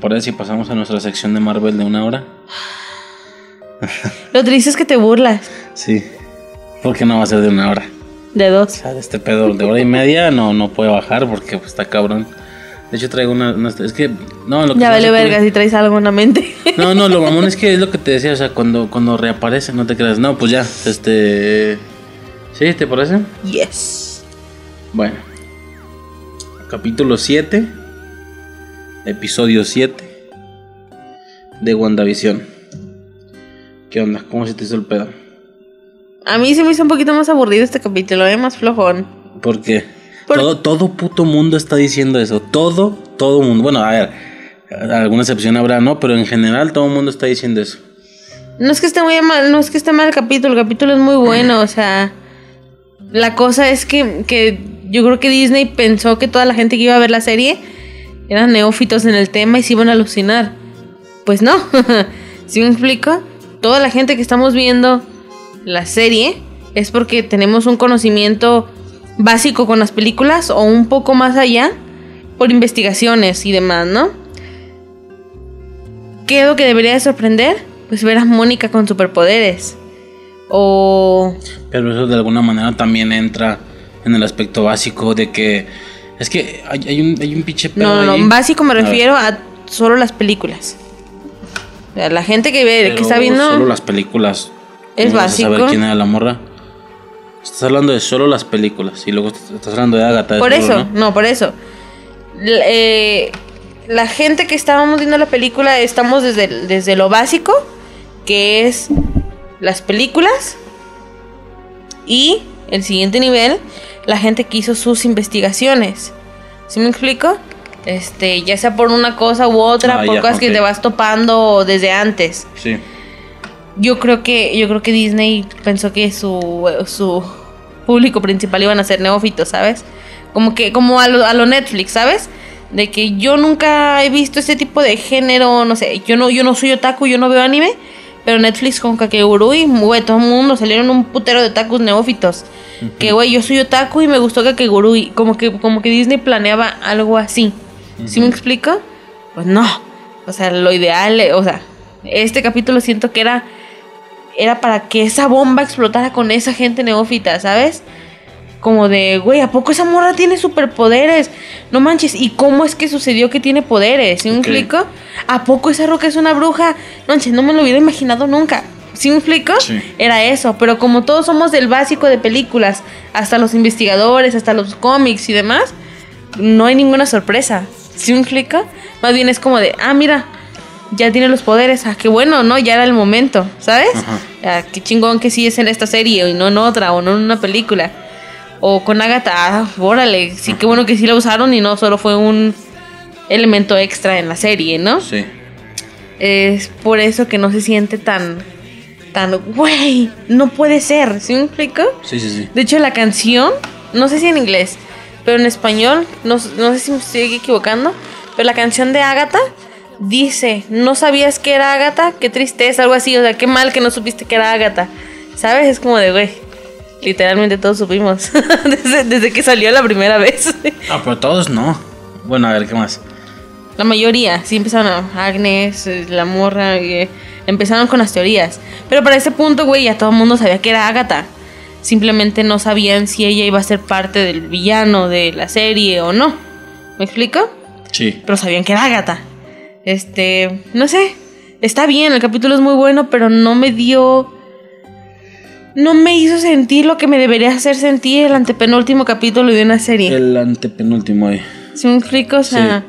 parece si pasamos a nuestra sección de Marvel de una hora? Lo triste es que te burlas. Sí. Porque no va a ser de una hora. De O dos. sea, de este pedo de hora y media no, no puede bajar porque pues, está cabrón. De hecho traigo una, una- es que no, lo que Ya vale verga si traes algo en la mente. No, no, lo mamón es que es lo que te decía, o sea, cuando, cuando reaparece, no te creas. No, pues ya, este. ¿Sí? ¿Te parece? yes. Bueno. Capítulo 7. Episodio 7. De WandaVision. ¿Qué onda? ¿Cómo se te hizo el pedo? A mí se me hizo un poquito más aburrido este capítulo, ¿eh? Más flojón. Porque Por- todo, todo puto mundo está diciendo eso. Todo, todo mundo. Bueno, a ver, alguna excepción habrá, ¿no? Pero en general todo el mundo está diciendo eso. No es que esté muy mal, no es que esté mal el capítulo, el capítulo es muy bueno, o sea, la cosa es que, que yo creo que Disney pensó que toda la gente que iba a ver la serie eran neófitos en el tema y se iban a alucinar. Pues no, ¿sí me explico? Toda la gente que estamos viendo la serie es porque tenemos un conocimiento básico con las películas o un poco más allá por investigaciones y demás, ¿no? ¿Qué es lo que debería de sorprender? Pues ver a Mónica con superpoderes. O... Pero eso de alguna manera también entra en el aspecto básico de que. Es que hay, hay un, hay un pinche pedo No, no, ahí. no, básico me refiero a solo las películas. O sea, la gente que ve, que está viendo... Solo las películas. Es ¿Cómo vas a saber básico. quién era la morra? Estás hablando de solo las películas. Y luego estás hablando de Agatha. Por eso, no, por eso. L- eh, la gente que estábamos viendo la película estamos desde, desde lo básico, que es las películas. Y el siguiente nivel, la gente que hizo sus investigaciones. ¿Sí me explico? Este, ya sea por una cosa u otra, Ah, por ya, cosas que te vas topando desde antes. Sí. Yo creo que yo creo que Disney pensó que su, su público principal iban a ser neófitos, ¿sabes? Como que como a lo, a lo Netflix, ¿sabes? De que yo nunca he visto ese tipo de género, no sé, yo no yo no soy otaku, yo no veo anime, pero Netflix con Kakegurui, güey, todo el mundo salieron un putero de otakus neófitos. Que güey, yo soy otaku y me gustó Kakegurui, como que como que Disney planeaba algo así. ¿Sí me explico? Pues no. O sea, lo ideal, eh, o sea, este capítulo siento que era era para que esa bomba explotara con esa gente neófita, ¿sabes? Como de, güey, ¿a poco esa morra tiene superpoderes? No manches, ¿y cómo es que sucedió que tiene poderes? ¿Sí me Ok. explico? ¿A poco esa roca es una bruja? No manches, no me lo hubiera imaginado nunca. ¿Sí me explico? Sí. Era eso, pero como todos somos del básico de películas, hasta los investigadores, hasta los cómics y demás, no hay ninguna sorpresa. ¿Sí me explico? Más bien es como de, ah, mira, ya tiene los poderes, ah, qué bueno, ¿no? Ya era el momento, ¿sabes? Ajá. Ah, qué chingón que sí es en esta serie y no en otra o no en una película. O con Agatha, ah, órale, sí, qué bueno que sí la usaron y no solo fue un elemento extra en la serie, ¿no? Sí. Es por eso que no se siente tan, tan, güey, no puede ser, ¿sí me explico? Sí, sí, sí. De hecho, la canción, no sé si en inglés, pero en español, no, no sé si me estoy equivocando, pero la canción de Agatha dice, no sabías que era Agatha, qué tristeza, algo así, o sea, qué mal que no supiste que era Agatha, ¿sabes? Es como de, güey, literalmente todos supimos, desde, desde que salió la primera vez. Ah, pero todos no. Bueno, a ver, ¿qué más? La mayoría, sí empezaron a Agnes, eh, la morra, eh, empezaron con las teorías. Pero para ese punto, güey, ya todo el mundo sabía que era Agatha. Simplemente no sabían si ella iba a ser parte del villano de la serie o no. ¿Me explico? Sí. Pero sabían que era Agatha. Este, no sé. Está bien, el capítulo es muy bueno, pero no me dio. No me hizo sentir lo que me debería hacer sentir el antepenúltimo capítulo de una serie. El antepenúltimo ahí. ¿Sí me explico? O sea.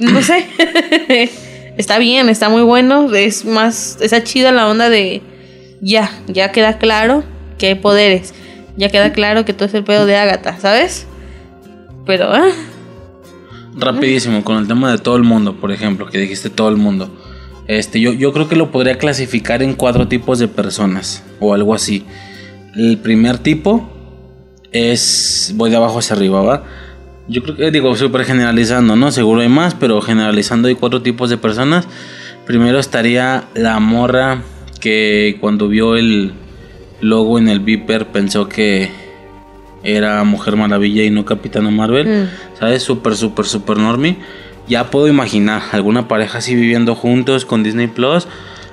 No sé. está bien, está muy bueno. Es más. Está chida la onda de. Ya, ya queda claro que hay poderes. Ya queda claro que todo es el pedo de Agatha, ¿sabes? Pero, ah. Rapidísimo, con el tema de todo el mundo, por ejemplo, que dijiste todo el mundo. Este, yo, yo creo que lo podría clasificar en cuatro tipos de personas o algo así. El primer tipo es. Voy de abajo hacia arriba, ¿va? Yo creo que, digo, súper generalizando, ¿no? Seguro hay más, pero generalizando hay cuatro tipos de personas. Primero estaría la morra que cuando vio el logo en el Viper pensó que era Mujer Maravilla y no Capitana Marvel. Mm. ¿Sabes? Súper, súper, súper normie. Ya puedo imaginar alguna pareja así viviendo juntos con Disney Plus.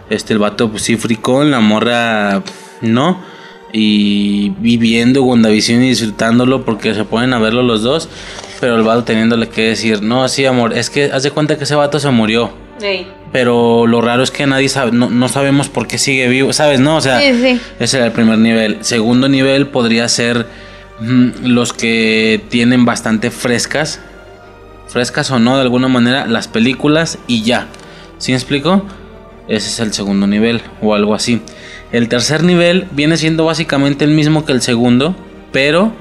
Este, el vato, pues sí, fricón, la morra, no. Y viviendo WandaVision y disfrutándolo porque se ponen a verlo los dos. Pero el vato teniéndole que decir, no, sí, amor, es que haz de cuenta que ese vato se murió. Pero lo raro es que nadie sabe, no, no, sabemos por qué sigue vivo, ¿sabes? No, o sea, ese era el primer nivel. Segundo nivel podría ser mm, los que tienen bastante frescas, frescas o no, de alguna manera, las películas y ya. ¿Sí me explico? Ese es el segundo nivel o algo así. El tercer nivel viene siendo básicamente el mismo que el segundo, pero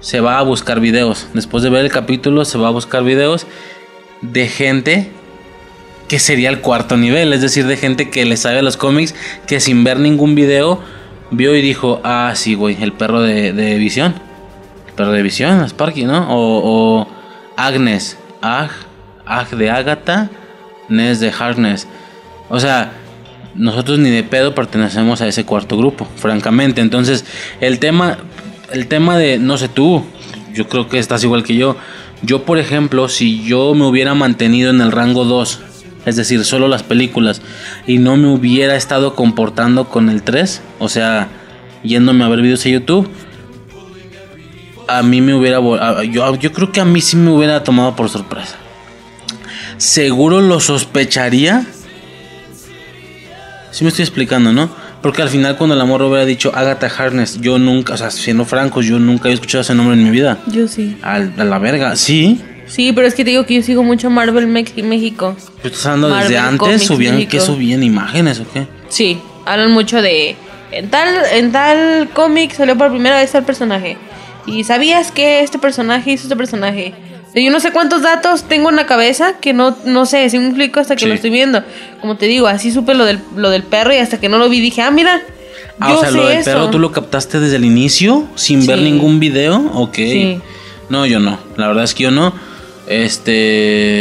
se va a buscar videos. Después de ver el capítulo, se va a buscar videos de gente que sería el cuarto nivel, es decir, de gente que le sabe a los cómics, que sin ver ningún video vio y dijo, ah, sí, güey, el perro de, visión. El perro de visión, Sparky, ¿no? O, o Agnes, Ag, Ag de Agatha, Nes de Harness. O sea, nosotros ni de pedo pertenecemos a ese cuarto grupo, francamente. Entonces, el tema, el tema de, no sé tú, yo creo que estás igual que yo. Yo, por ejemplo, si yo me hubiera mantenido en el rango 2 es decir, solo las películas, y no me hubiera estado comportando con el 3, o sea, yéndome a ver videos en YouTube, a mí me hubiera. Yo, yo creo que a mí sí me hubiera tomado por sorpresa. Seguro lo sospecharía. Si me estoy explicando, ¿no? Porque al final cuando el amor hubiera dicho Agatha Harness, yo nunca, o sea, siendo francos, yo nunca había escuchado ese nombre en mi vida. Yo sí. a la verga, sí. Sí, pero es que te digo que yo sigo mucho Marvel México. ¿Estás hablando desde antes? ¿Subían qué subían imágenes o qué? Sí, hablan mucho de. En tal, en tal cómic salió por primera vez tal personaje. Y sabías que este personaje hizo este personaje. Yo no sé cuántos datos tengo en la cabeza que no, no sé, si me explico hasta que lo estoy viendo. Como te digo, así supe lo del, lo del perro y hasta que no lo vi dije, ah, mira. Ah, o sea, lo del perro tú lo captaste desde el inicio sin ver ningún video. Ok. Sí. No, yo no. La verdad es que yo no. Este.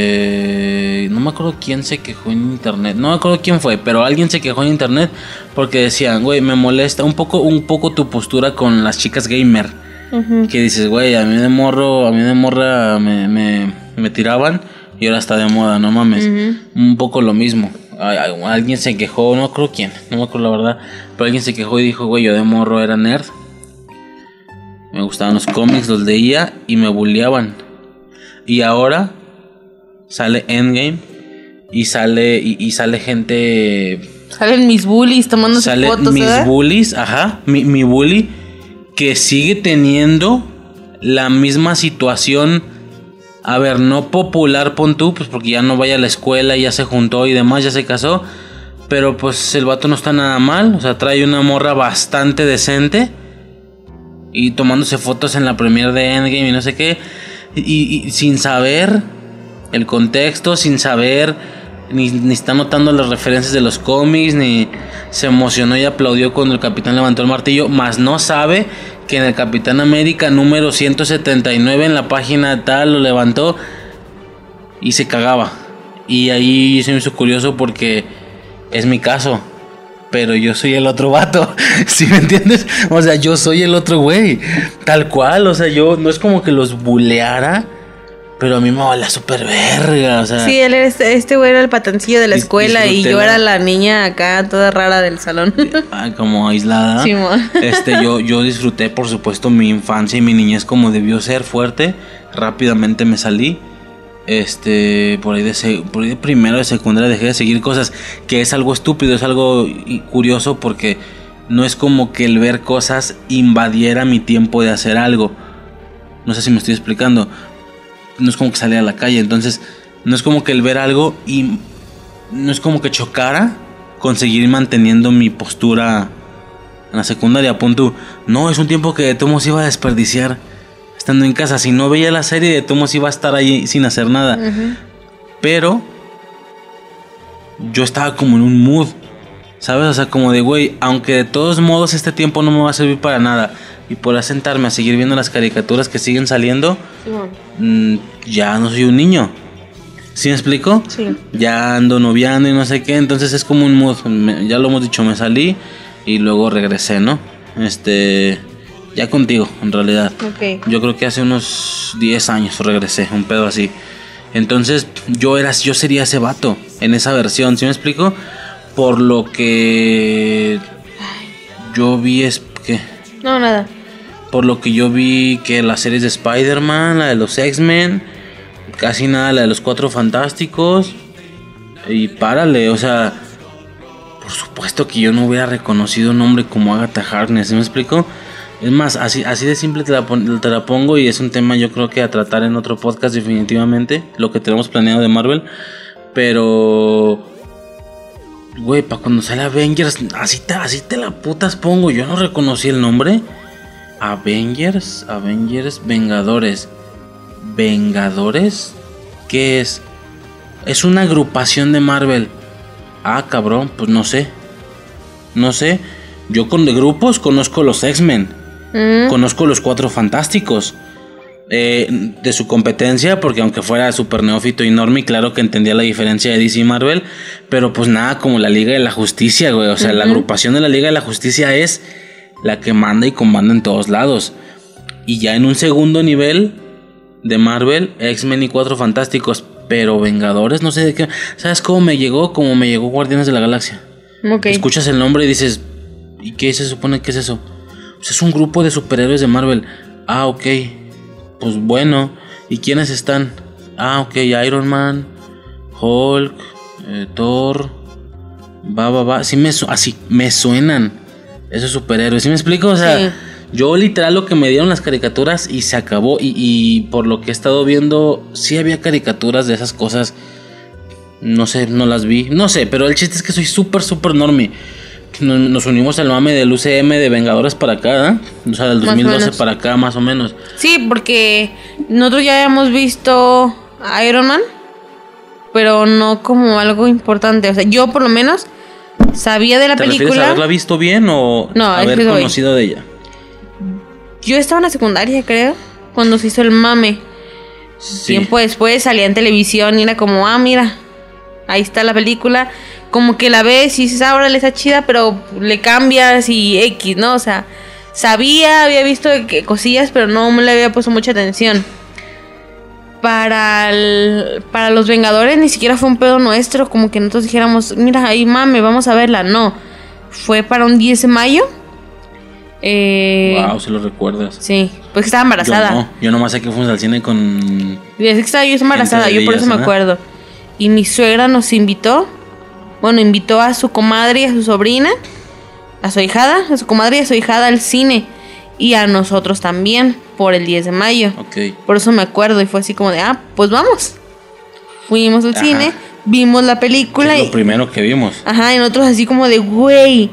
No me acuerdo quién se quejó en internet. No me acuerdo quién fue, pero alguien se quejó en internet porque decían, güey, me molesta un poco, un poco tu postura con las chicas gamer. Que dices, güey, a mí de morro, a mí de morra me, me, tiraban y ahora está de moda, no mames. Un poco lo mismo. Alguien se quejó, no creo quién, no me acuerdo la verdad, pero alguien se quejó y dijo, güey, yo de morro era nerd. Me gustaban los cómics, los leía y me bulleaban. Y ahora sale Endgame y sale y, sale gente salen mis bullies tomando fotos mis bullies ajá mi, mi bully que sigue teniendo la misma situación a ver no popular pon tú pues porque ya no vaya a la escuela ya se juntó y demás ya se casó pero pues el vato no está nada mal o sea trae una morra bastante decente y tomándose fotos en la premier de Endgame y no sé qué y, sin saber el contexto, sin saber, ni, ni, está notando las referencias de los cómics, ni se emocionó y aplaudió cuando el capitán levantó el martillo, más no sabe que en el Capitán América número 179 en la página tal lo levantó y se cagaba. Y ahí se me hizo curioso porque es mi caso pero yo soy el otro vato, ¿sí me entiendes? O sea, yo soy el otro güey, tal cual, o sea, yo no es como que los buleara, pero a mí me la super verga, o sea. Sí, él este, este güey era el patancillo de la escuela y yo era la niña acá toda rara del salón. Ah, como aislada. Sí, este, yo, yo disfruté, por supuesto, mi infancia y mi niñez como debió ser fuerte. Rápidamente me salí este por ahí de por ahí de primero de secundaria dejé de seguir cosas que es algo estúpido es algo curioso porque no es como que el ver cosas invadiera mi tiempo de hacer algo no sé si me estoy explicando no es como que salía a la calle entonces no es como que el ver algo y no es como que chocara conseguir manteniendo mi postura en la secundaria punto no es un tiempo que de todos iba a desperdiciar estando en casa. Si no veía la serie, de Tomos iba a estar ahí sin hacer nada. Pero yo estaba como en un mood, ¿sabes? O sea, como de, güey, aunque de todos modos este tiempo no me va a servir para nada y por sentarme a seguir viendo las caricaturas que siguen saliendo, mm, ya no soy un niño. ¿Sí me explico? Sí. Ya ando noviando y no sé qué, entonces es como un mood. ya lo hemos dicho, me salí y luego regresé, ¿no? Este ya contigo, en realidad. Yo creo que hace unos 10 años regresé, un pedo así. Entonces, yo era, yo sería ese vato en esa versión, ¿sí me explico? Por lo que yo vi es que No, nada. por lo que yo vi que las series de Spider-Man, la de los X-Men, casi nada la de los Cuatro Fantásticos. Y párale, o sea, por supuesto que yo no hubiera reconocido un nombre como Agatha Harkness, ¿sí me explico? Es más, así, así de simple te la, te la pongo y es un tema yo creo que a tratar en otro podcast definitivamente, lo que tenemos planeado de Marvel. Pero, güey, para cuando sale Avengers, así te, así te la putas pongo, yo no reconocí el nombre. Avengers, Avengers, Vengadores. ¿Vengadores? ¿Qué es? Es una agrupación de Marvel. Ah, cabrón, pues no sé. No sé. Yo con de grupos conozco los X-Men. Mm, Conozco los Cuatro Fantásticos. Eh, de su competencia, porque aunque fuera super neófito y normie, claro que entendía la diferencia de DC y Marvel. Pero pues nada, como la Liga de la Justicia, güey. O sea, la agrupación de la Liga de la Justicia es la que manda y comanda en todos lados. Y ya en un segundo nivel de Marvel, X-Men y Cuatro Fantásticos. Pero Vengadores, no sé de qué. ¿Sabes cómo me llegó? Como me llegó Guardianes de la Galaxia. Escuchas el nombre y dices, ¿y qué se supone que es eso? Pues es un grupo de superhéroes de Marvel. Ah, ok. Pues bueno. ¿Y quiénes están? Ah, ok. Iron Man, Hulk, eh, Thor. Va, va, va. Sí me su- así me suenan esos superhéroes. ¿Sí me explico? O sea, Sí. yo literal lo que me dieron las caricaturas y se acabó. Y, y por lo que he estado viendo, sí había caricaturas de esas cosas. No sé, no las vi. No sé, pero el chiste es que soy súper, súper normie. Nos, unimos al mame del UCM de Vengadores para acá, ¿eh? O sea, del Más o 2012 menos. para acá, más o menos. Sí, porque nosotros ya habíamos visto a Iron Man, pero no como algo importante. O sea, yo por lo menos sabía de la ¿Te película. haberla visto bien o No, es haber que conocido de ella? Yo estaba en la secundaria, creo, cuando se hizo el mame. Sí. Tiempo después salía en televisión y era como, ah, mira, ahí está la película. Como que la ves y dices, ah, órale, está chida, pero le cambias y X, ¿no? O sea, sabía, había visto que cosillas, pero no me le había puesto mucha atención. Para, el- para los Vengadores ni siquiera fue un pedo nuestro, como que nosotros dijéramos, mira, ahí mame, vamos a verla. No, fue para un 10 de mayo. Eh, Wow, si lo recuerdas. Sí, pues que estaba Yo embarazada. no, yo nomás sé que fuimos al cine con... Desde que estaba yo embarazada, yo por eso me acuerdo. Y mi suegra nos invitó, bueno, invitó a su comadre y a su sobrina, a su hijada, a su comadre y a su hijada al cine. Y a nosotros también, por el 10 de mayo. Ok. Por eso me acuerdo y fue así como de, ah, pues vamos. Fuimos al Ajá. cine, vimos la película es y... lo primero que vimos. Ajá, y nosotros así como de, güey,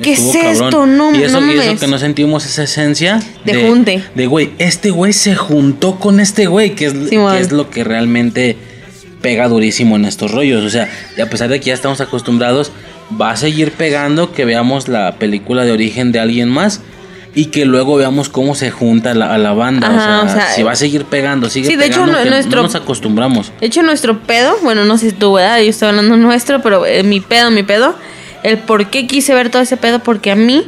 ¿qué es cabrón. esto? No, y eso, no y eso que no sentimos esa esencia De junte. De güey, este güey se juntó con este güey, que es, Simón. que es lo que realmente pega durísimo en estos rollos. O sea, y a pesar de que ya estamos acostumbrados, va a seguir pegando que veamos la película de origen de alguien más. Y que luego veamos cómo se junta la, a la banda. Ajá, o, sea, o sea, si va a seguir pegando, sigue sí, de hecho, pegando. no- que nuestro- no nos acostumbramos. De hecho, nuestro pedo, bueno, no sé si tú, ¿verdad? Yo estoy hablando nuestro, pero eh, mi pedo, mi pedo. El por qué quise ver todo ese pedo, porque a mí,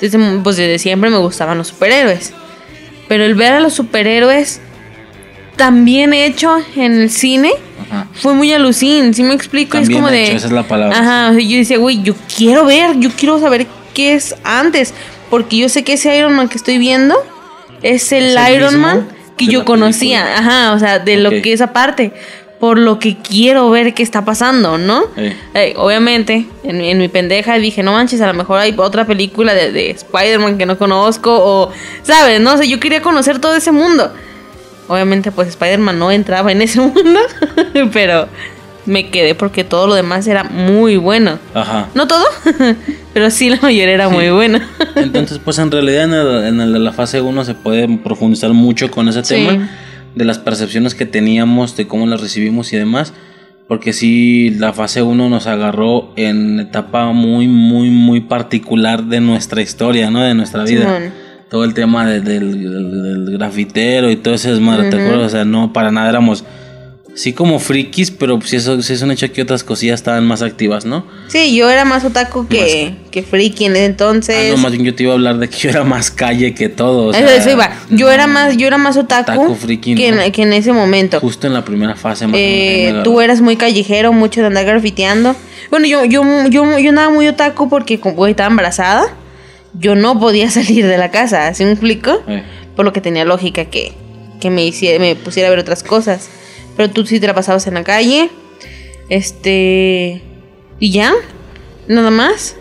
desde, pues desde siempre me gustaban los superhéroes. Pero el ver a los superhéroes tan bien hecho en el cine Ajá. fue muy alucin, ¿sí me explico? Tan es bien como de. esa es la palabra. Ajá, yo decía, güey, yo quiero ver, yo quiero saber qué es antes. Porque yo sé que ese Iron Man que estoy viendo es el, ¿Es el Iron Man que yo conocía. película? Ajá, o sea, de lo que es aparte. Por lo que quiero ver qué está pasando, ¿no? Eh. Eh, obviamente, en, en mi pendeja dije, no manches, a lo mejor hay otra película de, de Spider-Man que no conozco. O, ¿sabes? No sé, yo quería conocer todo ese mundo. Obviamente, pues Spider-Man no entraba en ese mundo. pero me quedé porque todo lo demás era muy bueno. Ajá. No todo, pero sí la mayoría era muy buena. Entonces, pues en realidad en, el- en el de la fase 1 se puede profundizar mucho con ese Sí. tema, de las percepciones que teníamos, de cómo las recibimos y demás, porque sí, la fase 1 nos agarró en etapa muy, muy, muy particular de nuestra historia, ¿no? De nuestra vida. Simón. Todo el tema de- del, del- del grafitero y todo ese desmadre, ¿te Ujú. acuerdas? O sea, no, para nada éramos sí como frikis, pero sí, eso, sí es un hecho que otras cosillas estaban más activas, ¿no? Sí, yo era más otaku que, que friki en ese entonces. Ah, no, más bien yo te iba a hablar de que yo era más calle que todo. o sea, eso iba. Yo no, era más, yo era más otaku, Otaku friki, que, ¿no? en, que en ese momento. Justo en la primera fase. más Eh, tú eras muy callejero, mucho de andar grafiteando. Bueno, yo, yo, yo, yo andaba muy otaku porque como estaba embarazada. Yo no podía salir de la casa, ¿sí me explico? Eh, Por lo que tenía lógica que, que me, hiciera, me pusiera a ver otras cosas. Pero tú sí te la pasabas en la calle. Este. ¿Y ya? ¿Nada más?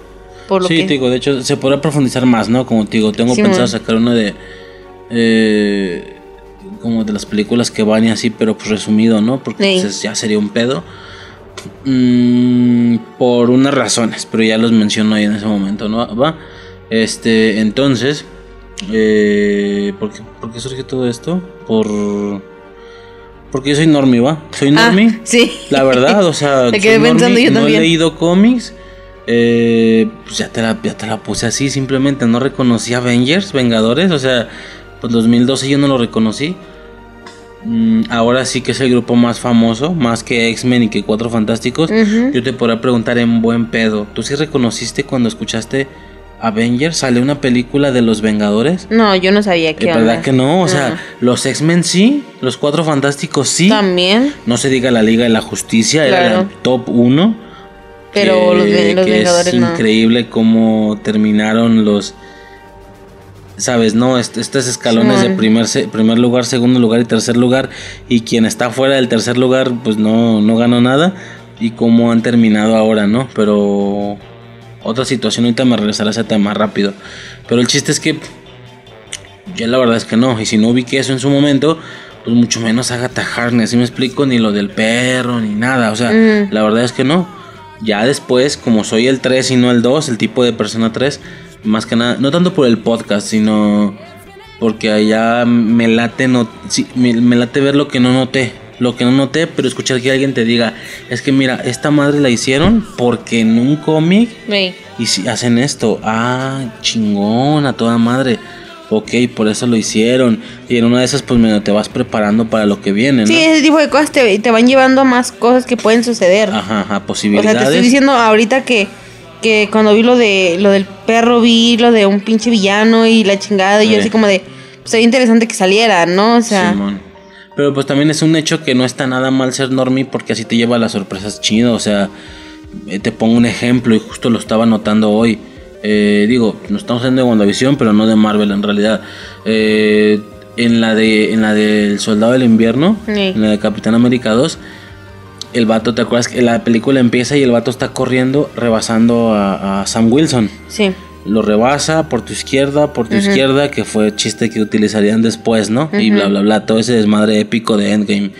Por lo sí, que... te digo, de hecho, se podrá profundizar más, ¿no? Como te digo, tengo Sí, pensado mon. sacar uno de. eh, como de las películas que van y así, pero pues resumido, ¿no? Porque Sí. pues, ya sería un pedo. Mm, por unas razones, pero ya los menciono ahí en ese momento, ¿no? Va. Este, entonces. Eh, ¿por, qué, por qué surge todo esto? Por. Porque yo soy normie, ¿va? Soy Ah, normie. sí. La verdad, o sea, Te quedé soy pensando normie, yo no también. he leído cómics. Eh, pues ya te, la, ya te la puse así, simplemente no reconocí Avengers, Vengadores, o sea, pues 2012 yo no lo reconocí. Mm, ahora sí que es el grupo más famoso, más que X-Men y que Cuatro Fantásticos. Yo te podría preguntar en buen pedo, ¿tú sí reconociste cuando escuchaste Avengers? ¿Sale una película de los Vengadores? No, yo no sabía ¿De qué verdad onda. que no? O sea, los X-Men sí, los Cuatro Fantásticos sí. También. No se diga la Liga de la Justicia, era la top 1. Pero los ven- los Vengadores es no. increíble cómo terminaron los. Sabes, ¿no? Est- estos escalones de Simón. primer, primer lugar, segundo lugar y tercer lugar. Y quien está fuera del tercer lugar, pues no, no ganó nada. Y cómo han terminado ahora, ¿no? Pero. Otra situación, ahorita me regresará a ese tema rápido. Pero el chiste es que. Yo la verdad es que no. Y si no ubiqué eso en su momento, pues mucho menos Agatha Harkness. Así me explico, ni lo del perro, ni nada. O sea, la verdad es que no. Ya después, como soy el 3 y no el 2, el tipo de persona 3, más que nada, no tanto por el podcast, sino porque allá me late, no, sí, me, me late ver lo que no noté. Lo que no noté, pero escuchar que alguien te diga, es que mira, esta madre la hicieron porque en un cómic y si hacen esto, ah, chingón, a toda madre. Ok, por eso lo hicieron. Y en una de esas, pues medio te vas preparando para lo que viene, ¿no? Sí, ese tipo de cosas te, te van llevando a más cosas que pueden suceder. Ajá, ajá, o sea, posibilidades. te estoy diciendo ahorita que, que cuando vi lo de lo del perro, vi lo de un pinche villano y la chingada, y yo así como de, pues sería interesante que saliera, ¿no? O sea, Simón. Pero pues también es un hecho que no está nada mal ser normie porque así te lleva a las sorpresas chido. O sea, eh, te pongo un ejemplo y justo lo estaba notando hoy. Eh, digo, no estamos hablando de WandaVision, pero no de Marvel en realidad. Eh, en la de en la del Soldado del Invierno, Sí. en la de Capitán América 2, el vato, ¿te acuerdas que la película empieza y el vato está corriendo rebasando a, a Sam Wilson? sí. Lo rebasa por tu izquierda, por tu izquierda, que fue chiste que utilizarían después, ¿no? Y bla, bla, bla, todo ese desmadre épico de Endgame.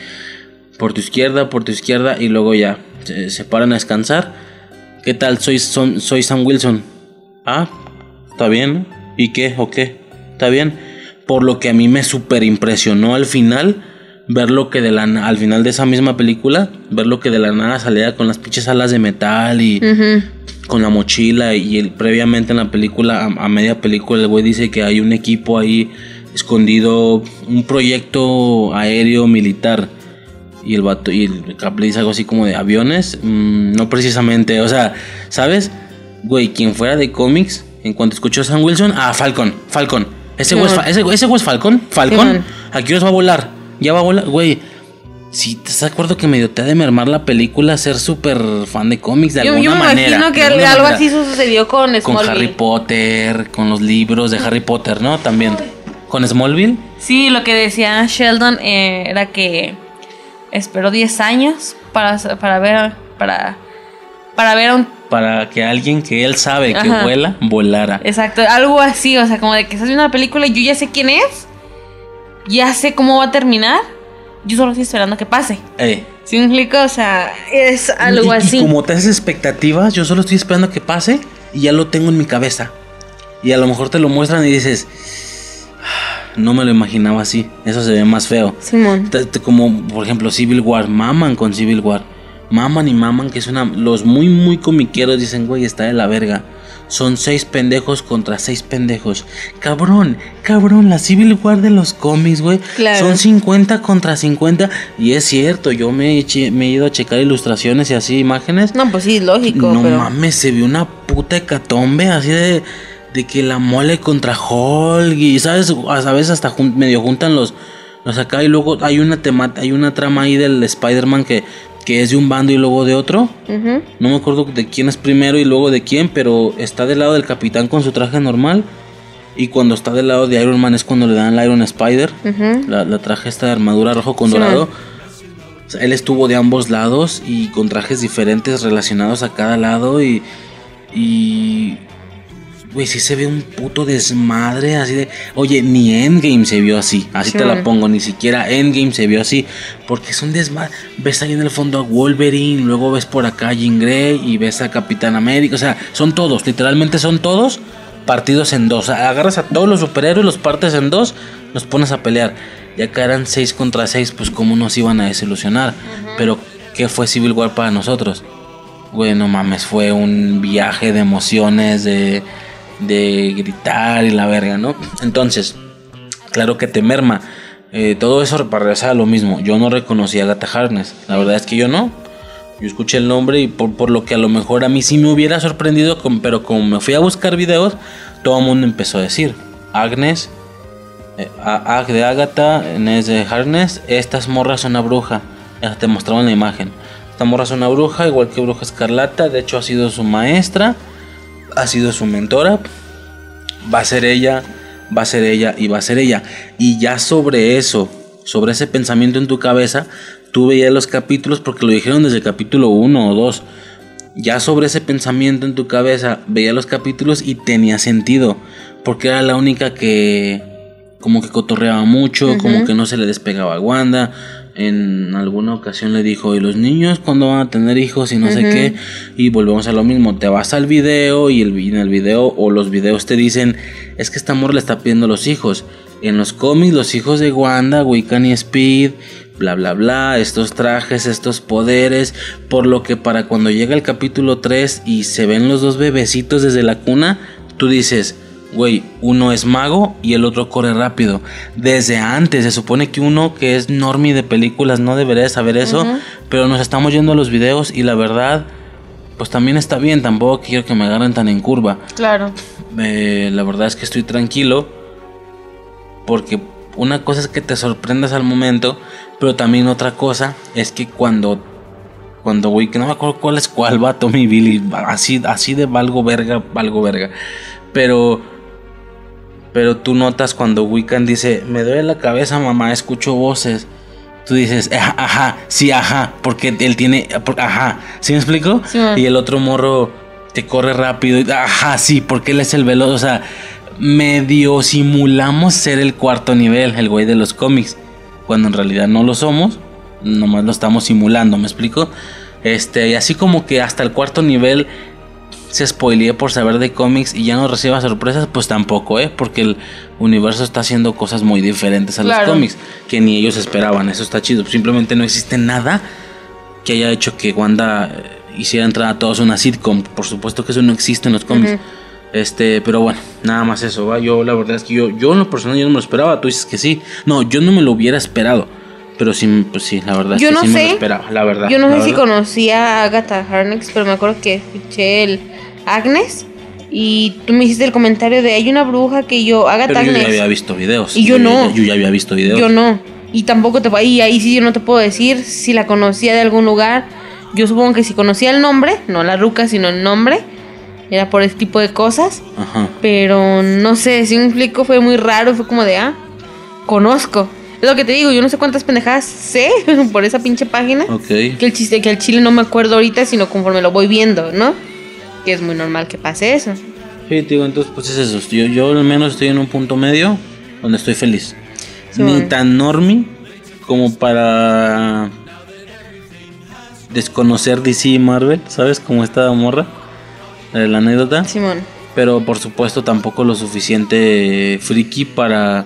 Por tu izquierda, por tu izquierda, y luego ya se, se paran a descansar. ¿Qué tal? Soy, son- soy Sam Wilson. Ah, está bien. ¿Y qué? ¿O qué? Está bien. Por lo que a mí me super impresionó al final, ver lo que de la al final de esa misma película, ver lo que de la nada salía con las pinches alas de metal y Ujú. Con la mochila y el, previamente en la película, a, a media película, el güey dice que hay un equipo ahí escondido, un proyecto aéreo militar. Y el vato, y el Cap le dice algo así como de aviones. Mm, no precisamente, o sea, ¿sabes? Güey, quien fuera de cómics, en cuanto escuchó a Sam Wilson, ah, Falcon, Falcon. Ese güey es, fa- ese, ese es Falcon, Falcon. Aquí os va a volar, ya va a volar, güey. Si te estás de acuerdo que medio te ha de mermar la película ser súper fan de cómics de Yo, alguna yo me manera. imagino que algo manera. así sucedió con Con Smallville. Harry Potter, con los libros de Harry Potter, ¿no? También. Con Smallville. Sí, lo que decía Sheldon eh, era que esperó 10 años para, para ver para, para ver a un... Para que alguien que él sabe que Ajá. vuela, volara. Exacto, algo así, o sea, como de que estás viendo una película y yo ya sé quién es, ya sé cómo va a terminar, yo solo estoy esperando que pase. Eh. ¿Sí me explico? O sea, es algo y, así. Y como te haces expectativas, yo solo estoy esperando que pase y ya lo tengo en mi cabeza. Y a lo mejor te lo muestran y dices, "Ah, no me lo imaginaba así. Eso se ve más feo. Simón. Como por ejemplo Civil War, maman con Civil War. Maman y maman, que es una. Los muy, muy comiqueros dicen, güey, está de la verga. Son seis pendejos contra seis pendejos. Cabrón, cabrón, la Civil War de los cómics, güey. Son 50 contra 50. Y es cierto, yo me, me he ido a checar ilustraciones y así imágenes. No, pues sí, lógico. No mames, se vio una puta hecatombe así de, de que la mole contra Hulk. Y, ¿sabes? A veces hasta medio juntan los, los acá. Y luego hay una, tema hay una trama ahí del Spider-Man que que es de un bando y luego de otro. No me acuerdo de quién es primero y luego de quién, pero está del lado del capitán con su traje normal. Y cuando está del lado de Iron Man es cuando le dan el Iron Spider. la, traje esta de armadura rojo con dorado. él estuvo de ambos lados y con trajes diferentes relacionados a cada lado. Y, y Güey, sí se ve un puto desmadre así de... Oye, ni Endgame se vio así. Así te la pongo. Ni siquiera Endgame se vio así. Porque es un desmadre. Ves ahí en el fondo a Wolverine. Luego ves por acá a Jean Grey. Y ves a Capitán América. O sea, son todos. Literalmente son todos partidos en dos. agarras a todos los superhéroes, los partes en dos. Los pones a pelear. Ya que eran seis contra seis. Pues cómo nos iban a desilusionar. Pero, ¿qué fue Civil War para nosotros? Bueno, mames, fue un viaje de emociones, de de gritar y la verga, ¿no? Entonces, claro que te merma. Eh, todo eso para regresar a lo mismo. Yo no reconocí a Gata Harness. La verdad es que yo no. Yo escuché el nombre y por, lo que a lo mejor a mí sí me hubiera sorprendido, pero como me fui a buscar videos, todo el mundo empezó a decir, Agnes, eh, Ag de Agatha, Nes de Harness, estas morras son una bruja. Ya te mostraban la imagen. Esta morra es una bruja, igual que Bruja Escarlata, de hecho ha sido su maestra ha sido su mentora, va a ser ella, va a ser ella y va a ser ella. Y ya sobre eso, sobre ese pensamiento en tu cabeza, tú veías los capítulos porque lo dijeron desde el capítulo 1 o 2. Ya sobre ese pensamiento en tu cabeza, veía los capítulos y tenía sentido, porque era la única que como que cotorreaba mucho, como que no se le despegaba a Wanda, en alguna ocasión le dijo, ¿y los niños cuándo van a tener hijos y no sé qué? Y volvemos a lo mismo, te vas al video y, el, en el video o los videos te dicen, es que esta amor le está pidiendo los hijos. En los cómics, los hijos de Wanda, Wiccan y Speed, bla bla bla, estos trajes, estos poderes, por lo que para cuando llega el capítulo 3 y se ven los dos bebecitos desde la cuna, tú dices, güey, uno es mago y el otro corre rápido. Desde antes, se supone que uno que es normie de películas no debería saber eso, pero nos estamos yendo a los videos y la verdad, pues también está bien, tampoco quiero que me agarren tan en curva. Claro. Eh, la verdad es que estoy tranquilo porque una cosa es que te sorprendas al momento, pero también otra cosa es que cuando cuando güey, que no me acuerdo cuál es cuál va Tommy Billy, así así de valgo verga, valgo verga. Pero pero tú notas cuando Wiccan dice, me duele la cabeza, mamá, escucho voces. Tú dices, ajá, sí, ajá, porque él tiene, ajá, ¿sí me explico? Y el otro morro te corre rápido, y, ajá, sí, porque él es el veloz, o sea, medio simulamos ser el cuarto nivel, el güey de los cómics, cuando en realidad no lo somos, nomás lo estamos simulando, ¿me explico? Este, y así como que hasta el cuarto nivel se spoileé por saber de cómics y ya no reciba sorpresas, pues tampoco, ¿eh? Porque el universo está haciendo cosas muy diferentes a los cómics que ni ellos esperaban. Eso está chido. Simplemente no existe nada que haya hecho que Wanda eh, hiciera entrar a todos una sitcom. Por supuesto que eso no existe en los cómics. Este, pero bueno, nada más eso, ¿va? Yo la verdad es que yo, yo en lo personal yo no me lo esperaba. Tú dices que sí. No, yo no me lo hubiera esperado. Pero sí, pues sí, la verdad yo es que sí me lo esperaba, la verdad. Yo no sé si conocía a Agatha Harness, pero me acuerdo que escuché el Agnes. Y tú me hiciste el comentario de hay una bruja que yo, Agatha Pero Agnes. Yo ya había visto videos. Y yo, no. Yo ya había visto videos. Yo no. Y tampoco te y ahí sí yo no te puedo decir si la conocía de algún lugar. Yo supongo que si conocía el nombre, no la ruca, sino el nombre, era por ese tipo de cosas. Ajá. Pero no sé, si me explico, fue muy raro, fue como de, ah, conozco. Es lo que te digo, yo no sé cuántas pendejadas sé por esa pinche página. Ok. Que el chiste, que el chile no me acuerdo ahorita, sino conforme lo voy viendo, ¿no? Que es muy normal que pase eso. Sí, digo, entonces pues es eso. Yo, yo al menos estoy en un punto medio donde estoy feliz. Ni tan normie como para desconocer DC y Marvel, ¿sabes? Como esta morra. La anécdota. Simón. Pero por supuesto tampoco lo suficiente friki para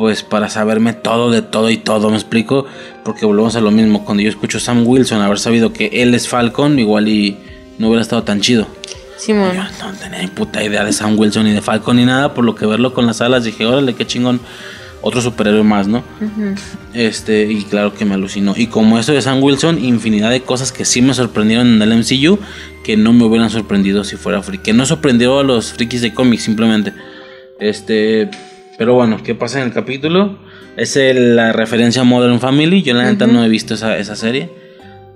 pues para saberme todo de todo y todo, me explico, porque volvemos a lo mismo, cuando yo escucho a Sam Wilson, haber sabido que él es Falcon, igual y no hubiera estado tan chido. Yo no tenía ni puta idea de Sam Wilson ni de Falcon ni nada, por lo que verlo con las alas dije, órale, qué chingón. Otro superhéroe más, ¿no? Este, y claro que me alucinó. Y como eso de Sam Wilson, infinidad de cosas que sí me sorprendieron en el MCU que no me hubieran sorprendido si fuera friki. Que no sorprendió a los frikis de cómics, simplemente. Este, pero bueno, ¿qué pasa en el capítulo? Es el- la referencia a Modern Family. Yo la neta no he visto esa, esa serie.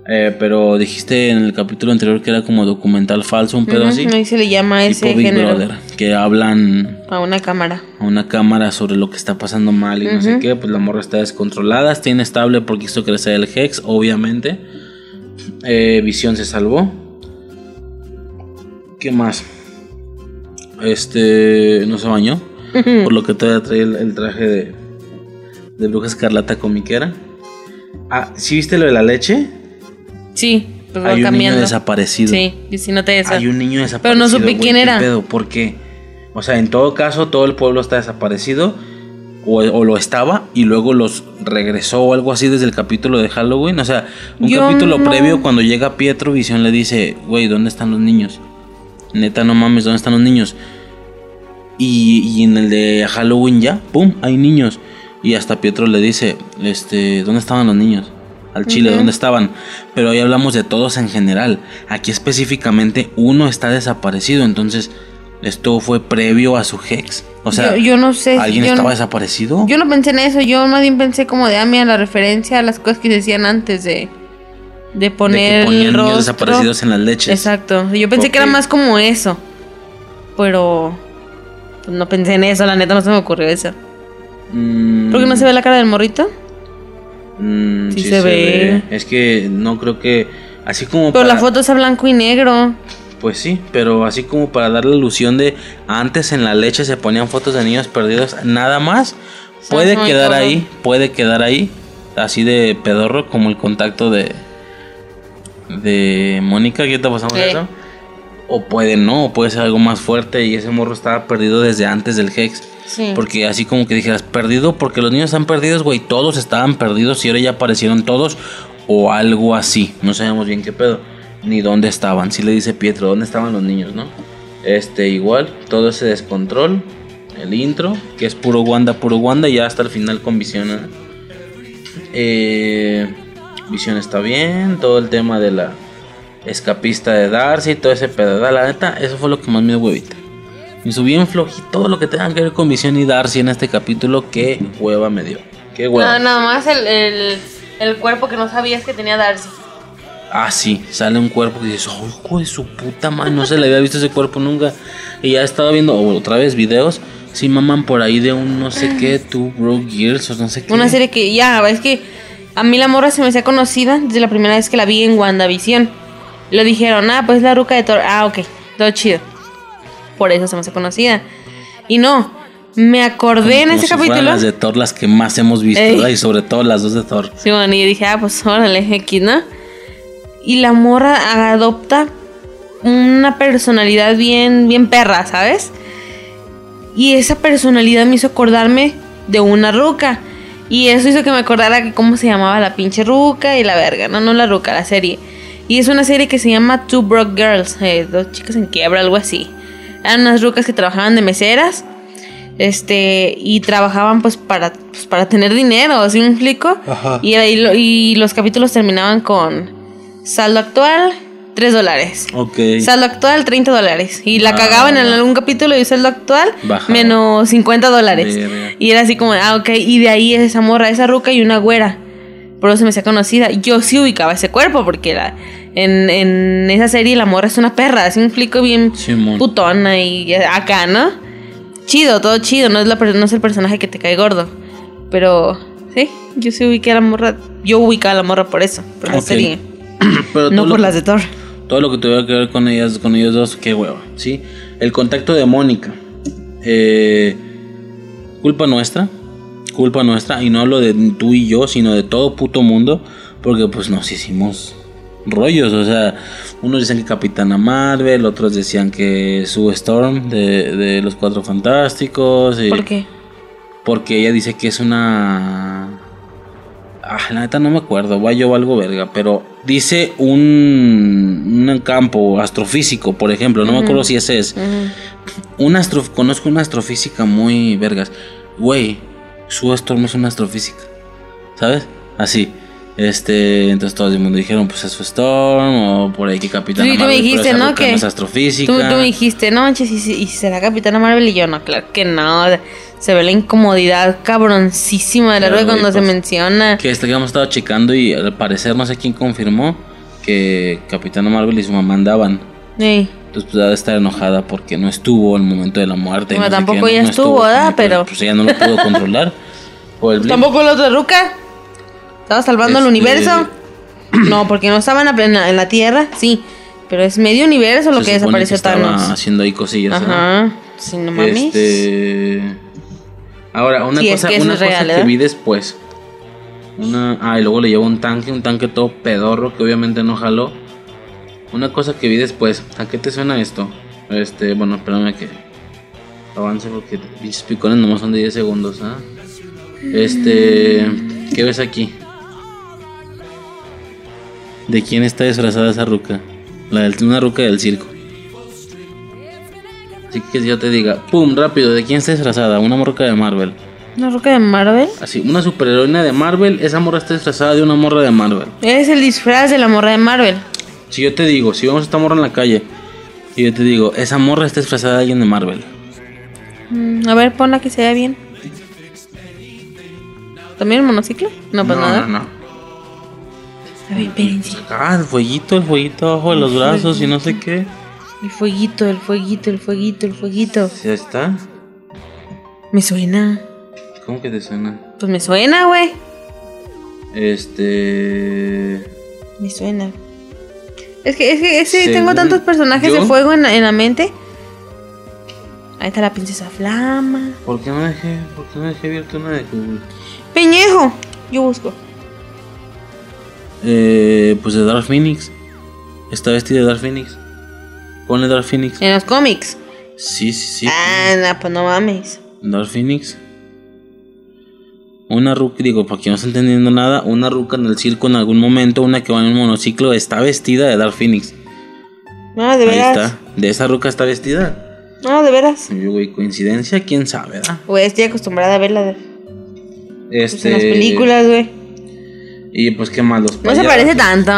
Eh, pero dijiste en el capítulo anterior que era como documental falso, un pedo Ujú, así. Ahí se le llama ese Tipo Big género. Brother. Que hablan A una cámara. a una cámara sobre lo que está pasando mal y no sé qué, pues la morra está descontrolada, está inestable porque hizo crecer el Hex, obviamente. Eh, Visión se salvó. ¿Qué más? Este no se bañó, por lo que todavía trae el, el traje de, de bruja escarlata comiquera. Ah, ¿sí viste lo de la leche? Sí, pues va Hay un niño desaparecido. Sí, y si no te. Hay un niño desaparecido. Pero no supe güey, quién ¿qué era. pedo? ¿Por qué? O sea, en todo caso, todo el pueblo está desaparecido. O, o lo estaba y luego los regresó o algo así desde el capítulo de Halloween. O sea, un Yo capítulo no- previo cuando llega Pietro, Visión le dice, güey, ¿dónde están los niños? Neta, no mames, ¿dónde están los niños? Y, y en el de Halloween ya, ¡pum! Hay niños. Y hasta Pietro le dice, este, ¿dónde estaban los niños? Al Chile, ¿dónde estaban? Pero ahí hablamos de todos en general. Aquí específicamente uno está desaparecido. Entonces, esto fue previo a su Hex. O sea, yo, yo no sé. ¿alguien yo estaba no, desaparecido? Yo no pensé en eso. Yo más bien pensé como de, ah, mira, la referencia a las cosas que se decían antes de, de de poner que ponían el niños desaparecidos en las leches. Exacto. Yo pensé que era más como eso. Pero pues, no pensé en eso, la neta no se me ocurrió eso. Mm, ¿Por qué no se ve la cara del morrito? Mm, Sí se ve. Es que no creo que. Así como. Pero la foto es a blanco y negro. Pues sí, pero así como para dar la ilusión de antes en la leche se ponían fotos de niños perdidos, nada más. Puede quedar ahí, puede quedar ahí, así de pedorro como el contacto de de Mónica, ¿qué te pasamos eso? O puede no, o puede ser algo más fuerte y ese morro estaba perdido desde antes del Hex. Sí. Porque así como que dijeras, perdido porque los niños están perdidos, güey, todos estaban perdidos y ahora ya aparecieron todos o algo así. No sabemos bien qué pedo, ni dónde estaban. Si le dice Pietro, ¿dónde estaban los niños, no? Este, igual, todo ese descontrol, el intro, que es puro Wanda, puro Wanda, y ya hasta el final con Visión. ¿eh? Eh, Visión está bien, todo el tema de la escapista de Darcy, todo ese pedo. La neta, eso fue lo que más me dio huevita. Me subí bien flojito todo lo que tenga que ver con Visión y Darcy en este capítulo. Qué hueva me dio. Qué hueva. No, nada más el, el, el cuerpo que no sabías que tenía Darcy. Ah, sí, sale un cuerpo que dices, hijo de su puta madre, no se le había visto ese cuerpo nunca. Y ya he estado viendo otra vez videos, sí maman por ahí de un no sé qué, Two Broke Girls o no sé qué. Una serie que ya, es que a mí la morra se me hacía conocida desde la primera vez que la vi en WandaVision. Lo dijeron, ah, pues la ruca de Thor. Ah, ok, todo chido. Por eso se me hace conocida. Y no, me acordé en ese si capítulo. las de Thor las que más hemos visto. ¿verdad? Y sobre todo las dos de Thor. Sí, bueno, y dije, ah, pues órale, X, ¿no? Y la morra adopta una personalidad bien, bien perra, ¿sabes? Y esa personalidad me hizo acordarme de una ruca. Y eso hizo que me acordara que cómo se llamaba la pinche ruca y la verga, no, no la ruca, la serie. Y es una serie que se llama Two Broke Girls, eh, dos chicas en quiebra, algo así. Eran unas rucas que trabajaban de meseras este y trabajaban pues para pues, para tener dinero ¿sí me explico? Y, era- y, lo- y los capítulos terminaban con saldo actual 3 dólares Ok. saldo actual 30 dólares y la Ah. cagaban en algún capítulo y saldo actual Bajaba. menos 50 dólares y era así como ah ok y de ahí esa morra esa ruca y una güera por eso se me hacía conocida yo sí ubicaba ese cuerpo porque la en, en esa serie la morra es una perra así me explico bien Simón. putona y acá, ¿no? Chido, todo chido, no es, la, no es el personaje que te cae gordo. Pero, sí, yo sí ubiqué a la morra. Yo ubicaba a la morra por eso, por la serie. Pero No por lo- las de Thor. todo lo que tuviera que ver con ellas, con ellos dos, qué hueva, ¿sí? El contacto de Mónica, eh, culpa nuestra, culpa nuestra, y no hablo de tú y yo, sino de todo puto mundo, porque pues nos hicimos rollos, o sea, unos dicen que Capitana Marvel, otros decían que Sue Storm de, de los Cuatro Fantásticos, y- ¿Por qué? porque ella dice que es una Ah, la neta no me acuerdo, va yo algo verga, pero dice un, un campo astrofísico, por ejemplo, no me acuerdo si ese es. Un astro, conozco una astrofísica muy vergas. Güey, su Storm es una astrofísica. ¿Sabes? Así. Este, entonces todo el mundo dijeron, pues es su Storm, o por ahí que Capitana Sí, tú me Marvel, pero dijiste, ¿no? Que- es astrofísica. Tú, tú me dijiste, no manches, ¿y, y será Capitana Marvel? Y yo, no, claro que no. Se ve la incomodidad cabroncísima de la Claro, rueda cuando güey, se pues, menciona. Que este que hemos estado checando y al parecer no sé quién confirmó que Capitana Marvel y su mamá andaban. Sí. Entonces pues debe estar enojada porque no estuvo al momento de la muerte. Bueno, no tampoco ella no estuvo, ¿verdad? que, Pero- Pues ella no lo pudo controlar. por el blip. Tampoco otra ruca. Estaba salvando el Este- universo. No, porque no estaba en la, en Tierra, sí. Pero es medio universo lo Se que desapareció estaba Thanos. haciendo ahí cosillas. Ajá. Sí, no mames. Este. Ahora, una Sí, es cosa, que una cosa real, que vi después. Una. Ah, y luego le llevó un tanque, un tanque todo pedorro que obviamente no jaló. Una cosa que vi después. ¿A qué te suena esto? Este, bueno, espérame que avance porque pinches picones nomás son de 10 segundos, ¿ah? Este. ¿Qué ves aquí? ¿De quién está disfrazada esa ruca? La del, una ruca del circo. Así que yo te diga, pum, rápido, ¿de quién está disfrazada? Una morra de Marvel. ¿Una ruca de Marvel? Así, una superheroína de Marvel, esa morra está disfrazada de una morra de Marvel. Es el disfraz de la morra de Marvel. Si yo te digo, si vemos a esta morra en la calle, y yo te digo, esa morra está disfrazada de alguien de Marvel. Mm, a ver, ponla que se vea bien. ¿También el monociclo? No, pues nada. No, no. A ver, espérense. Ah, el fueguito, el fueguito abajo de los brazos y no sé qué. El fueguito, el fueguito, el fueguito, el fueguito. ¿Ya está? Me suena. ¿Cómo que te suena? Pues me suena, güey. Este. Me suena. Es que, es que, es que tengo tantos personajes yo- de fuego en, en la mente. Ahí está la princesa Flama. ¿Por qué no dejé, por qué no dejé abierto una de? Peñejo. Yo busco. Eh, pues de Dark Phoenix. Está vestida de Dark Phoenix. Ponle Dark Phoenix. En los cómics. Sí, sí, sí. Ah, no, pues no mames. Dark Phoenix. Una ruca, digo, para quien no está entendiendo nada, una ruca en el circo en algún momento, una que va en un monociclo, está vestida de Dark Phoenix. No, de Ahí veras. está. De esa ruca está vestida. No, de veras. Y yo, güey, coincidencia, quién sabe, ¿verdad? Güey, estoy acostumbrada a verla de, pues, Este. en las películas, güey. Y pues, ¿qué más? Los No se parece tanto.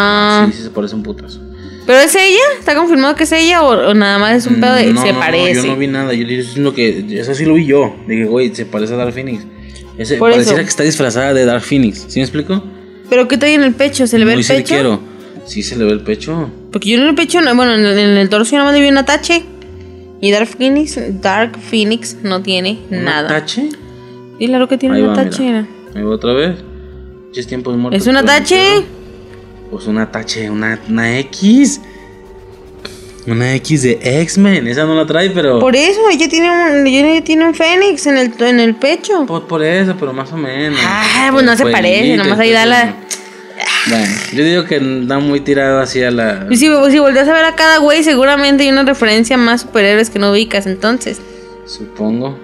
Sí, sí, se parece un putazo. ¿Pero es ella? ¿Está confirmado que es ella o, o nada más es un pedo de Mm, No, se no, no, parece? yo no vi nada. Yo diciendo que. Eso sí lo vi yo. Dije, güey, se parece a Dark Phoenix. Ese, Por pareciera eso. que está disfrazada de Dark Phoenix. ¿Sí me explico? ¿Pero qué trae en el pecho? ¿Se le ve Muy el pecho? cirquero. Sí, se le ve el pecho. Porque yo en el pecho, no- bueno, en el, en el torso yo nada más le vi una tache. Y Dark Phoenix, Dark Phoenix no tiene ¿Una nada. tache? Y claro que tiene Ahí una va, tache. mira. Ahí va otra vez. Es tiempos muertos. ¿Es una pero no tache? creo. Pues una tache, una, una X. Una X de X-Men. Esa no la trae, pero. Por eso, ella tiene un, ella tiene un fénix en el, en el pecho. Por, por eso, pero más o menos. Ah, pues no se parece, nomás ahí da la- Bueno, yo digo que da muy tirado hacia la. Si, si volteas a ver a cada güey, seguramente hay una referencia más superhéroes que no ubicas, entonces. Supongo.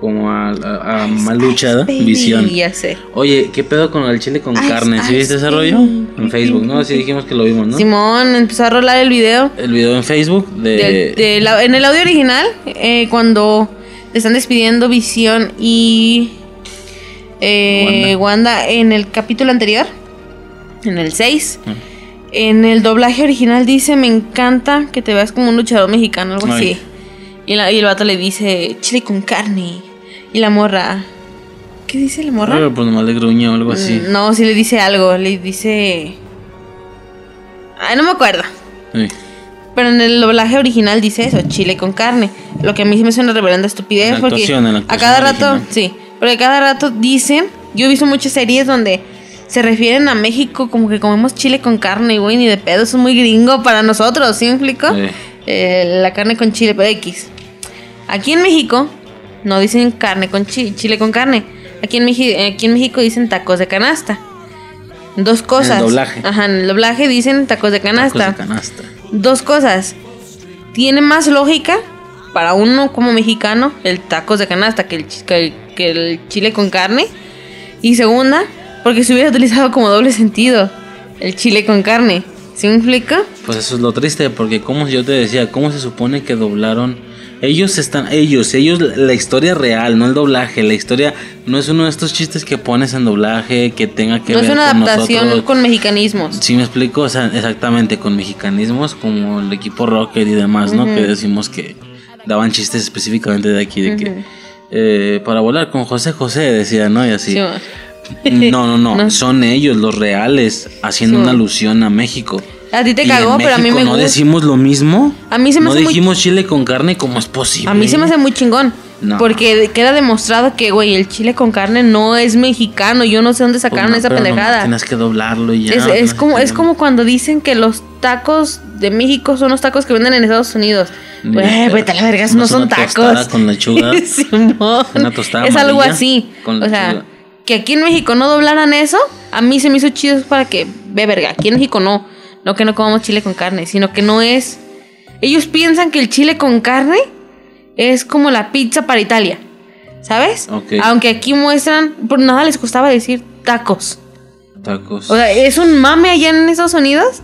Como a, a, a Malucha, Baby, visión. Ya sé. Oye, ¿qué pedo con el chile con Ice, carne? ¿Sí viste ese rollo? En Facebook, ¿no? Sí dijimos que lo vimos, ¿no? Simón empezó a rolar el video. El video en Facebook de. Del- de la- en el audio original, eh, cuando te están despidiendo Visión y eh, Wanda. en el capítulo anterior, en el 6. Ah. En el doblaje original dice, me encanta que te veas como un luchador mexicano, algo Ay. así. Y, la- y el vato le dice, chile con carne. Y la morra, ¿qué dice la morra? Ah, pues nomás le gruñe o algo así. Mm, No, sí le dice algo, le dice... Ay, no me acuerdo. Sí. Pero en el doblaje original dice eso, chile con carne. Lo que a mí se me suena reverenda estupidez. La porque la a cada rato, original. sí, porque a cada rato dicen, yo he visto muchas series donde se refieren a México como que comemos chile con carne, güey, ni de pedo, eso es muy gringo para nosotros, ¿sí me explico? Sí. Eh, la carne con chile, pero X. Aquí en México no dicen carne con chi- chile con carne. Aquí en, Meji- aquí en México dicen tacos de canasta. Dos cosas. doblaje. Ajá, en el doblaje dicen tacos de canasta. Tacos de canasta. Dos cosas. Tiene más lógica para uno como mexicano el tacos de canasta que el, chi- que el- que el chile con carne. Y segunda, Porque se hubiera utilizado como doble sentido el chile con carne. ¿Sí me explica? Pues eso es lo triste, porque como yo te decía, ¿cómo se supone que doblaron? Ellos están, ellos, ellos, la historia real, no el doblaje, la historia no es uno de estos chistes que pones en doblaje, que tenga que no ver es una con adaptación nosotros. con mexicanismos. Sí me explico, o sea, exactamente, con mexicanismos como el equipo Rocket y demás, ¿no? Que decimos que daban chistes específicamente de aquí, de que eh, para volar con José José, decía, ¿no? Y así. Sí. No, no, no, No. son ellos los reales haciendo Sí, una alusión a México. A ti te Y cagó, en pero a mí me no gusta. decimos lo mismo. A mí se me no hace muy- dijimos chile con carne, ¿cómo es posible? A mí se me hace muy chingón. No. Porque queda demostrado que, güey, el chile con carne no es mexicano. Yo no sé dónde Pues sacaron no, esa pendejada. Tienes que doblarlo y ya. es, no como, es como cuando dicen que los tacos de México son los tacos que venden en Estados Unidos. Ni Güey, vete a la verga, No no son una tacos. con lechuga. Simón. Una tostada Es algo así. con o sea, que aquí en México no doblaran eso, a mí se me hizo chido para que, ve verga, aquí en México no. No que no comamos chile con carne, sino que no es. Ellos piensan que el chile con carne es como la pizza para Italia. ¿Sabes? Aunque aquí muestran, por nada les costaba decir tacos. Tacos. O sea, es un mame allá en Estados Unidos.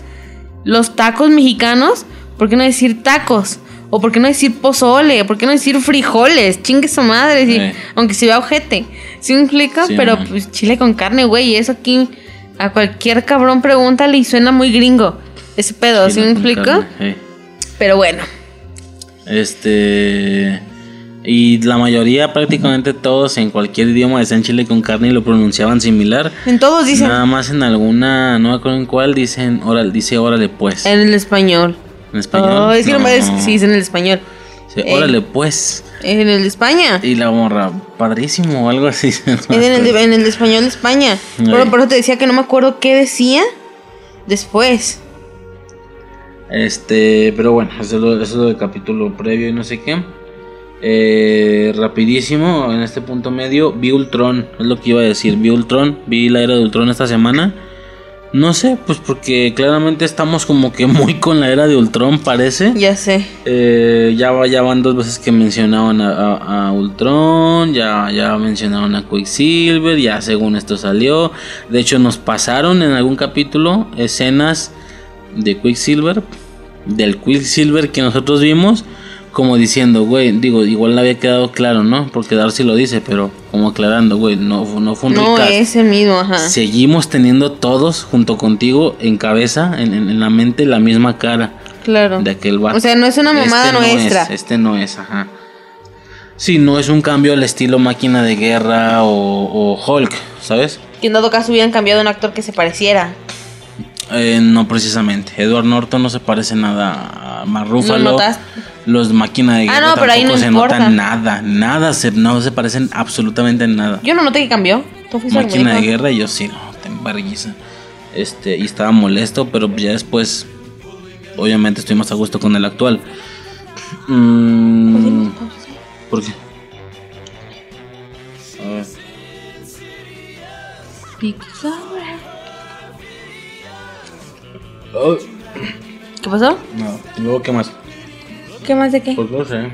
Los tacos mexicanos. ¿Por qué no decir tacos? O por qué no decir pozole, por qué no decir frijoles, chingue su madre, sí, Eh. aunque se vea ojete. ¿Sí me explica? Sí, Pero man. pues chile con carne, güey, eso aquí a cualquier cabrón pregúntale y suena muy gringo. Ese pedo, ¿sí me carne, eh. Pero bueno, Este. Y la mayoría, prácticamente todos, en cualquier idioma decían chile con carne y lo pronunciaban similar. en todos dicen Nada más en alguna, no me acuerdo en cuál, dicen, órale, dice órale pues. en el español. En español. Oh, es que no, No. me es, sí, es en el español. Sí, Eh. órale pues. En el de España. Y la morra, padrísimo o algo así. en el, de, en el de español de España. Pero por eso te decía que no me acuerdo qué decía después. Este, pero bueno, eso es lo, eso es lo del capítulo previo y no sé qué. Eh, rapidísimo, en este punto medio, vi Ultron, es lo que iba a decir, vi Ultron, vi la era de Ultron esta semana. No sé, pues porque claramente estamos como que muy con la era de Ultron, parece. Ya sé. Eh, ya, ya van dos veces que mencionaban a, a- a Ultron, ya, ya mencionaron a Quicksilver, ya según esto salió. De hecho, nos pasaron en algún capítulo escenas de Quicksilver, del Quicksilver que nosotros vimos, como diciendo, güey, digo, igual le había quedado claro, ¿no? Porque Darcy lo dice, pero como aclarando, güey, no, no fue un No recast. es el mismo, ajá. Seguimos teniendo todos junto contigo en cabeza, en, en- en la mente, la misma cara Claro. de aquel vato. O sea, no es una mamada no nuestra. es, este no es, ajá. Sí, no es un cambio al estilo máquina de guerra o, o Hulk, ¿sabes? Que en dado caso hubieran cambiado un actor que se pareciera. Eh, no precisamente. Edward Norton no se parece nada a Mark Ruffalo. Los máquina de Ah, guerra no, pero ahí no se importa. notan nada, nada, se, no se parecen absolutamente en nada. Yo no noté que cambió. Tú fuiste máquina de guerra y yo sí, no, te embarguiza. Este, y estaba molesto, pero ya después, obviamente estoy más a gusto con el actual. Mm, ¿Por qué? A ver. Oh, ¿Qué pasó? no, ¿y luego qué más? ¿Qué más de qué? Pues no sé.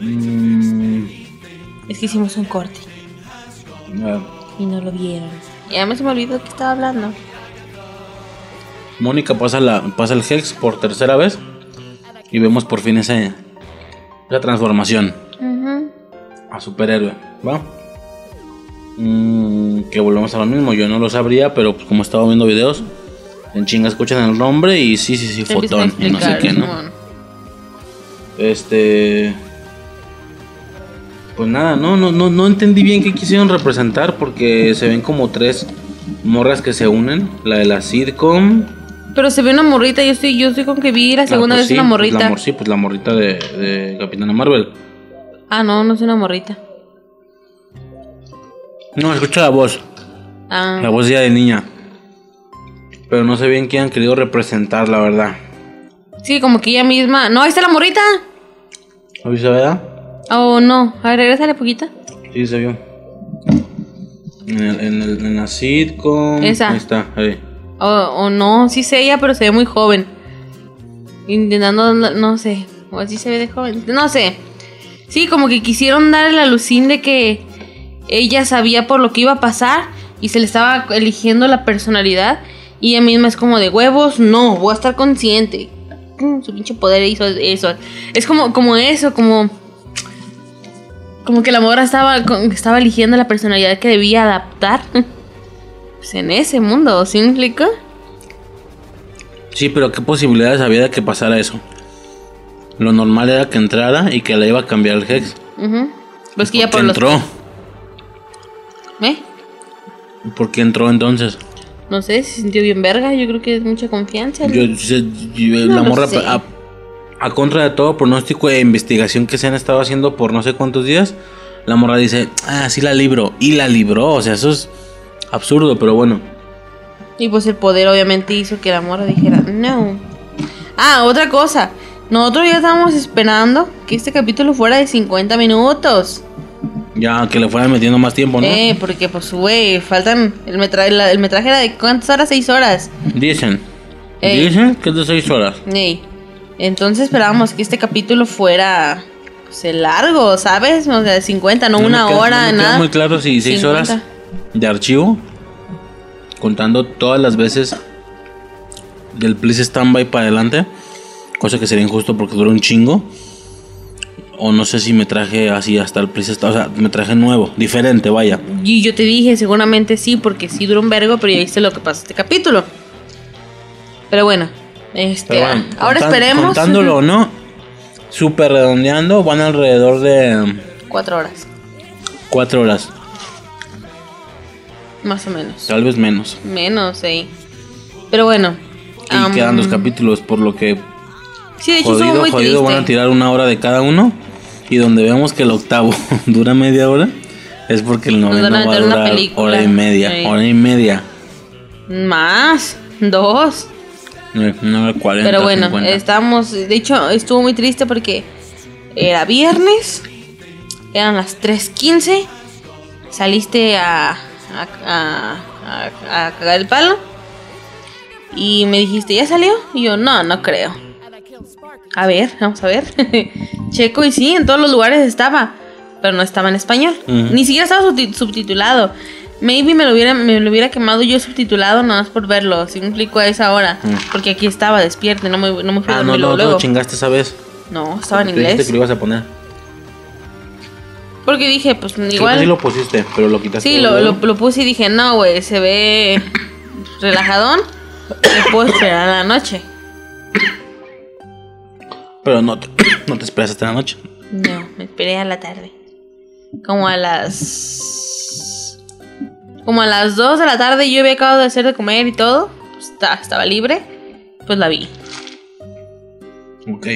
Mm, Es que hicimos un corte a ver. y no lo vieron. Ya me se me olvidó que estaba hablando. Mónica pasa, la, pasa el Hex por tercera vez y vemos por fin ese, esa transformación Ujú. a superhéroe, ¿va? Mm, que volvemos a lo mismo, yo no lo sabría, pero pues, como he estado viendo videos, en chinga escuchan el nombre y sí, sí, sí, Te fotón y no sé qué, ¿no? Este. Pues nada, no, no, no, no entendí bien qué quisieron representar porque se ven como tres morras que se unen. La de la sitcom. Pero se ve una morrita, yo estoy, yo estoy con que vi la segunda Ah, pues vez sí, una pues morrita. la mor- sí, pues la morrita de, de Capitana Marvel. Ah, no, no es una morrita. No, escucha la voz. Ah, La voz ya de niña. Pero no sé bien qué han querido representar, la verdad. sí, como que ella misma. No, ahí está la morrita. ¿Avisa, verdad? Oh, no. A ver, regrésale poquita. Sí, se vio. En, el- en, el- en la sitcom. Esa. Ahí está, ahí. O o no, sí sé ella, pero se ve muy joven. Intentando, no, no sé. O así se ve de joven. No sé. Sí, como que quisieron dar la alucín de que ella sabía por lo que iba a pasar y se le estaba eligiendo la personalidad y ella misma es como de huevos, no, voy a estar consciente. Mm, Su pinche poder hizo eso. Es como, como eso, como... Como que la morra estaba, estaba eligiendo la personalidad que debía adaptar. Pues en ese mundo, ¿sí me explico? Sí, pero ¿qué posibilidades había de que pasara eso? Lo normal era que entrara y que le iba a cambiar el Hex. Pues que ya ¿Por los... entró? ¿Eh? ¿Por qué entró entonces? No sé, se sintió bien verga. Yo creo que es mucha confianza. Yo, yo- No la morra, a, a contra de todo pronóstico e investigación que se han estado haciendo por no sé cuántos días, la morra dice, ah, sí la libro. Y la libró, o sea, eso es absurdo, pero bueno. Y pues el poder obviamente hizo que la morra dijera, no. Ah, otra cosa. Nosotros ya estábamos esperando que este capítulo fuera de 50 minutos. Ya que le fueran metiendo más tiempo, ¿no? Eh, porque pues, güey, faltan... El, metra la- el metraje era de cuántas horas? Seis horas. Dicen. Ey. Dicen que es de seis horas. Ey. Entonces esperábamos que este capítulo fuera... Pues el largo, ¿sabes? O sea, de 50, no, una queda- hora, no me queda nada. muy claro si seis 50. horas de archivo, contando todas las veces del please standby para adelante, cosa que sería injusto porque dura un chingo. O no sé si me traje así hasta el standby, o sea, me traje nuevo, diferente, vaya. Y yo te dije, seguramente sí, porque sí dura un vergo, pero ya viste lo que pasa este capítulo. Pero bueno, este, Pero bueno, ahora contan- esperemos. Contándolo o no, super redondeando, van alrededor de Cuatro horas, cuatro horas, más o menos. tal vez menos. Menos, sí. Pero bueno. Y quedan dos capítulos, por lo que Sí, de hecho jodido, muy jodido, van a tirar una hora de cada uno. Y donde vemos que el octavo dura media hora, es porque el noveno va a durar película. hora y media. Sí. Hora y media. Más, dos. Hora cuarenta, Pero bueno, 50. estábamos. De hecho, estuvo muy triste porque era viernes, eran las 3:15. Saliste a, a, a, a- a cagar el palo. Y me dijiste, ¿ya salió? Y yo, no, no creo. A ver, vamos a ver. Checo, y sí, en todos los lugares estaba. Pero no estaba en español. Ujú. Ni siquiera estaba subti- subtitulado. Maybe me lo hubiera, me lo hubiera quemado yo subtitulado nada más por verlo. Si me explico a esa hora. Mm. Porque aquí estaba despierto no me, no me fui a Ah, dormir no, luego. no, no, luego. chingaste esa vez. No, estaba en inglés. que lo ibas a poner. Porque dije, pues Creo que igual. sí lo pusiste, pero lo quitaste. Sí, lo, lo, lo puse y dije, no, güey, se ve relajadón. Me puedo esperar a la noche. Pero no te, no te esperas hasta la noche. No, me esperé a la tarde. Como a las. Como a las 2 de la tarde yo había acabado de hacer de comer y todo. Pues, está- estaba libre. Pues la vi. Ok.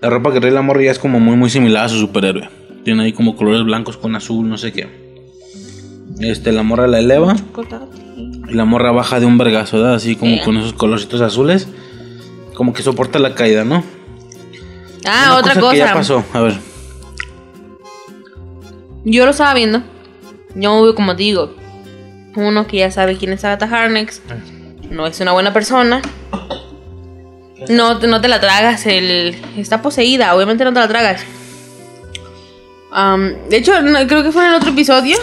La ropa que trae la morra ya es como muy, muy similar a su superhéroe. Tiene ahí como colores blancos con azul, no sé qué. Este, la morra la eleva. Y la morra baja de un vergazo, ¿verdad? Así como con esos colorcitos azules. Como que soporta la caída, ¿no? Ah, Una otra cosa. ya pasó, a ver. Yo lo estaba viendo. Yo, como te digo, uno que ya sabe quién es Agatha Harnex. No es una buena persona. No, te- no te la tragas. El, está poseída, obviamente no te la tragas. Am, de hecho, no, creo que fue en el otro episodio.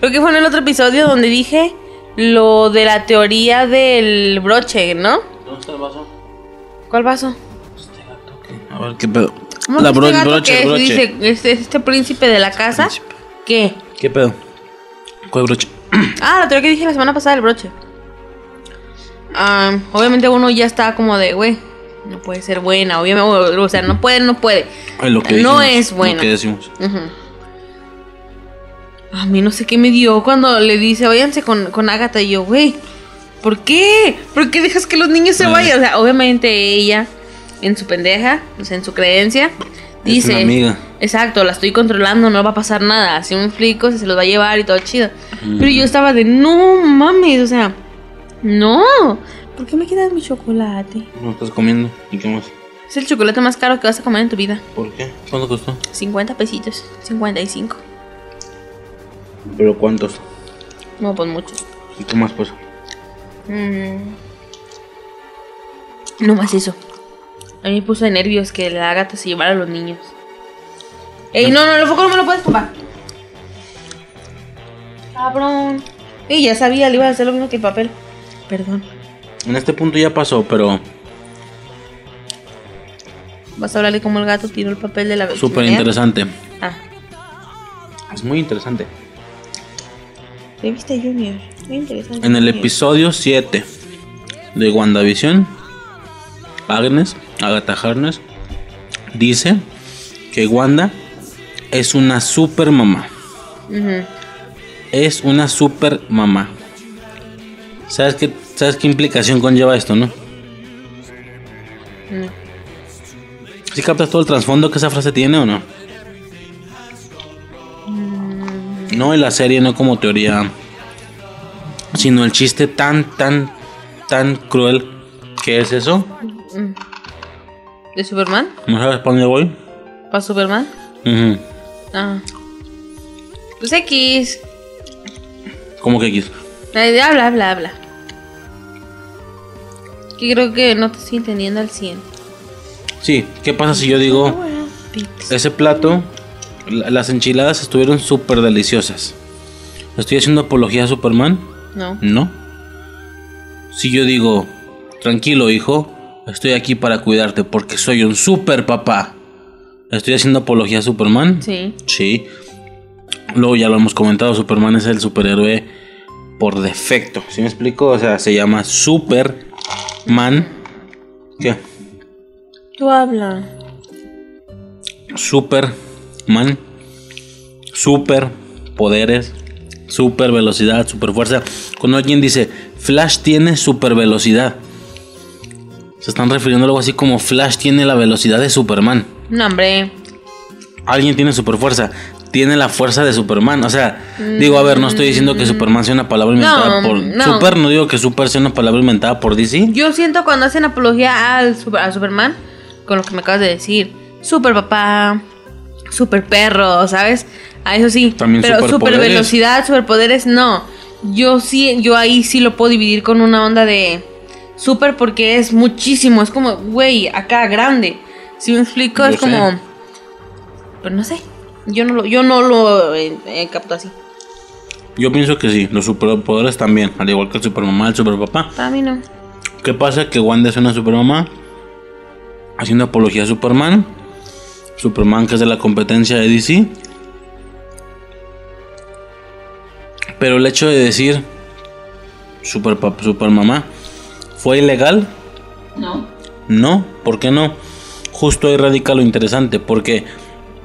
Creo que fue en el otro episodio donde dije lo de la teoría del broche, ¿no? ¿Dónde está el vaso? ¿Cuál vaso? A ver, ¿qué pedo? ¿Cómo La que bro- este gato broche, que es? broche. Dice, este, este príncipe de la casa. ¿Qué? ¿Qué pedo? ¿Cuál broche? Ah, la teoría que dije la semana pasada del broche. Ah, obviamente uno ya está como de, güey, no puede ser buena, obviamente, o sea, no puede, no puede. Ay, lo que No dijimos, es buena. Lo que decimos. Ujú. A mí no sé qué me dio cuando le dice, váyanse con, con Agatha y yo, güey, ¿por qué? ¿Por qué dejas que los niños se vayan? O sea, obviamente ella, en su pendeja, o sea, en su creencia, Es dice, una amiga. exacto, la estoy controlando, no va a pasar nada, así me explico, se los va a llevar y todo chido. Pero yo estaba de, no mames, o sea, no, ¿por qué me quitas mi chocolate? ¿No estás comiendo? ¿Y qué más? Es el chocolate más caro que vas a comer en tu vida. ¿Por qué? ¿Cuánto costó? 50 pesitos, 55. ¿Pero cuántos? No, pues muchos. ¿Y qué más pues? Mm. No más eso. A mí me puso de nervios que la gata se llevara a los niños. Ey, no, no, el foco no me lo puedes tomar. Cabrón. Y ya sabía, le iba a hacer lo mismo que el papel. Perdón. En este punto ya pasó, pero Vas a hablarle como el gato tiró el papel de la vecina. súper interesante. Ah, Es muy interesante. ¿te viste Junior? Interesante. En el episodio 7 de WandaVision, Agnes, Agatha Harness, dice que Wanda es una super mamá. Es una super mamá. ¿Sabes qué, ¿Sabes qué implicación conlleva esto, no? No. ¿Sí captas todo el trasfondo que esa frase tiene o no? No en la serie, no como teoría, sino el chiste tan, tan, tan cruel que es eso. ¿De Superman? ¿No sabes para dónde voy? ¿Para Superman? Ujú. Ah. Pues X. ¿Cómo que X? Ay, Habla, habla, habla. Que creo que no te estoy entendiendo al 100. Sí, ¿qué pasa si yo digo, ese plato, la- las enchiladas estuvieron súper deliciosas? ¿Estoy haciendo apología a Superman? No. No. Si yo digo, tranquilo hijo, estoy aquí para cuidarte porque soy un super papá. ¿Estoy haciendo apología a Superman? Sí. Sí. Luego ya lo hemos comentado, Superman es el superhéroe por defecto. ¿Sí me explico? O sea, se llama Superman. ¿Qué? Tú habla. Superman. Super poderes. Super velocidad, super fuerza. Cuando alguien dice Flash tiene super velocidad. Se están refiriendo a algo así como Flash tiene la velocidad de Superman. No, hombre. Alguien tiene super fuerza. Tiene la fuerza de Superman. O sea, digo, a ver, no estoy diciendo que Superman sea una palabra inventada No, por. no. Super, no digo que Super sea una palabra inventada por DC. Yo siento cuando hacen apología al super- a Superman, con lo que me acabas de decir, super papá, super perro, ¿sabes? A eso sí. También pero super velocidad, superpoderes, no. Yo sí, yo ahí sí lo puedo dividir con una onda de super porque es muchísimo, es como, güey, acá grande. Si me explico, Yo es sé. como, pero no sé. Yo no lo, yo no lo eh, eh, capto así. Yo pienso que sí, los superpoderes también, al igual que el supermamá, el superpapá. Para mí no. ¿Qué pasa? Que Wanda es una supermamá haciendo apología a Superman. Superman que es de la competencia de DC. Pero el hecho de decir super supermamá fue ilegal. No. No, ¿por qué no? Justo ahí radica lo interesante, porque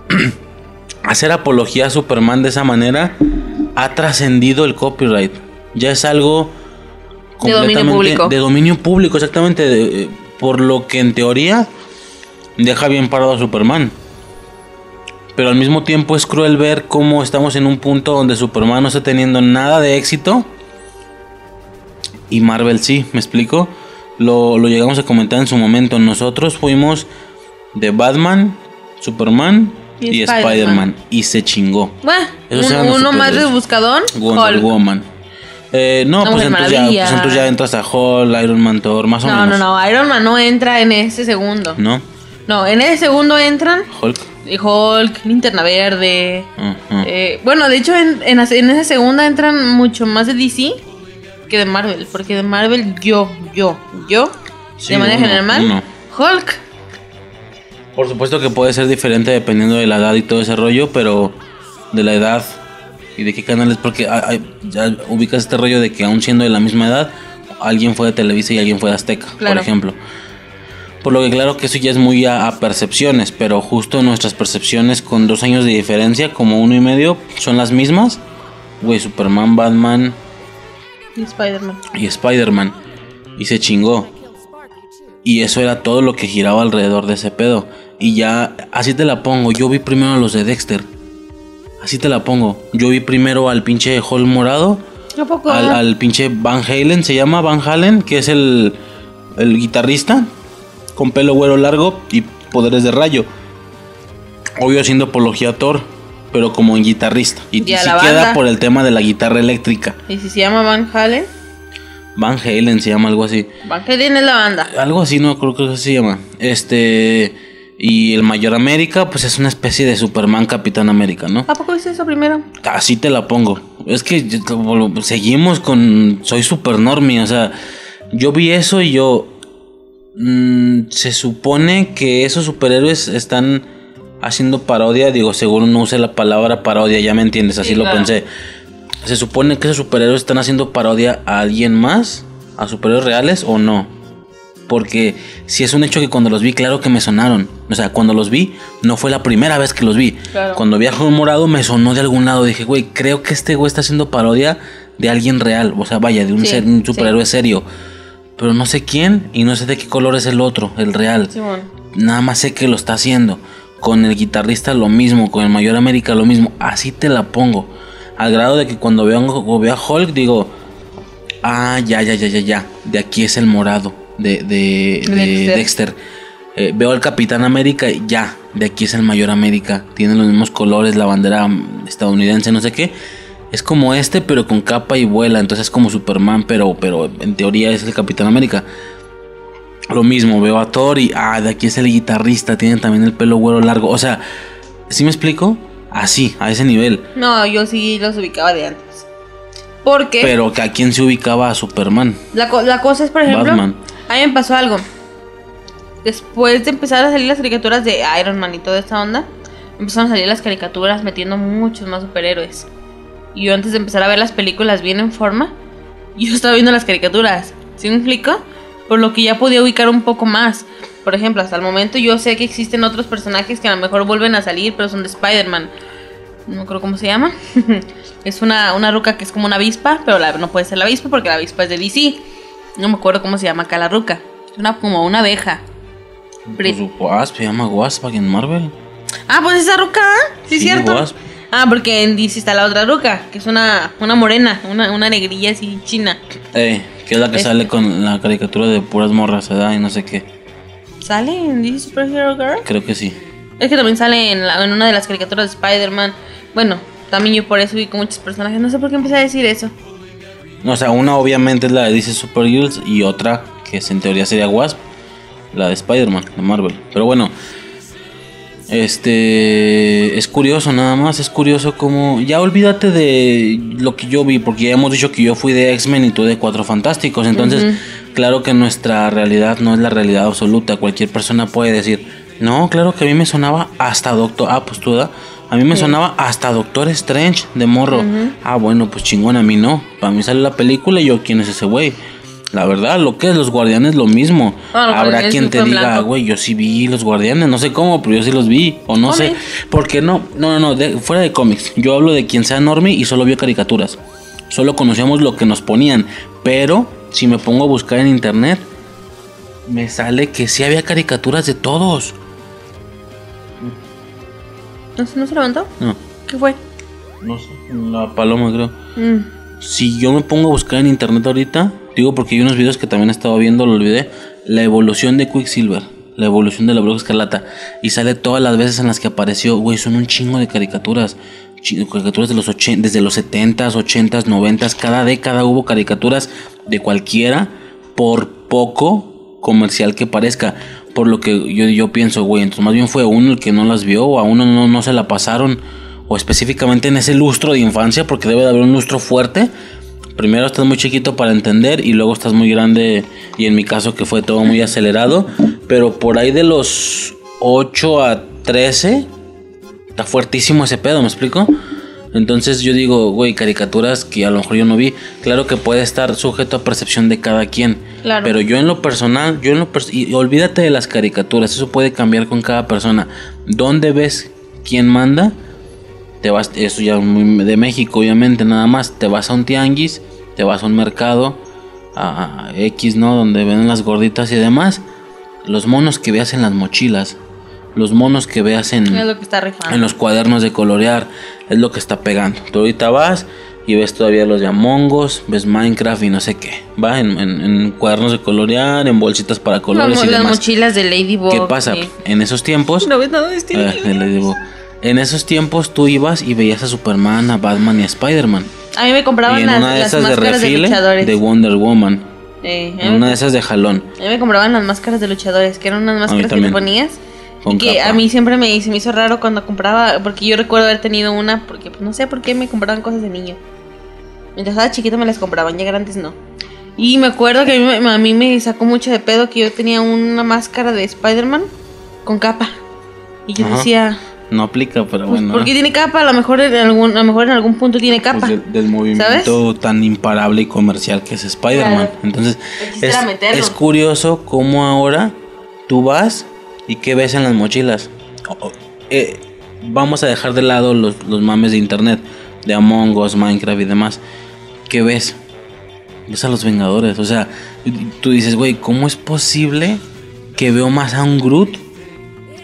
hacer apología a Superman de esa manera ha trascendido el copyright. Ya es algo De dominio público. de dominio público, exactamente, de- eh, por lo que en teoría deja bien parado a Superman. Pero al mismo tiempo es cruel ver cómo estamos en un punto donde Superman no está teniendo nada de éxito y Marvel sí, ¿me explico? Lo, lo llegamos a comentar en su momento. Nosotros fuimos de Batman, Superman Y y, Spider-Man. Y se chingó. Bueno, uno más rebuscadón. Wonder Hulk. Woman. Eh, no, No, pues entonces, ya, pues entonces ya entras a Hulk, Iron Man, Thor, más o No, menos. no, no, Iron Man no entra en ese segundo. ¿No? No, en ese segundo entran Hulk. Eh, Hulk, Linterna Verde. Eh, bueno, de hecho, en, en, en esa segunda entran mucho más de DC que de Marvel. Porque de Marvel, yo, yo, yo, Sí, de manera uno, general, uno. Hulk. Por supuesto que puede ser diferente dependiendo de la edad y todo ese rollo, pero de la edad y de qué canales, porque hay- ya ubicas este rollo de que aún siendo de la misma edad, alguien fue de Televisa y alguien fue de Azteca, Claro. por ejemplo. Por lo que claro que eso ya es muy a, a percepciones, pero justo nuestras percepciones con dos años de diferencia, como uno y medio, son las mismas. Güey, Superman, Batman Y Spider-Man. y Spider-Man. Y se chingó. Y eso era todo lo que giraba alrededor de ese pedo. Y ya, así te la pongo. Yo vi primero a los de Dexter. Así te la pongo. Yo vi primero al pinche Hall morado. ¿A poco? Al, al pinche Van Halen. Se llama Van Halen. Que es el, el guitarrista. Con pelo güero largo y poderes de rayo. Obvio haciendo apología a Thor. Pero como en guitarrista. Y, Y queda por el tema de la guitarra eléctrica. ¿Y si se llama Van Halen? Van Halen se llama algo así. Van Halen es la banda. Algo así, no creo que se llama. Este. Y el Mayor América, pues es una especie de Superman Capitán América, ¿no? ¿A poco viste eso primero? Así te la pongo. Es que seguimos con. Soy super normie, o sea. Yo vi eso y yo. Mm, se supone que esos superhéroes están haciendo parodia. Digo, seguro no use la palabra parodia, ya me entiendes, así Sí, lo claro. pensé. Se supone que esos superhéroes están haciendo parodia a alguien más, a superhéroes reales o no. Porque si es un hecho que cuando los vi, claro que me sonaron. O sea, cuando los vi, no fue la primera vez que los vi. Claro. Cuando vi a Hulk morado, me sonó de algún lado. Dije, güey, creo que este güey está haciendo parodia de alguien real. O sea, vaya, de un, Sí, ser- un sí. superhéroe serio. Pero no sé quién y no sé de qué color es el otro, el real. Nada más sé que lo está haciendo. Con el guitarrista lo mismo, con el Mayor América lo mismo. Así te la pongo. Al grado de que cuando veo, a- veo a Hulk digo, ah, ya, ya, ya, ya, ya. De aquí es el morado de, de, de Dexter. Dexter. Eh, veo al Capitán América y ya, de aquí es el Mayor América. Tiene los mismos colores, la bandera mm, estadounidense, no sé qué. Es como este, pero con capa y vuela. Entonces es como Superman, pero, pero en teoría es el Capitán América. Lo mismo, veo a Thor y ah, de aquí es el guitarrista, tiene también el pelo güero largo. O sea, ¿sí me explico? Así, a ese nivel. No, yo sí los ubicaba de antes. Porque Pero que a quién se ubicaba a Superman. la, co- la cosa es, por ejemplo, Batman. a mí me pasó algo. Después de empezar a salir las caricaturas de Iron Man y toda esta onda, empezaron a salir las caricaturas metiendo muchos más superhéroes. Y yo antes de empezar a ver las películas bien en forma, yo estaba viendo las caricaturas. ¿Sí me explico? Por lo que ya podía ubicar un poco más. Por ejemplo, hasta el momento yo sé que existen otros personajes que a lo mejor vuelven a salir, pero son de Spider-Man. No acuerdo cómo se llama. es una, una ruca que es como una avispa, pero la- no puede ser la avispa porque la avispa es de DC. No me acuerdo cómo se llama acá la ruca. Es una, como una abeja. Pues, Wasp, se llama Wasp aquí en Marvel. Ah, pues esa ruca, ¿ah? sí, Sí, cierto. Wasp. Ah, porque en DC está la otra ruca, que es una, una morena, una, una negrilla así china. Eh, que es la que Este. sale con la caricatura de puras morras, ¿verdad? Y no sé qué. ¿Sale en DC Superhero Girl? Creo que sí. Es que también sale en, la- en una de las caricaturas de Spider-Man. Bueno, también yo por eso vi con muchos personajes. No sé por qué empecé a decir eso. O sea, una obviamente es la de DC Supergirls y otra que en teoría sería Wasp, la de Spider-Man, de Marvel. Pero bueno, este es curioso nada más, es curioso como ya olvídate de lo que yo vi porque ya hemos dicho que yo fui de X-Men y tú de Cuatro Fantásticos, entonces claro que nuestra realidad no es la realidad absoluta, cualquier persona puede decir, "No, claro que a mí me sonaba hasta Doctor, ah, pues tú da a mí me sonaba hasta Doctor Strange de morro. Ah, bueno, pues chingón, a mí no. Para mí sale la película y yo, ¿quién es ese güey? La verdad, lo que es los guardianes, lo mismo. Ah, Habrá quien te diga, blanco. güey, yo sí vi los guardianes, no sé cómo, pero yo sí los vi, o no sé. Cómics. ¿Por qué no? No, no, no, de- fuera de cómics. Yo hablo de quien sea normie y solo vio caricaturas. Solo conocíamos lo que nos ponían. Pero si me pongo a buscar en internet, me sale que sí había caricaturas de todos. ¿No, se- no se levantó? No, ¿Qué fue? no sé, la paloma creo. Mm. Si yo me pongo a buscar en internet ahorita, digo porque hay unos videos que también he estado viendo, lo olvidé, la evolución de Quicksilver, la evolución de la bruja escarlata, y sale todas las veces en las que apareció, güey, son un chingo de caricaturas, caricaturas de los desde los 70s, 80s, 90s, cada década hubo caricaturas de cualquiera, por poco comercial que parezca. Por lo que yo, yo pienso, güey, entonces más bien fue uno el que no las vio, o a uno no, no se la pasaron, o específicamente en ese lustro de infancia, porque debe de haber un lustro fuerte. Primero estás muy chiquito para entender y luego estás muy grande, y en mi caso que fue todo muy acelerado, pero por ahí de los 8 a 13, está fuertísimo ese pedo, ¿me explico? Entonces yo digo, güey, caricaturas que a lo mejor yo no vi, claro que puede estar sujeto a percepción de cada quien. Claro. Pero yo en lo personal, yo en lo pers- y olvídate de las caricaturas, eso puede cambiar con cada persona. ¿Dónde ves quién manda? Te vas, eso ya de México, obviamente, nada más. Te vas a un tianguis, te vas a un mercado, a X, ¿no? Donde venden las gorditas y demás. Los monos que veas en las mochilas, los monos que veas en, Es lo que está rifando. en los cuadernos de colorear, es lo que está pegando. Tú ahorita vas y ves todavía los de Among Us, ves Minecraft y no sé qué. Va en, en- en cuadernos de colorear, en bolsitas para colores y las demás. mochilas de Ladybug. ¿Qué pasa? En esos tiempos, No ves nada de este. eh, en esos tiempos tú ibas y veías a Superman, a Batman y a Spider-Man. A mí me compraban Y en las, una de esas de máscaras de, refile luchadores. de Wonder Woman. Eh, En una de esas de jalón. a mí me compraban las máscaras de luchadores, que eran unas máscaras que te ponías. Con que capa. a mí siempre me, se me hizo raro cuando compraba, porque yo recuerdo haber tenido una, porque pues, no sé por qué me compraban cosas de niño. Mientras estaba chiquita me las compraban, ya grandes no. Y me acuerdo que a mí, me- a mí me sacó mucho de pedo que yo tenía una máscara de Spider-Man con capa. Y yo Ajá. decía, No aplica, pero pues, bueno. ¿por qué tiene capa? A lo mejor en algún, a lo mejor en algún punto tiene Pues capa. del, del movimiento tan imparable y comercial que es Spider-Man. Claro. Entonces, es, es curioso cómo ahora tú vas y qué ves en las mochilas. Eh, vamos a dejar de lado los, los mames de internet, de Among Us, Minecraft y demás. ¿Qué ves? Ves a los Vengadores. O sea, tú dices, güey, ¿cómo es posible que veo más a un Groot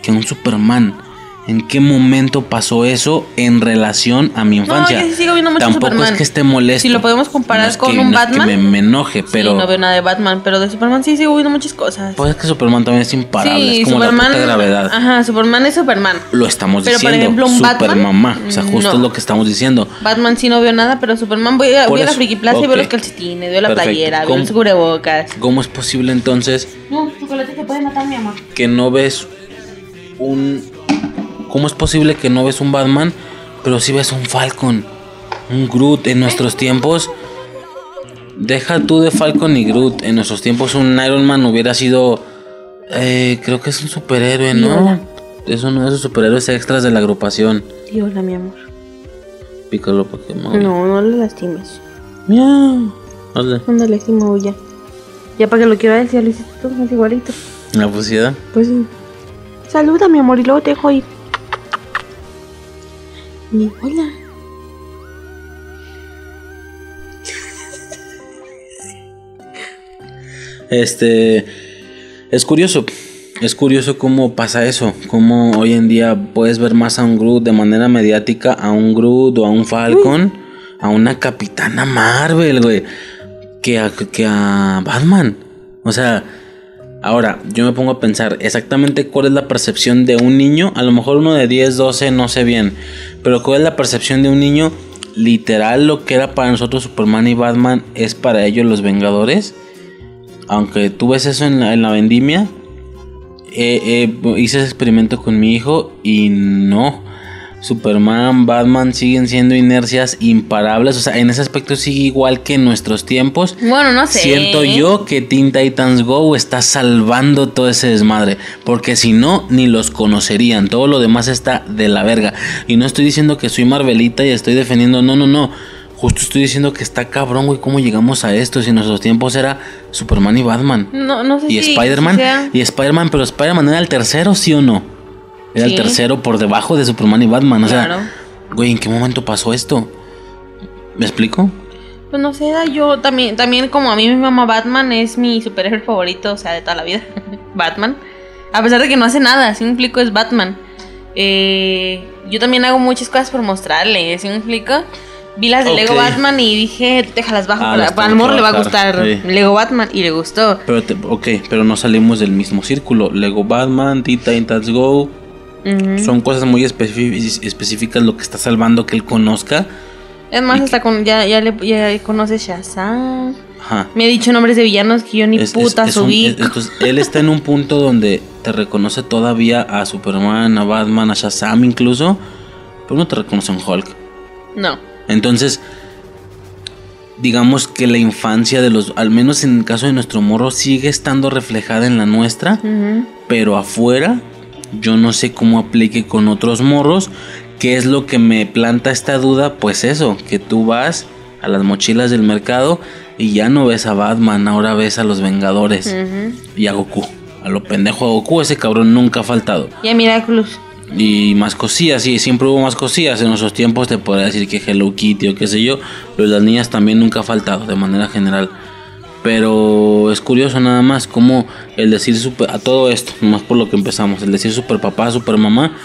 que a un Superman? ¿En qué momento pasó eso en relación a mi infancia? yo sí sigo viendo mucho Tampoco Superman. es que esté molesto. Si lo podemos comparar No es con que- un no es que Batman. me, me enoje, pero. Sí, no veo nada de Batman, pero de Superman sí sigo viendo muchas cosas. Pues es que Superman también es imparable. sí, es como Superman. la puta gravedad. Ajá, Superman es Superman. Lo estamos Pero, por diciendo. ejemplo, un Super Batman, mamá. O sea, justo no. es lo que estamos diciendo. Batman sí no veo nada, pero Superman voy a, Por voy a la Friki Plaza y veo los calcetines, veo la Perfecto. playera, veo los cubrebocas. ¿Cómo es posible entonces No, chocolate te puede matar, mi amor. que no ves un. ¿Cómo es posible que no ves un Batman, pero sí ves un Falcon? Un Groot en nuestros tiempos. Deja tú de Falcon y Groot. En nuestros tiempos un Iron Man hubiera sido. eh, creo que es un superhéroe, ¿no? Viola. Es uno de esos superhéroes extras de la agrupación. Y hola, mi amor. Piccolo Pokémon. No, no le lastimes. Miau. Hazle. No le lastimo ya. Ya para que lo quiera decir, lo hiciste tú, es igualito. La pusida. Pues sí. Saluda, mi amor, y luego te dejo ir. Y hola. Este. Es curioso. Es curioso cómo pasa eso. Cómo hoy en día puedes ver más a un Groot de manera mediática, a un Groot o a un Falcon, a una Capitana Marvel, güey. Que a, que a Batman. O sea. Ahora, yo me pongo a pensar exactamente cuál es la percepción de un niño. A lo mejor uno de 10, 12, no sé bien. Pero cuál es la percepción de un niño. Literal, lo que era para nosotros Superman y Batman es para ellos los Vengadores. Aunque tú ves eso en la, en la vendimia. eh, eh, hice ese experimento con mi hijo y no. Superman, Batman siguen siendo inercias imparables. O sea, en ese aspecto sigue igual que en nuestros tiempos. Bueno, no sé. Siento yo que Teen Titans Go está salvando todo ese desmadre. Porque si no, ni los conocerían. Todo lo demás está de la verga. Y no estoy diciendo que soy Marvelita y estoy defendiendo. No, no, no. Justo estoy diciendo que está cabrón, güey. ¿Cómo llegamos a esto? Si en nuestros tiempos era Superman y Batman. No, no sé Y si. Spider-Man. sea- Y Spider-Man, pero Spider-Man era el tercero, ¿sí o no? Era el tercero por debajo de Superman y Batman. O Claro. sea, güey, ¿en qué momento pasó esto? ¿Me explico? Pues no sé, yo también, también como a mí mi mamá Batman es mi superhéroe favorito, o sea, de toda la vida. Batman. A pesar de que no hace nada, si me explico, es Batman. Eh, yo también hago muchas cosas por mostrarle, ¿sí me explico? Vi las de Lego. Batman y dije, déjalas bajo, Ah, para, el morro le va a gustar sí. Lego Batman y le gustó. Pero, te- ok, pero no salimos del mismo círculo. Lego Batman, Teen Titans Go. Son cosas muy específicas lo que está salvando que él conozca. Es más, hasta con, ya, ya, le, ya conoce Shazam. Ajá. Me ha dicho nombres de villanos que yo ni Es- es- puta es un- subí. es- entonces, él está en un punto donde te reconoce todavía a Superman, a Batman, a Shazam incluso. Pero no te reconoce en Hulk. No. Entonces, digamos que la infancia de los, al menos en el caso de nuestro morro, sigue estando reflejada en la nuestra. Pero afuera yo no sé cómo aplique con otros morros. ¿Qué es lo que me planta esta duda? Pues eso, que tú vas a las mochilas del mercado y ya no ves a Batman, ahora ves a los Vengadores y a Goku. A lo pendejo a Goku, ese cabrón nunca ha faltado. Y a Miraculous. Y más cosillas, sí, siempre hubo más cosillas. En nuestros tiempos te podría decir que Hello Kitty o qué sé yo, pero las niñas también nunca ha faltado de manera general. Pero es curioso nada más como el decir super, a todo esto, más por lo que empezamos, el decir super papá, super mamá,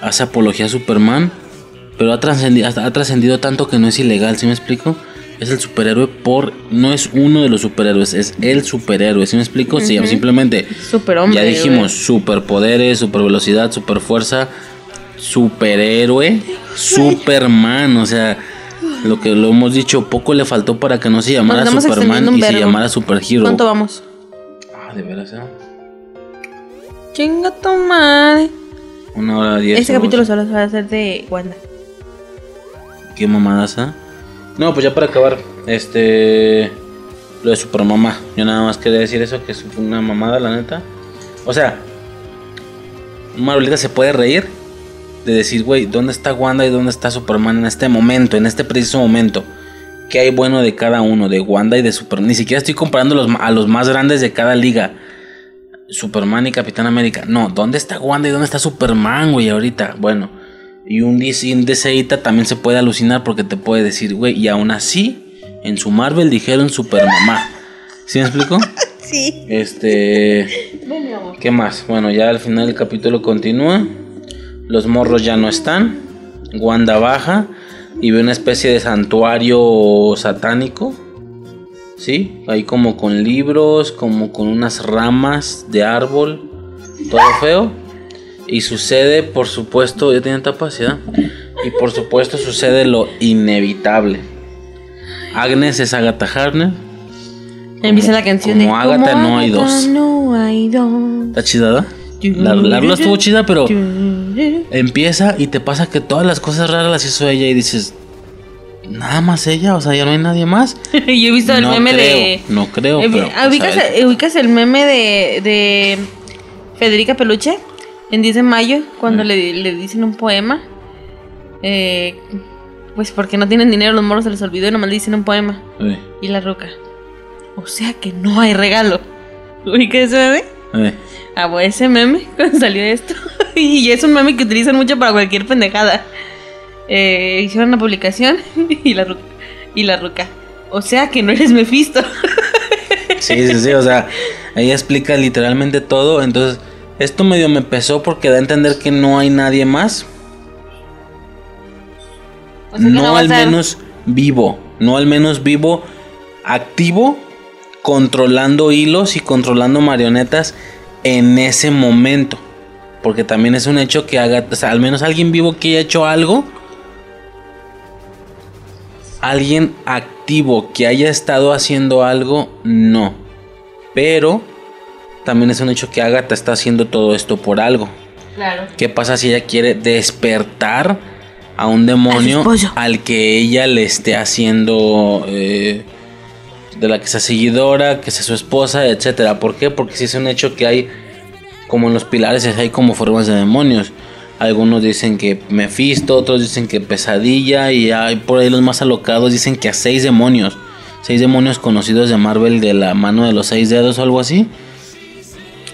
hace apología a Superman, pero ha trascendido, ha trascendido tanto que no es ilegal, ¿sí me explico? Es el superhéroe por, no es uno de los superhéroes, es el superhéroe, ¿sí me explico? Sí, simplemente Superhombre. ya dijimos, güey. superpoderes, super velocidad, super fuerza, superhéroe, Superman, o sea, lo que lo hemos dicho, poco le faltó para que no se llamara Superman y se llamara Superhero. ¿Cuánto vamos? Ah, de veras, ¿eh? Chinga tu madre. Una hora diez. Este capítulo solo se va a hacer de Wanda. Qué mamadas, ¿eh? No, pues ya para acabar, este. Lo de Supermamá. Yo nada más quería decir eso, que es una mamada, la neta. O sea, Marvelita se puede reír de decir, güey, ¿dónde está Wanda y dónde está Superman en este momento, en este preciso momento? ¿Qué hay bueno de cada uno, de Wanda y de Superman? Ni siquiera estoy comparando los, a los más grandes de cada liga. Superman y Capitán América. No, ¿dónde está Wanda y dónde está Superman, güey, ahorita? Bueno, y un DCita también se puede alucinar porque te puede decir, güey, y aún así, en su Marvel dijeron Supermamá. ¿Sí me explico? Sí. Este. ¿Qué más? Bueno, ya al final del capítulo continúa. Los morros ya no están. Wanda baja y ve una especie de santuario satánico. ¿Sí? Ahí como con libros, como con unas ramas de árbol. Todo feo. Y sucede, por supuesto, ya tiene capacidad. Y por supuesto sucede lo inevitable. Agnes es Agatha Harner. Empieza la canción como de Agatha no hay dos. No hay dos. Está chida, La, la rola estuvo chida, pero empieza y te pasa que todas las cosas raras las hizo ella y dices, nada más ella, o sea, ya no hay nadie más. Yo he visto el no meme creo, de. No creo, Eh, pero. ¿ubicas, pues, eh, el meme de, de Federica Peluche? En 10 de mayo, cuando Mm. le, le dicen un poema. Eh, pues porque no tienen dinero, los moros se les olvidó y nomás le dicen un poema. Eh, Y la roca. O sea que no hay regalo. ¿Ubicas ese meme? Eh. Ah, ese meme cuando salió esto. y es un meme que utilizan mucho para cualquier pendejada. Eh, hicieron una publicación y la ruca. Y la ruca. O sea que no eres Mephisto. Sí, sí, sí, o sea, ella explica literalmente todo. Entonces, esto medio me pesó porque da a entender que no hay nadie más. O sea que no, a al menos vivo, no al menos vivo, activo, controlando hilos y controlando marionetas en ese momento. Porque también es un hecho que haga, o sea, al menos alguien vivo que haya hecho algo. Alguien activo que haya estado haciendo algo, no. Pero también es un hecho que Agatha está haciendo todo esto por algo. Claro. ¿Qué pasa si ella quiere despertar a un demonio al que ella le esté haciendo eh, de la que sea seguidora, que sea su esposa, etcétera? ¿Por qué? Porque si es un hecho que hay, como en los pilares, hay como formas de demonios. Algunos dicen que Mephisto, otros dicen que Pesadilla, y hay por ahí los más alocados dicen que a seis demonios, seis demonios conocidos de Marvel de la mano de los seis dedos o algo así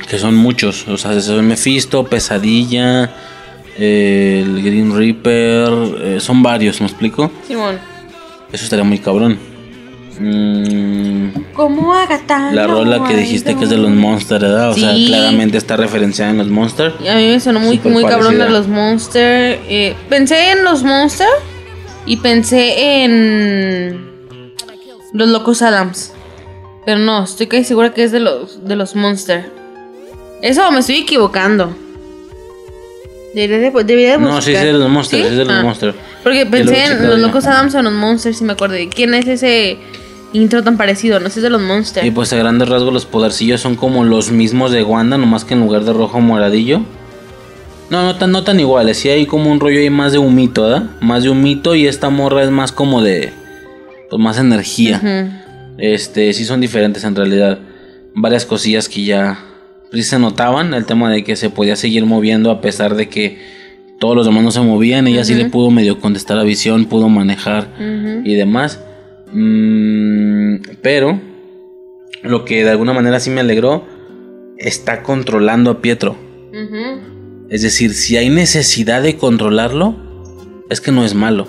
que son muchos. O sea, son Mephisto, Pesadilla, eh, el Green Reaper, eh, son varios, ¿me explico? Simón. Eso estaría muy cabrón. Mm, Como Agatha. la rola que dijiste que es de los Monsters, ¿verdad? O sea, claramente está referenciada en los Monsters. Y A mí me sonó muy, muy cabrón de los Monster. eh, pensé en los Monster y pensé en los Locos Adams. Pero no, estoy casi segura que es de los, de los Monster. Eso me estoy equivocando. Debería de, debería de No, sí, es de los Monsters, ¿Sí? es de los Ah. Monsters. Porque pensé en los. Locos Adams o en los Monsters, si me acuerdo. ¿Quién es ese intro tan parecido? No sé, es de los Monster. Y pues a grandes rasgos los podercillos son como los mismos de Wanda, nomás que en lugar de rojo moradillo. No, no tan, no tan iguales, sí hay como un rollo ahí más de humito, ¿verdad? Más de humito y esta morra es más como de... Pues más energía. Este, sí son diferentes en realidad. Varias cosillas que ya sí se notaban. El tema de que se podía seguir moviendo a pesar de que todos los demás no se movían. Ella sí le pudo medio contestar a visión, pudo manejar y demás. Mm, pero lo que de alguna manera sí me alegró, está controlando a Pietro. Es decir, si hay necesidad de controlarlo, es que no es malo.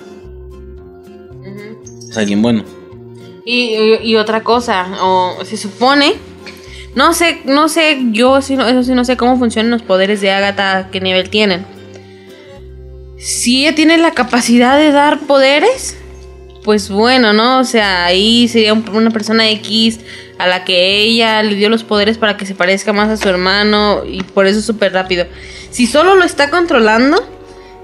Es alguien bueno. Y, y- y otra cosa, o se supone, no sé, no sé, yo sí no- eso sí no sé cómo funcionan los poderes de Agatha, qué nivel tienen. Si ella tiene la capacidad de dar poderes, pues bueno, ¿no? O sea, ahí sería un- una persona X a la que ella le dio los poderes para que se parezca más a su hermano y por eso es súper rápido. Si solo lo está controlando,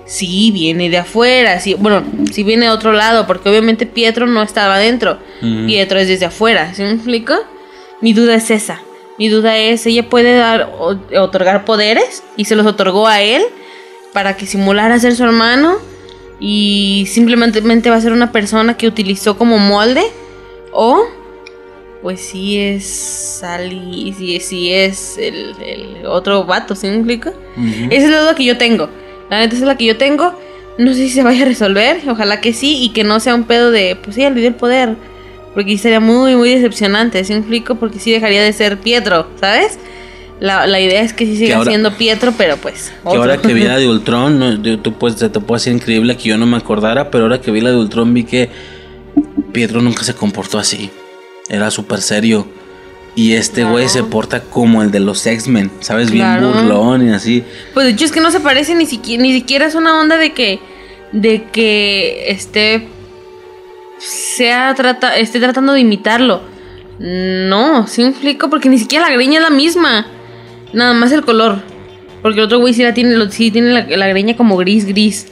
sí viene de afuera, sí, bueno, sí viene de otro lado, porque obviamente Pietro no estaba adentro. Ujú. Pietro es desde afuera, ¿sí me explico? Mi duda es esa. Mi duda es, ella puede dar o- otorgar poderes y se los otorgó a él para que simulara ser su hermano y simplemente va a ser una persona que utilizó como molde o pues sí es Sally, sí, sí es el, el, otro vato, ¿sí me explico? Esa es la duda que yo tengo. La neta es la que yo tengo. No sé si se vaya a resolver, ojalá que sí, y que no sea un pedo de, pues sí, dio el poder. Porque sería muy, muy decepcionante, ¿sí me explico? Porque sí dejaría de ser Pietro, ¿sabes? La, la idea es que sí siga siendo Pietro, pero pues. Que ahora que vi la de Ultron, no, tú puedes, te, te puede ser increíble que yo no me acordara, pero ahora que vi la de Ultron vi que Pietro nunca se comportó así. Era súper serio. Y este güey se porta como el de los X-Men, ¿sabes? Bien burlón y así. Pues de hecho es que no se parece ni siquiera, ni siquiera es una onda de que. de que esté. sea trata, esté tratando de imitarlo. No, sí me explico, porque ni siquiera la greña es la misma. Nada más el color. Porque el otro güey sí la tiene, sí tiene la, greña como gris, gris.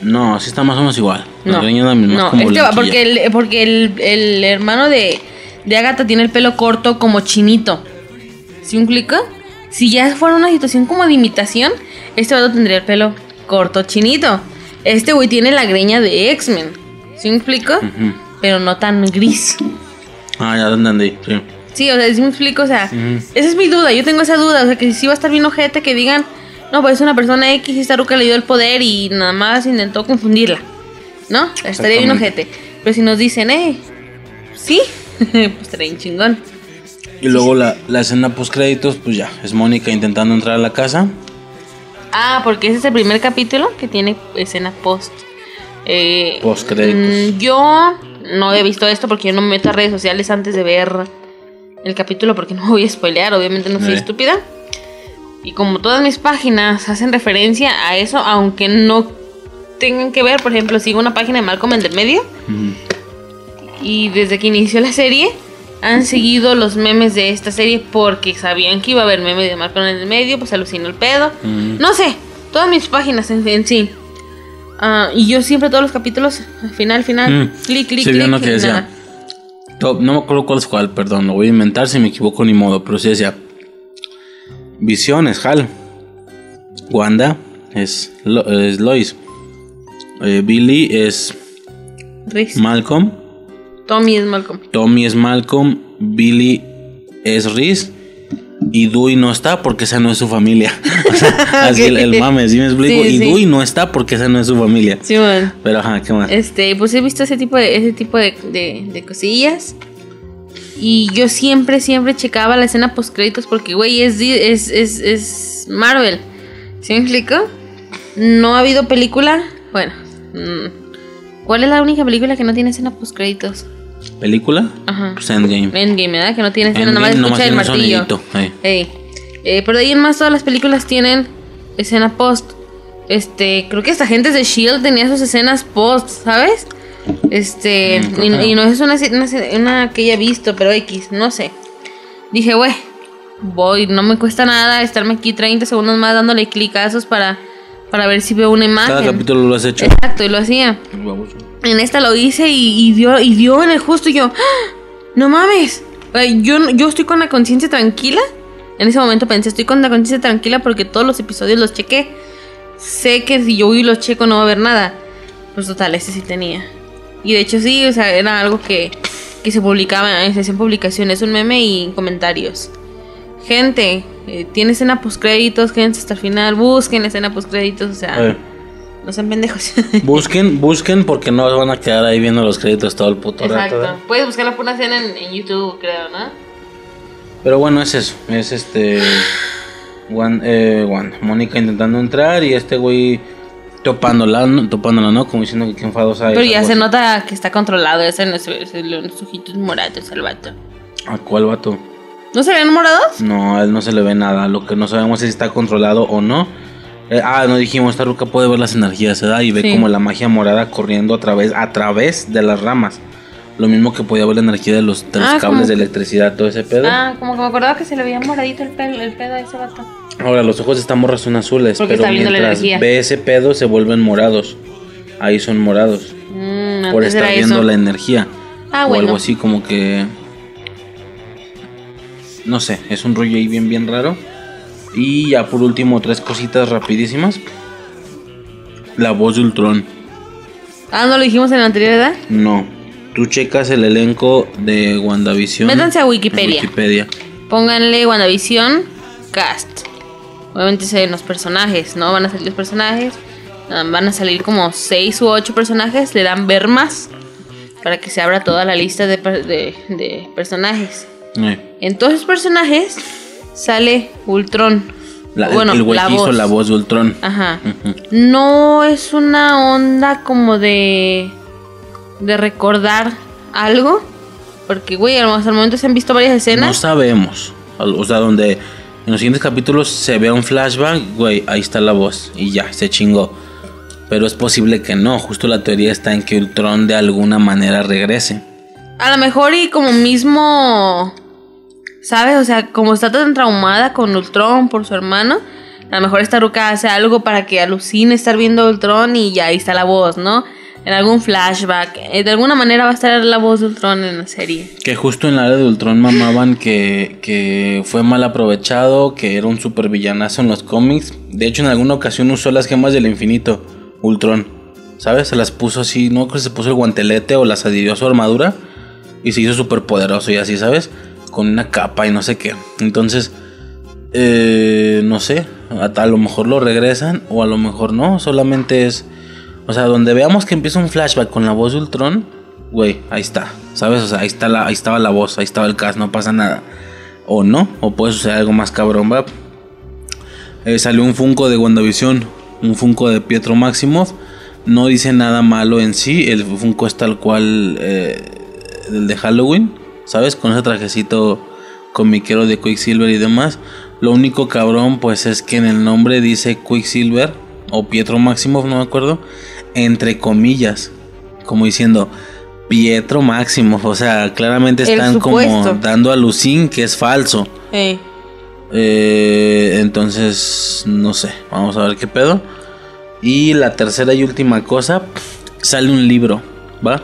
No, sí está más o menos igual. La greña es la misma. No, que porque, el, porque el, el hermano de de Agatha tiene el pelo corto como chinito. ¿Sí un clic? Si ya fuera una situación como de imitación, este vato tendría el pelo corto chinito. Este güey tiene la greña de X-Men. ¿Sí me explico? Pero no tan gris. Ah, ya lo entendí, sí. Sí, o sea, sí me explico, o sea, esa es mi duda, yo tengo esa duda, o sea, que si va a estar bien ojete que digan, no, pues es una persona X y esta ruca le dio el poder y nada más intentó confundirla, ¿no? Estaría bien ojete. Pero si nos dicen, eh, sí, pues trae chingón. Y luego la, la escena post créditos, pues ya, es Mónica intentando entrar a la casa. Ah, porque ese es el primer capítulo que tiene escena post. Eh, post créditos. Mm, yo no he visto esto porque yo no me meto a redes sociales antes de ver el capítulo porque no voy a spoilear, obviamente no soy eh. estúpida. Y como todas mis páginas hacen referencia a eso, aunque no tengan que ver, por ejemplo, sigo una página de Malcolm en del medio, y desde que inició la serie han seguido los memes de esta serie porque sabían que iba a haber memes de Marco en el medio, pues alucinó el pedo. Mm. No sé, todas mis páginas en, sí. Ah, y yo siempre todos los capítulos, al final, final, mm. clic, clic, clic. No, no me acuerdo cuál es cuál, perdón, lo voy a inventar si me equivoco ni modo, pero sí decía Visiones, Hal. Wanda es, Lois. Eh, Billy es Malcolm. Tommy es Malcolm. Tommy es Malcolm, Billy es Riz y Dewey no está porque esa no es su familia. así el, mame, ¿sí me explico? y Dewey no está porque esa no es su familia. Sí, man. Pero ajá, ¿qué más? Este, pues he visto ese tipo de, ese tipo de, de, cosillas. Y yo siempre, siempre checaba la escena post créditos porque, güey, es, es, es, es Marvel. ¿Sí me explico? No ha habido película. Bueno. Mm, ¿Cuál es la única película que no tiene escena post créditos? ¿Película? Ajá. Pues Endgame. Endgame, ¿verdad? Que no tiene escena, nada más escucha el martillo. Eh. Eh, pero de ahí en más todas las películas tienen escena post. Este, creo que esta gente de Shield tenía sus escenas post, ¿sabes? Este, mm, y, no es una, una, que haya visto, pero X, no sé. Dije, güey, voy, no me cuesta nada estarme aquí 30 segundos más dándole clicazos para para ver si veo una imagen. Cada capítulo lo has hecho. Exacto, y lo hacía. En esta lo hice y, dio, y dio en el justo y yo, ¡Ah! no mames. Yo, yo estoy con la conciencia tranquila. En ese momento pensé, estoy con la conciencia tranquila porque todos los episodios los chequé. Sé que si yo voy y los checo no va a haber nada. Pues total, ese sí tenía. Y de hecho sí, o sea, era algo que, que se publicaba en sesión publicaciones, un meme y comentarios. Gente, eh, tiene escena post créditos, quédense hasta el final, busquen escena post créditos, o sea, eh. No sean pendejos. busquen, busquen porque no van a quedar ahí viendo los créditos todo el puto Exacto. rato. ¿eh? Puedes buscar la pura escena en, YouTube, creo, ¿no? Pero bueno, es eso, es este Juan, eh, Juan, Mónica intentando entrar y este güey topándola, topándola, ¿no? Como diciendo que qué enfadosa Pero ya se nota que está controlado, ese no es, los ojitos morados el vato. ¿A cuál vato? ¿No se ven morados? No, a él no se le ve nada. Lo que no sabemos es si está controlado o no. Eh, ah, no dijimos, esta ruca puede ver las energías, ¿verdad? Y ve como la magia morada corriendo a través, a través de las ramas. Lo mismo que podía ver la energía de los, ah, cables de electricidad, todo ese pedo. Ah, como que me acordaba que se le veía moradito el, pedo, el pedo a ese vato. Ahora, los ojos de esta morra son azules, pero mientras ve ese pedo se vuelven morados. Ahí son morados. Mm, por estar viendo la energía. Ah, o algo así como que no sé, es un rollo ahí bien, bien raro. Y ya por último, tres cositas rapidísimas. La voz de Ultron. Ah, ¿no lo dijimos en la anterior edad? No. Tú checas el elenco de WandaVision. Métanse a Wikipedia. Wikipedia. Pónganle WandaVision cast. Obviamente se ven los personajes, ¿no? Van a salir los personajes. Ah, Van a salir como 6 u 8 personajes. Le dan ver más. Para que se abra toda la lista de, de- de personajes. Eh, En todos esos personajes sale Ultron. la- bueno, el güey la que hizo voz. la voz de Ultron. Ajá. No es una onda como de. de recordar algo. Porque, güey, hasta el momento se han visto varias No escenas. sabemos. O sea, donde en los siguientes capítulos se ve un flashback, güey, ahí está la voz. Y ya, se chingó. Pero es posible que no. Justo la teoría está en que Ultron de alguna manera regrese. A lo mejor y como mismo. ¿Sabes? O sea, como está tan traumada con Ultron por su hermano. A lo mejor esta ruca hace algo para que alucine estar viendo Ultron y ya ahí está la voz, ¿no? En algún flashback. Eh, De alguna manera va a estar la voz de Ultron en la serie. Que justo en la área de Ultron mamaban que, que fue mal aprovechado, que era un super villanazo en los cómics. De hecho, en alguna ocasión usó las gemas del infinito, Ultron. ¿Sabes? Se las puso así, no creo que se puso el guantelete o las adhirió a su armadura. Y se hizo súper poderoso y así, ¿sabes? Con una capa y no sé qué. Entonces, eh, no sé. A, lo mejor lo regresan o a lo mejor no. Solamente es... O sea, donde veamos que empieza un flashback con la voz de Ultron, güey, ahí está, ¿sabes? O sea, ahí, está la, ahí estaba la voz, ahí estaba el cast, no pasa nada. O no, o puede suceder algo más cabrón. Eh, salió un Funko de WandaVision, un Funko de Pietro Maximoff. No dice nada malo en sí, el Funko es tal cual eh, el de Halloween, ¿sabes? Con ese trajecito comiquero de Quicksilver y demás. Lo único cabrón, pues es que en el nombre dice Quicksilver o Pietro Maximoff, no me acuerdo, entre comillas, como diciendo Pietro Maximoff, o sea, claramente están como dando a lucir que es falso. Eh, Eh, entonces, no sé, vamos a ver qué pedo. Y la tercera y última cosa, sale un libro, ¿va?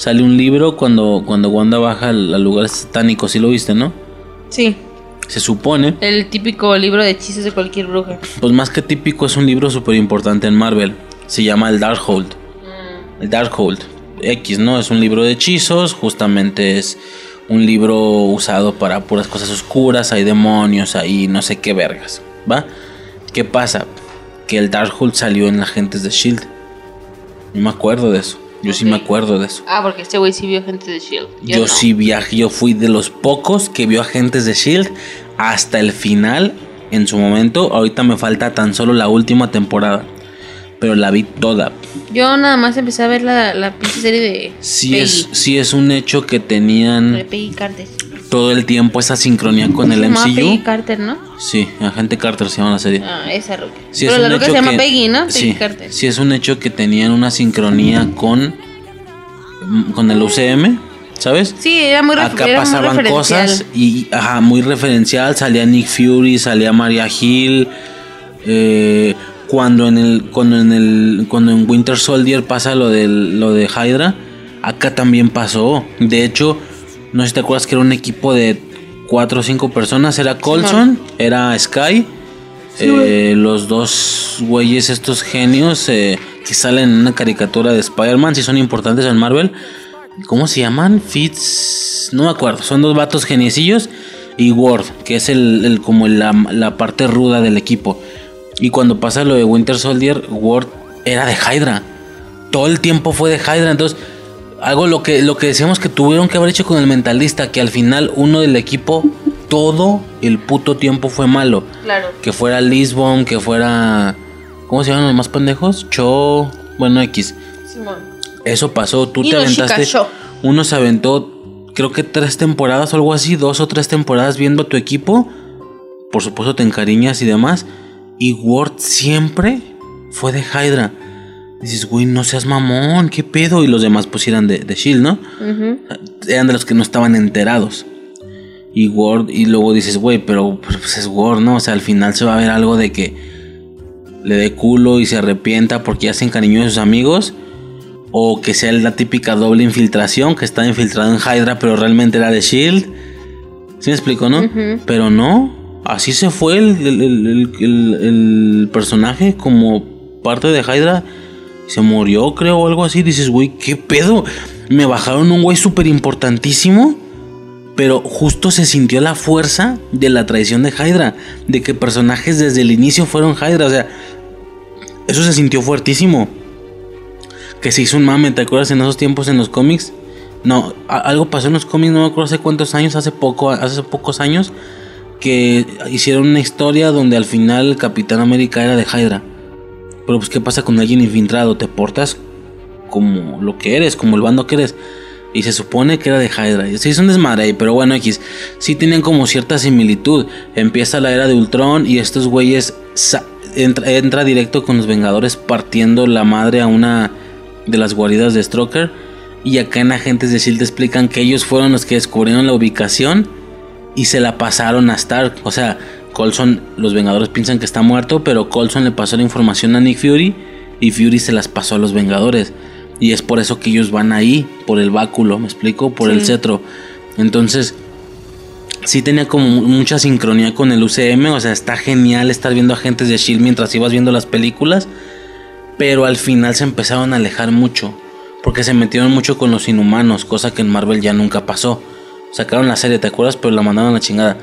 Sale un libro cuando, cuando Wanda baja al, al lugar satánico, ¿sí lo viste, no? sí, Se supone, el típico libro de hechizos de cualquier bruja. pues más que típico, es un libro súper importante en Marvel. Se llama el Darkhold. El Darkhold X, ¿no? Es un libro de hechizos, justamente es un libro usado para puras cosas oscuras, hay demonios, hay no sé qué vergas, ¿va? ¿Qué pasa? Que el Darkhold salió en Agentes de Shield. Yo me acuerdo de eso. Yo sí me acuerdo de eso. Ah, porque este güey sí vio gente de Shield. Yo, no. sí viajé, yo fui de los pocos que vio Agentes de Shield hasta el final en su momento. Ahorita me falta tan solo la última temporada. Pero la vi toda. Yo nada más empecé a ver la, la pinche serie de Sí Peggy. es, sí es un hecho que De tenían Peggy Carter. Todo el tiempo esa sincronía con el llamaba Peggy MCU. Carter, ¿no? Sí, Agente Carter se llama la serie. Ah, esa ruca. Sí, Pero es la ruca se llama que- Peggy, ¿no? Peggy Sí, Carter. sí, es un hecho que tenían una sincronía con, con el UCM, ¿sabes? Sí, era muy, Acá era pasaban cosas y ajá, muy referencial. Salía Nick Fury, salía Maria Hill. eh, cuando en el cuando en el cuando en Winter Soldier pasa lo del lo de Hydra, acá también pasó. De hecho, no sé si te acuerdas que era un equipo de cuatro o cinco personas. Era Colson, era Sky, eh, los dos güeyes estos genios eh, que salen en una caricatura de Spider-Man, si son importantes en Marvel. ¿Cómo se llaman? Fitz. No me acuerdo. Son dos vatos geniecillos. Y Ward, que es el, el- como la, la parte ruda del equipo. Y cuando pasa lo de Winter Soldier, Ward era de Hydra. Todo el tiempo fue de Hydra. Entonces, algo lo que, lo que decíamos que tuvieron que haber hecho con el mentalista, que al final uno del equipo, todo el puto tiempo fue malo. Claro. Que fuera Lisbon, que fuera. ¿Cómo se llaman los más pendejos? Cho. Bueno, X. Simón. Eso pasó, tú Y te aventaste. Uno se aventó, creo que tres temporadas o algo así, dos o tres temporadas viendo a tu equipo. Por supuesto, te encariñas y demás. Y Ward siempre fue de Hydra. Dices, güey, no seas mamón, qué pedo. Y los demás pues eran de, de Shield, ¿no? Ujú. Eran de los que no estaban enterados. Y Ward, y luego dices, güey, pero, pues es Ward, ¿no? O sea, al final se va a ver algo de que le dé culo y se arrepienta porque ya se encariñó de sus amigos. O que sea la típica doble infiltración, que está infiltrado en Hydra, pero realmente era de Shield. ¿Sí me explico, no? Pero no, así se fue el- el- el personaje como parte de Hydra. Se murió, creo, o algo así. Dices, güey, ¿qué pedo? Me bajaron un güey súper importantísimo. Pero justo se sintió la fuerza de la traición de Hydra. De que personajes desde el inicio fueron Hydra. O sea, eso se sintió fuertísimo. Que se hizo un mame, ¿te acuerdas en esos tiempos en los cómics? No, algo pasó en los cómics, no me acuerdo hace cuántos años, hace poco, hace pocos años, que hicieron una historia donde al final el Capitán América era de Hydra. Pero pues qué pasa con alguien infiltrado, te portas como lo que eres, como el bando que eres. Y se supone que era de Hydra. Se hizo un desmadre pero bueno, X. Sí tienen como cierta similitud. Empieza la era de Ultron y estos güeyes entra, directo con los Vengadores partiendo la madre a una de las guaridas de Stroker y acá en Agentes de S.H.I.E.L.D. explican que ellos fueron los que descubrieron la ubicación y se la pasaron a Stark. O sea, Colson, los Vengadores piensan que está muerto, pero Colson le pasó la información a Nick Fury y Fury se las pasó a los Vengadores. Y es por eso que ellos van ahí, por el báculo, ¿me explico? Por el cetro. Entonces, sí tenía como mucha sincronía con el UCM. O sea, está genial estar viendo Agentes de S.H.I.E.L.D. mientras ibas viendo las películas. Pero al final se empezaron a alejar mucho porque se metieron mucho con los inhumanos, cosa que en Marvel ya nunca pasó. Sacaron la serie, ¿te acuerdas? Pero la mandaron a la chingada.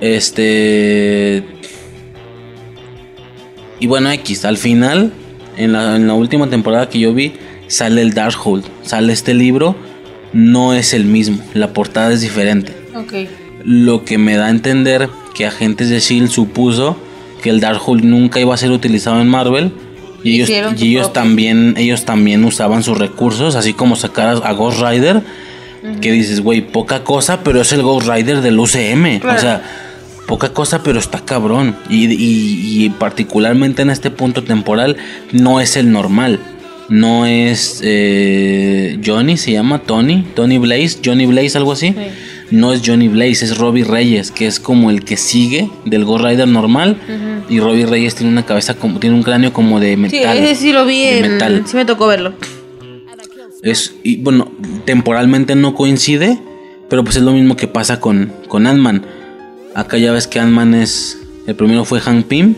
Este. Y bueno, X, al final, en la, última temporada que yo vi, sale el Darkhold. Sale este libro, no es el mismo. La portada es diferente. Lo que me da a entender que Agentes de Shield supuso que el Darkhold nunca iba a ser utilizado en Marvel y ellos, también, ellos también usaban sus recursos, así como sacar a Ghost Rider, que dices, güey, poca cosa, pero es el Ghost Rider del UCM. O sea, poca cosa, pero está cabrón. Y, particularmente en este punto temporal, no es el normal. No es eh, Johnny, se llama Tony, Tony Blaze, Johnny Blaze, algo así no es Johnny Blaze, es Robbie Reyes, que es como el que sigue del Ghost Rider normal. Y Robbie Reyes tiene una cabeza como, tiene un cráneo como de metal. Sí, ese sí lo vi en, metal. sí me tocó verlo. Es, y bueno, temporalmente no coincide, pero pues es lo mismo que pasa con, con Ant-Man. Acá ya ves que Ant-Man es, el primero fue Hank Pym,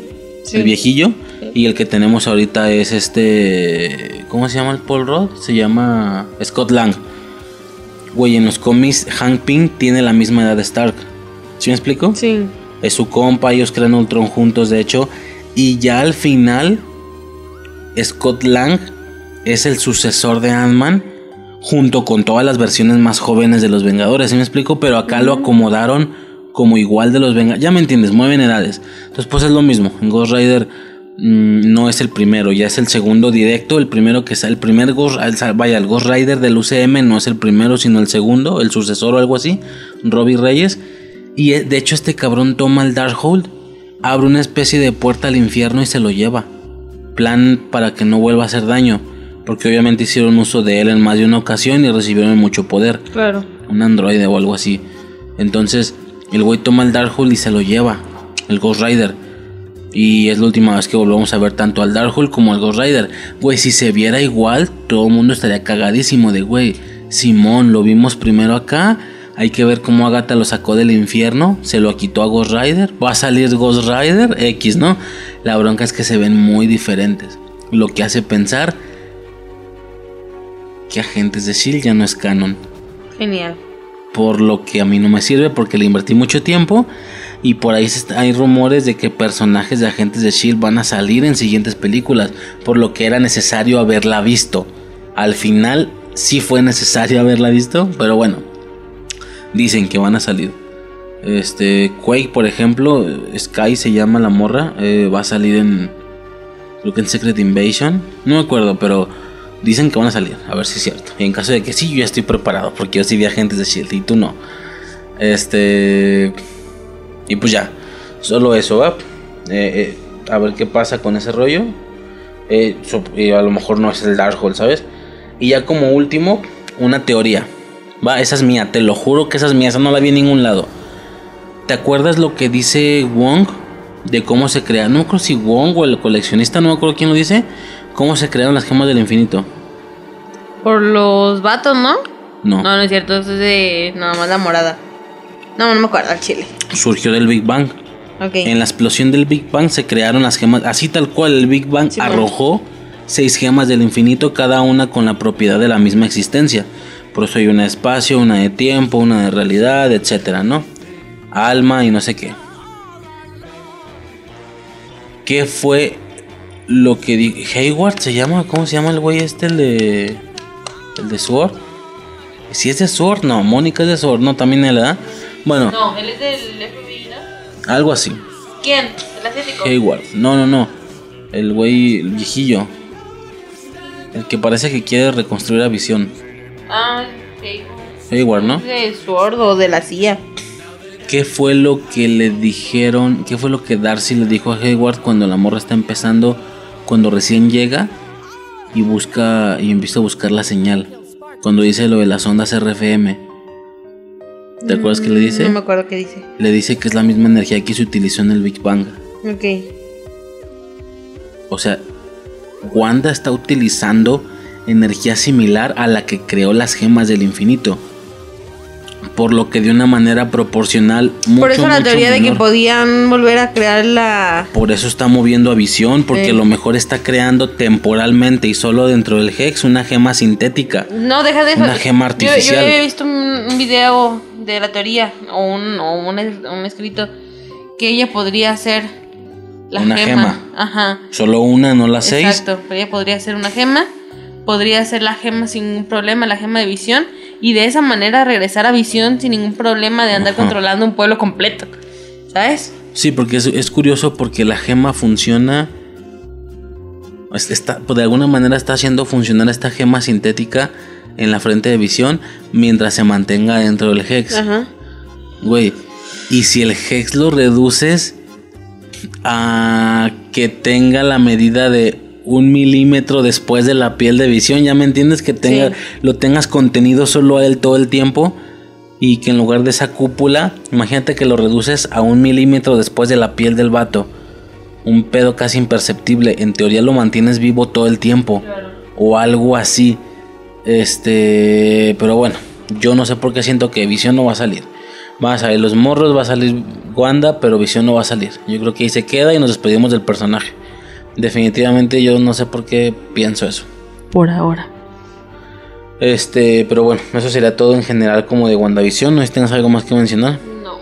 el viejillo, y el que tenemos ahorita es este, ¿cómo se llama el Paul Rudd? Se llama Scott Lang. Güey, en los cómics, Hank Pym tiene la misma edad de Stark. ¿Sí me explico? Sí. Es su compa, ellos crean Ultron juntos, de hecho. Y ya al final, Scott Lang es el sucesor de Ant-Man junto con todas las versiones más jóvenes de los Vengadores, ¿sí me explico? Pero acá lo acomodaron como igual de los Vengadores. Ya me entiendes, mueven edades. Entonces, pues es lo mismo. En Ghost Rider Mm, no es el primero, ya es el segundo directo. El primero que sale, el primer Ghost, vaya, el Ghost Rider del UCM no es el primero, sino el segundo, el sucesor o algo así, Robbie Reyes. Y eh, de hecho, este cabrón toma el Darkhold, abre una especie de puerta al infierno y se lo lleva. Plan para que no vuelva a hacer daño, porque obviamente hicieron uso de él en más de una ocasión y recibieron mucho poder. Claro. Un androide o algo así. Entonces, el güey toma el Darkhold y se lo lleva, el Ghost Rider. Y es la última vez que volvemos a ver tanto al Darkhold como al Ghost Rider. Güey, si se viera igual, todo el mundo estaría cagadísimo de, güey, Simón, lo vimos primero acá. Hay que ver cómo Agatha lo sacó del infierno, se lo quitó a Ghost Rider. Va a salir Ghost Rider X, ¿no? La bronca es que se ven muy diferentes. Lo que hace pensar que Agentes de Shield ya no es canon. Genial. Por lo que a mí no me sirve porque le invertí mucho tiempo y por ahí hay rumores de que personajes de agentes de Shield van a salir en siguientes películas, por lo que era necesario haberla visto. Al final sí fue necesario haberla visto, pero bueno, dicen que van a salir. Este Quake, por ejemplo, Sky se llama la morra, eh, va a salir en creo que en Secret Invasion, no me acuerdo, pero dicen que van a salir, a ver si es cierto. Y en caso de que sí, yo ya estoy preparado, porque yo sí vi agentes de Shield y tú no. Este y pues ya, solo eso, ¿va? Eh, eh, a ver qué pasa con ese rollo. Eh, a lo mejor no es el Darkhold, ¿sabes? Y ya como último, una teoría. Va, esa es mía, te lo juro que esa es mía, esa no la vi en ningún lado. ¿Te acuerdas lo que dice Wong? De cómo se crea, no me acuerdo si Wong o el coleccionista, no me acuerdo quién lo dice. ¿Cómo se crearon las gemas del infinito? Por los vatos, ¿no? No. No, no es cierto, es de nada más la morada. No, no me acuerdo, el chile. Surgió del Big Bang. En la explosión del Big Bang se crearon las gemas, así tal cual el Big Bang arrojó, seis gemas del infinito, cada una con la propiedad de la misma existencia. Por eso hay una de espacio, una de tiempo, una de realidad, etcétera, ¿no? Alma y no sé qué. ¿Qué fue lo que dijo? Hayward se llama, ¿cómo se llama el güey este, el de. El de Sword? Si es de Sword, no, Mónica es de Sword, no, también él, ¿verdad? Bueno, No, él es del FBI, ¿no? algo así. ¿Quién? ¿El asiático? Hayward, no, no, no. El güey, el viejillo. El que parece que quiere reconstruir la visión. Ah, sí. Hayward, ¿no? De sordo, de la CIA. ¿Qué fue lo que le dijeron? ¿Qué fue lo que Darcy le dijo a Hayward cuando la morra está empezando? Cuando recién llega y busca y empieza a buscar la señal. Cuando dice lo de las ondas RFM. ¿Te acuerdas que le dice? No me acuerdo qué dice. Le dice que es la misma energía que se utilizó en el Big Bang. Ok. O sea, Wanda está utilizando energía similar a la que creó las gemas del infinito. Por lo que de una manera proporcional mucho, Por eso la teoría de que podían volver a crear la... Por eso está moviendo a visión, porque Sí. a lo mejor está creando temporalmente y solo dentro del Hex una gema sintética. No, deja de eso. Una gema Yo- Yo, artificial. había visto un, video de la teoría o un, o un, un escrito que ella podría ser la Una gema. gema. Ajá. Solo una, no las seis. Exacto, pero ella podría ser una gema, podría ser la gema sin ningún problema, la gema de visión, y de esa manera regresar a visión sin ningún problema de andar Ajá. controlando un pueblo completo. ¿Sabes? Sí, porque es, es curioso porque la gema funciona. es- Está, pues, de alguna manera está haciendo funcionar esta gema sintética en la frente de visión mientras se mantenga dentro del Hex. Ajá. Güey, y si el Hex lo reduces a que tenga la medida de un milímetro después de la piel de visión, ya me entiendes que tenga, Sí. lo tengas contenido solo a él todo el tiempo y que en lugar de esa cúpula, imagínate que lo reduces a un milímetro después de la piel del vato, un pedo casi imperceptible, en teoría lo mantienes vivo todo el tiempo o algo así. Este, pero bueno, yo no sé por qué siento que Visión no va a salir. Va a salir los morros, va a salir Wanda, pero Visión no va a salir. Yo creo que ahí se queda y nos despedimos del personaje. Definitivamente yo no sé por qué pienso eso. Por ahora. Este, pero bueno, eso sería todo en general como de WandaVision. No sé si tengas algo más que mencionar. No.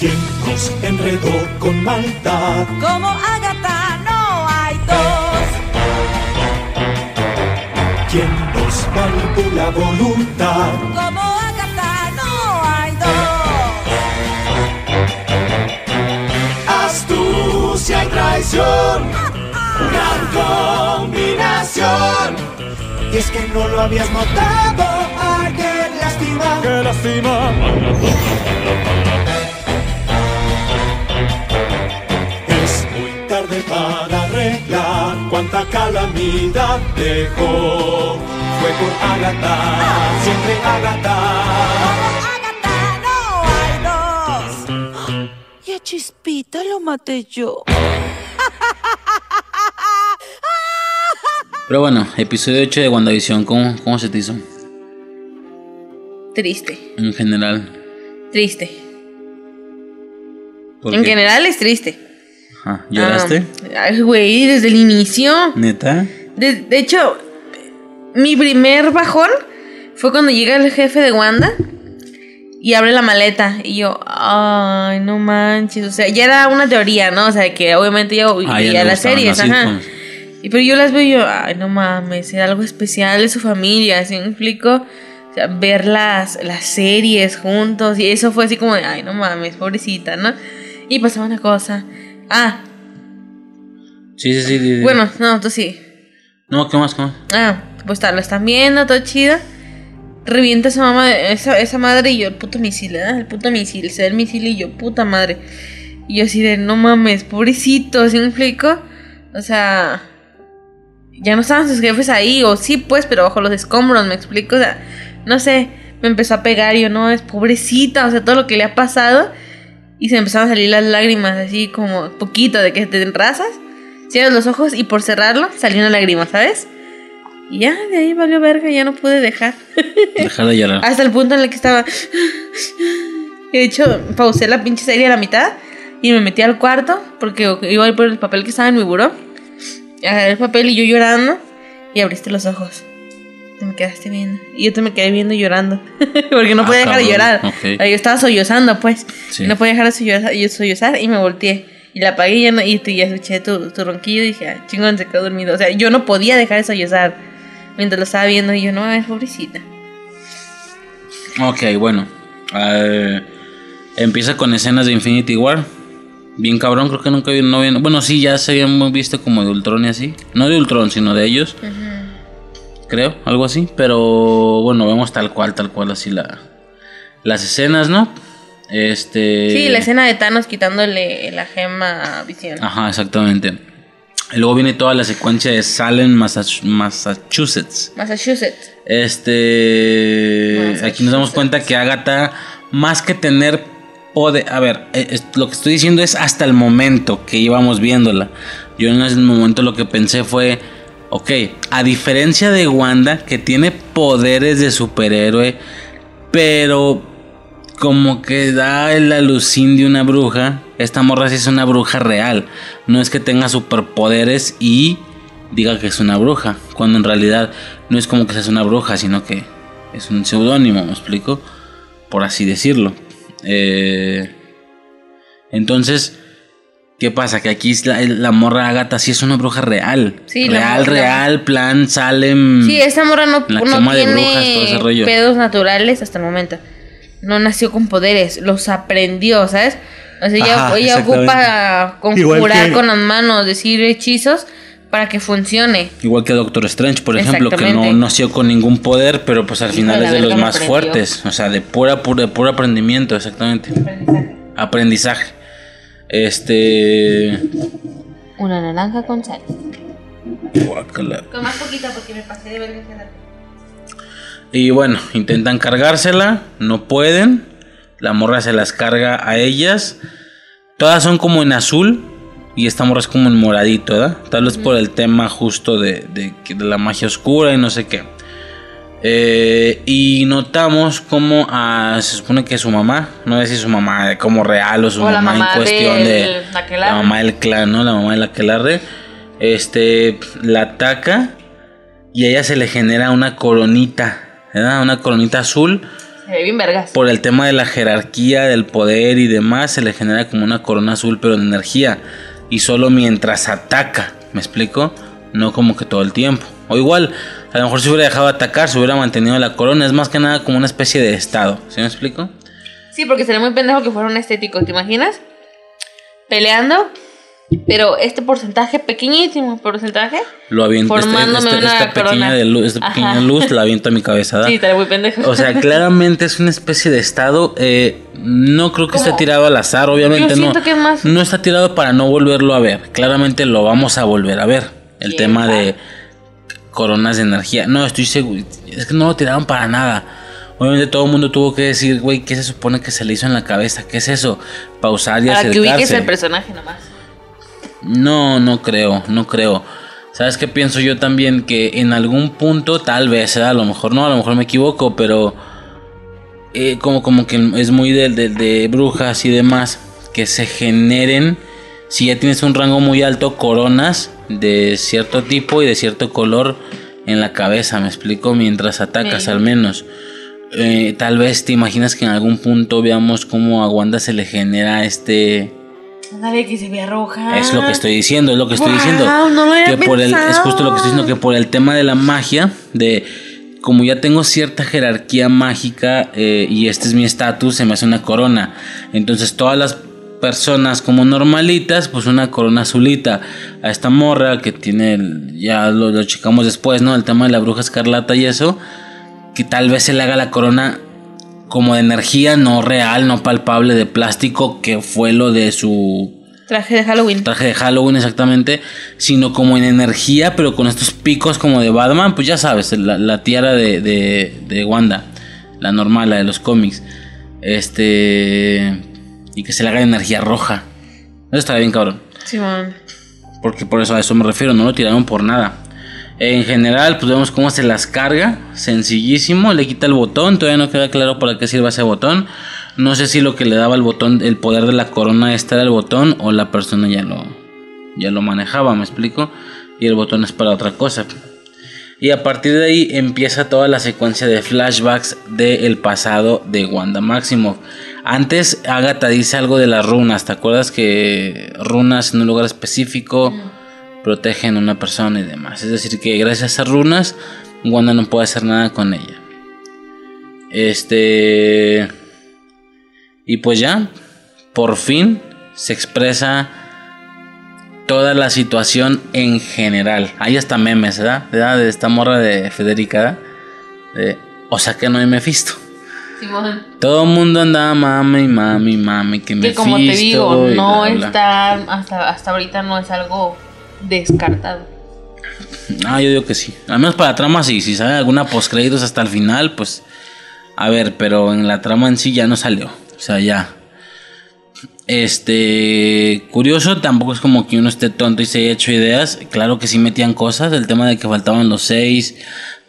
¿Quién nos enredó con maldad? Como Agatha no hay dos. ¿Quién nos manipula la voluntad? Como Astucia y traición. Gran combinación. Y es que no lo habías notado. Ay, qué lástima. Qué lástima. Es muy tarde para arreglar cuánta calamidad dejó. Fue por Agatha, siempre Agatha a Chispita lo maté yo. Pero bueno, episodio 8 de WandaVision, ¿cómo, cómo se te hizo? Triste. En general. Triste. ¿Por En qué? general es triste. Ajá, ¿Lloraste? Ah, ay, güey, desde el inicio. ¿Neta? De, de hecho, mi primer bajón fue cuando llega el jefe de Wanda y abre la maleta. Y yo, ay, no manches. O sea, ya era una teoría, ¿no? O sea, que obviamente yo veía las series, ajá. Y pero yo las veo y yo, ay, no mames, era algo especial de su familia, ¿sí me explico? O sea, ver las, las series juntos y eso fue así como de, ay, no mames, pobrecita, ¿no? Y pasaba una cosa. Ah, Sí, sí, sí. sí, sí. bueno, no, tú sí. No, ¿qué más? ¿Qué más? Ah, pues tal, lo están viendo, todo chido. Revienta esa mamá, esa, esa madre y yo, el puto misil, ¿eh? El puto misil, se da el misil y yo, puta madre. Y yo así de, no mames, pobrecito, ¿sí me explico? O sea, ya no estaban sus jefes ahí, o sí, pues, pero bajo los escombros, ¿me explico? O sea, no sé, me empezó a pegar y yo, no, es pobrecita, o sea, todo lo que le ha pasado. Y se me empezaron a salir las lágrimas, así como poquito, de que te enrazas, cierras los ojos y por cerrarlo salió una lágrima, ¿sabes? Y ya, de ahí valió verga, ya no pude dejar. Dejar de llorar. Hasta el punto en el que estaba. De hecho, pausé la pinche serie a la mitad y me metí al cuarto porque iba a ir por el papel que estaba en mi buró. Agarré el papel y yo llorando y abriste los ojos. Te me quedaste viendo. Y yo te me quedé viendo llorando. porque no Ah, podía dejar de llorar. ok. Yo estaba sollozando, pues. Sí. No podía dejar de sollozar, yo sollozar y me volteé. Y la apagué y ya, no- y, te- ya escuché tu, tu ronquillo y dije, ah, chingón, se quedó dormido. O sea, yo no podía dejar de sollozar mientras lo estaba viendo. Y yo, no, es pobrecita. Ok, bueno. Empieza con escenas de Infinity War. Bien cabrón, creo que nunca vi, no habían- Bueno, sí, ya se habían visto como de Ultron y así. No de Ultron, sino de ellos. Creo, algo así. Pero bueno, vemos tal cual, tal cual, así la, las escenas, ¿no? Este. Sí, la escena de Thanos quitándole la gema a Visión. Ajá, exactamente. Y luego viene toda la secuencia de Salem, Massach- Massachusetts. Massachusetts. Este. Massachusetts. Aquí nos damos cuenta que Agatha, más que tener poder. A ver, eh, es- lo que estoy diciendo es hasta el momento que íbamos viéndola. Yo en ese momento lo que pensé fue. Ok, a diferencia de Wanda, que tiene poderes de superhéroe, pero como que da el alucín de una bruja. Esta morra sí es una bruja real. No es que tenga superpoderes y diga que es una bruja. Cuando en realidad no es como que seas una bruja, sino que es un seudónimo, ¿me explico? Por así decirlo. Eh, entonces, ¿qué pasa? Que aquí la, la morra Agatha sí es una bruja real. Sí, real, morra- real, plan Salem. Sí, esta morra no, La no quema de tiene brujas, todo ese rollo. pedos naturales hasta el momento. No nació con poderes, los aprendió, ¿sabes? O sea, ella, Ajá, ella exactamente. ocupa conjurar que- con las manos, decir hechizos para que funcione. Igual que Doctor Strange, por ejemplo, que no nació con ningún poder, pero pues al final es de los más aprendió. fuertes. O sea, de pura, pura, de puro aprendimiento, exactamente. Aprendizaje. Este. Una naranja con sal. guácala. Con más poquita porque me pasé de verga. Y bueno, intentan cargársela, no pueden. La morra se las carga a ellas. Todas son como en azul. Y esta morra es como en moradito, ¿verdad? Tal vez por el tema justo de, de que- de la magia oscura y no sé qué. Eh, y notamos como a, se supone que su mamá, no sé si su mamá como real o su O la mamá, mamá en cuestión de la mamá del clan, ¿no? La mamá del aquelarre, este, la ataca y a ella se le genera una coronita, ¿verdad? Una coronita azul bien vergas. por el tema de la jerarquía, del poder y demás, se le genera como una corona azul, pero de energía. Y solo mientras ataca, ¿me explico? No como que todo el tiempo. O igual, a lo mejor si hubiera dejado de atacar, se hubiera mantenido la corona. Es más que nada como una especie de estado, ¿sí me explico? Sí, porque sería muy pendejo que fuera un estético, ¿te imaginas? Peleando, pero este porcentaje, pequeñísimo porcentaje. Lo aviento, este- Formándome este- una esta, pequeña, corona. de luz, esta pequeña Ajá. luz la aviento a mi cabeza. ¿verdad? Sí, muy pendejo. O sea, claramente es una especie de estado. eh, no creo que ¿Cómo? esté tirado al azar, obviamente Yo no. que más- No está tirado para no volverlo a ver. Claramente lo vamos a volver a ver. El ¿Quién tema de coronas de energía. No, estoy seguro. Es que no lo tiraron para nada. Obviamente todo el mundo tuvo que decir, güey, ¿qué se supone que se le hizo en la cabeza? ¿Qué es eso? Pausar y Para que ubiques acercarse. el personaje nomás. No, no creo, no creo. ¿Sabes qué pienso yo también? Que en algún punto, tal vez, ¿eh? a lo mejor no, a lo mejor me equivoco, pero eh, como, como que es muy de, de- de brujas y demás, que se generen, si ya tienes un rango muy alto, coronas de cierto tipo y de cierto color en la cabeza, me explico, mientras atacas Sí. al menos. Eh, tal vez te imaginas que en algún punto veamos cómo a Wanda se le genera este... Ándale, que se vea roja. Es lo que estoy diciendo, es lo que estoy Wow, diciendo. no lo había que por el, es justo lo que estoy diciendo, que por el tema de la magia, de como ya tengo cierta jerarquía mágica eh, y este es mi estatus, se me hace una corona. Entonces todas las personas como normalitas, pues una corona azulita. A esta morra que tiene, ya lo, lo checamos después, ¿no? El tema de la bruja escarlata y eso, que tal vez se le haga la corona como de energía, no real, no palpable, de plástico, que fue lo de su Traje de Halloween. traje de Halloween exactamente, sino como en energía, pero con estos picos como de Batman, pues ya sabes, la, la tiara de, de, de Wanda, la normal, la de los cómics, este, y que se le haga energía roja. Eso estaría bien cabrón, Simón. porque por eso a eso me refiero, no lo tiraron por nada. En general, pues vemos cómo se las carga, sencillísimo, le quita el botón, todavía no queda claro para qué sirve ese botón. No sé si lo que le daba el botón, el poder de la corona esta era el botón o la persona ya lo, ya lo manejaba, me explico. Y el botón es para otra cosa. Y a partir de ahí empieza toda la secuencia de flashbacks del pasado de Wanda Maximoff. Antes Agatha dice algo de las runas, ¿te acuerdas que runas en un lugar específico protegen a una persona y demás? Es decir, que gracias a runas Wanda no puede hacer nada con ella. Este... Y pues ya, por fin se expresa toda la situación en general. Hay hasta memes, ¿verdad? ¿verdad? De esta morra de Federica, ¿verdad? De, o sea que no hay Mephisto. Simón. Todo el mundo andaba mami, mami, mami, que Que Mephisto. como te digo, no bla, bla. está, hasta, hasta ahorita no es algo descartado. Ah, yo digo que sí. Al menos para la trama sí. Si sale alguna postcréditos hasta el final, pues. A ver, pero en la trama en sí ya no salió. O sea, ya. Este. Curioso, tampoco es como que uno esté tonto y se haya hecho ideas. Claro que sí metían cosas. El tema de que faltaban los seis.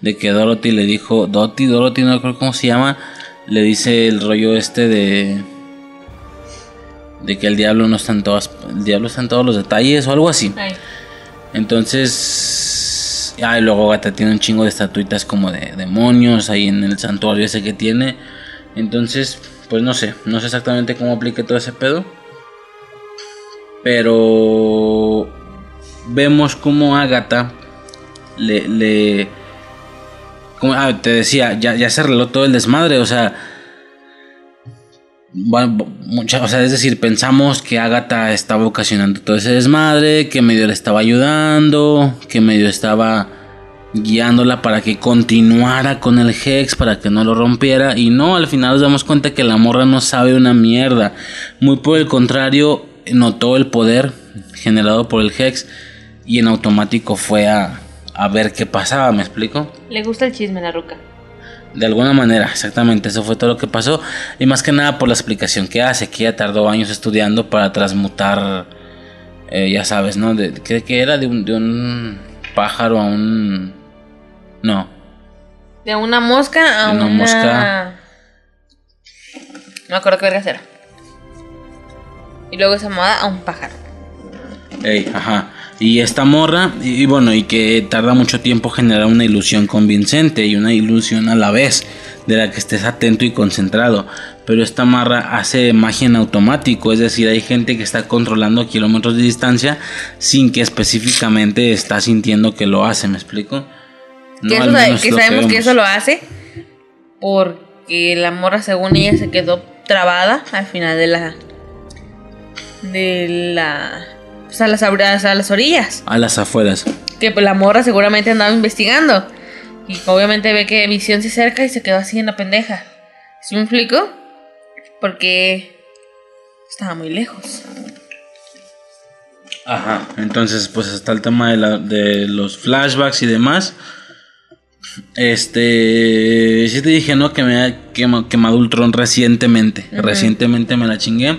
De que Dorothy le dijo. Dottie, Dorothy, no creo cómo se llama. Le dice el rollo este de. De que el diablo no está en todas. El diablo está en todos los detalles o algo así. Ay. Entonces, ah, y luego Gata tiene un chingo de estatuitas como de demonios ahí en el santuario ese que tiene. Entonces, pues no sé, no sé exactamente cómo aplique todo ese pedo. Pero vemos como Agatha le, le como, ah, te decía, ya, ya se arregló todo el desmadre, o sea, bueno, mucha- o sea, es decir, pensamos que Agatha estaba ocasionando todo ese desmadre, que medio le estaba ayudando, que medio estaba guiándola para que continuara con el Hex, para que no lo rompiera. Y no, al final nos damos cuenta que la morra no sabe una mierda. Muy por el contrario, notó el poder generado por el Hex y en automático fue a, a ver qué pasaba, ¿me explico? Le gusta el chisme, la ruca. De alguna manera, exactamente, eso fue todo lo que pasó. Y más que nada por la explicación que hace, que ella tardó años estudiando para transmutar, eh, ya sabes, ¿no? De, ¿qué, qué era? De un, de un pájaro a un... No, De una mosca a De una una. mosca. No me acuerdo qué verga era. Y luego esa moda a un pájaro. Ey, ajá. Y esta morra, y, y bueno, y que tarda mucho tiempo generar una ilusión convincente y una ilusión a la vez, de la que estés atento y concentrado. Pero esta marra hace magia en automático, es decir, hay gente que está controlando kilómetros de distancia sin que específicamente está sintiendo que lo hace, ¿me explico? que, eso sabe- que sabemos que vemos. eso lo hace porque la morra, según ella, se quedó trabada al final de la. de la. Pues, a las, a las orillas. A las afueras. Que pues, la morra seguramente andaba investigando. Y obviamente ve que Visión se acerca y se quedó así en la pendeja. ¿Sí me explico? Porque estaba muy lejos. Ajá, entonces pues está el tema de, la- de los flashbacks y demás. Este, sí te dije, ¿no? Que me ha quema- quemado Ultron recientemente. Recientemente me la chingué.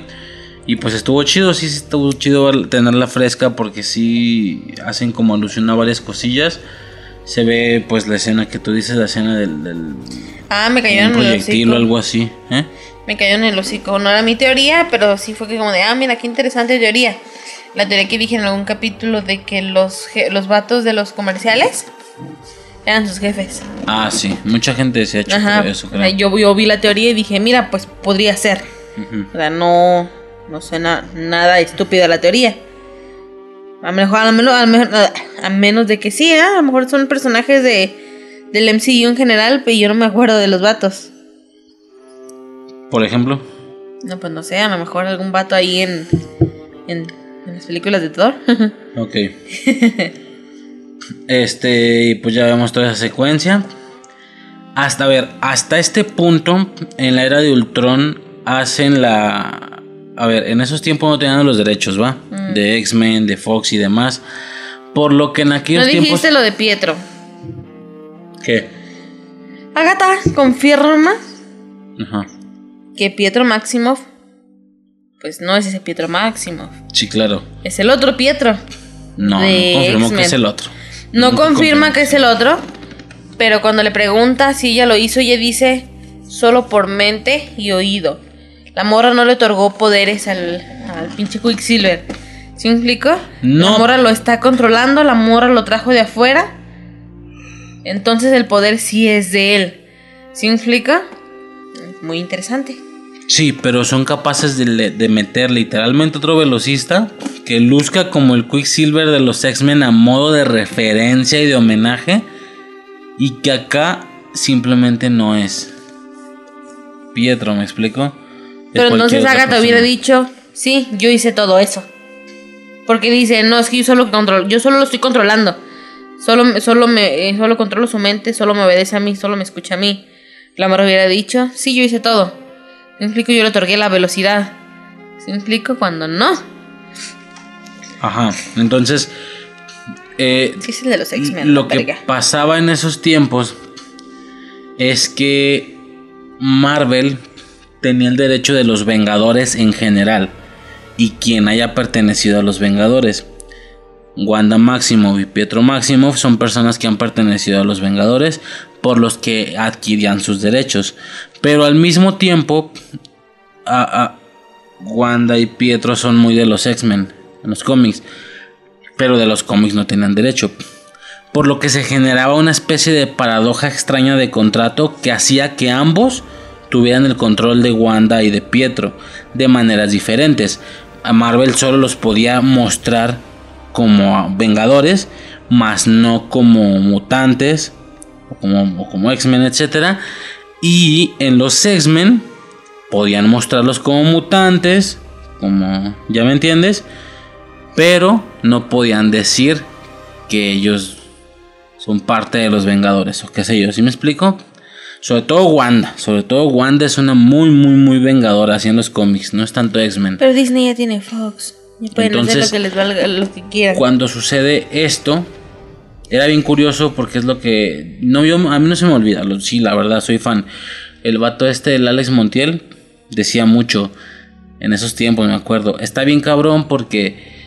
Y pues estuvo chido, sí, estuvo chido tenerla fresca porque sí hacen como alusión a varias cosillas. Se ve pues la escena que tú dices, la escena del, del Ah, me cayó en el hocico. algo así. ¿eh? Me cayó en el hocico. No era mi teoría, pero sí fue que como de, ah, mira, qué interesante teoría. La teoría que dije en algún capítulo de que los, los vatos de los comerciales eran sus jefes. Ah, sí, mucha gente se ha hecho Ajá. eso, O creo. sea, yo, yo vi la teoría y dije, mira, pues podría ser. O sea, no, no suena nada estúpida la teoría. A lo mejor, a lo menos, a, lo mejor- a menos de que sí, ¿eh? a lo mejor son personajes de, del MCU en general, pero yo no me acuerdo de los vatos. Por ejemplo. No, pues no sé, a lo mejor algún vato ahí en, en, en las películas de Thor. Ok. este, y pues ya vemos toda esa secuencia. Hasta a ver, hasta este punto, en la era de Ultron, hacen la. A ver, en esos tiempos no tenían los derechos, ¿va? De X-Men, de Fox y demás. Por lo que en no aquellos dijiste tiempos. lo de Pietro. ¿Qué? Agatha confirma Ajá. que Pietro Maximoff, pues no es ese Pietro Maximoff, Sí, claro. es el otro Pietro. No, no confirmó que es el otro. No confirma que es el otro, pero cuando le pregunta si ella lo hizo, ella dice solo por mente y oído. La morra no le otorgó poderes al, al pinche Quicksilver. ¿Sí me explico? No. La morra lo está controlando, la morra lo trajo de afuera. Entonces el poder sí es de él. ¿Sí me explico? Muy interesante. Sí, pero son capaces de, de meter literalmente otro velocista que luzca como el Quicksilver de los X-Men a modo de referencia y de homenaje. Y que acá simplemente no es. Pietro, ¿me explico? Pero entonces Agatha hubiera dicho, sí, yo hice todo eso. Porque dice, no, es que yo solo controlo, yo solo lo estoy controlando. Solo, me- solo me, eh, solo controlo su mente, solo me obedece a mí, solo me escucha a mí. La morra hubiera dicho, sí, yo hice todo. ¿Me explico? Yo le otorgué la velocidad. ¿Sí me explico? Cuando no. Ajá, entonces. eh, Sí, es el de los X-Men. lo que pasaba en esos tiempos es que Marvel tenía el derecho de los Vengadores en general y quien haya pertenecido a los Vengadores. Wanda Maximoff y Pietro Maximoff son personas que han pertenecido a los Vengadores por los que adquirían sus derechos. Pero al mismo tiempo, Wanda y Pietro son muy de los X-Men en los cómics. Pero de los cómics no tenían derecho. Por lo que se generaba una especie de paradoja extraña de contrato que hacía que ambos tuvieran el control de Wanda y de Pietro de maneras diferentes. A Marvel solo los podía mostrar como vengadores, más no como mutantes o como, como X-Men, etc. Y en los X-Men podían mostrarlos como mutantes, como ya me entiendes, pero no podían decir que ellos son parte de los Vengadores o qué sé yo, ¿sí me explico? Sobre todo Wanda, sobre todo Wanda es una muy muy muy vengadora en los cómics, no es tanto X-Men. Pero Disney ya tiene Fox. Ya pueden hacer Entonces, lo que les valga, lo que quieran. Cuando sucede esto, era bien curioso porque es lo que no yo a mí no se me olvida, lo- sí, la verdad soy fan. El vato este el Alex Montiel decía mucho en esos tiempos, me acuerdo. Está bien cabrón porque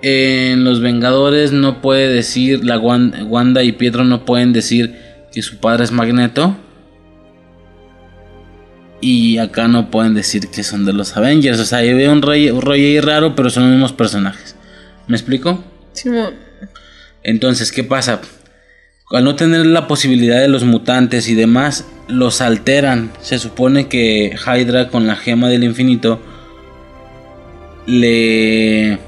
en Los Vengadores no puede decir, la Wan- Wanda y Pietro no pueden decir que su padre es Magneto. Y acá no pueden decir que son de los Avengers. O sea, yo veo un rollo, ahí raro, pero son los mismos personajes. ¿Me explico? Simón. Entonces, ¿qué pasa? Al no tener la posibilidad de los mutantes y demás, los alteran. Se supone que Hydra con la gema del infinito le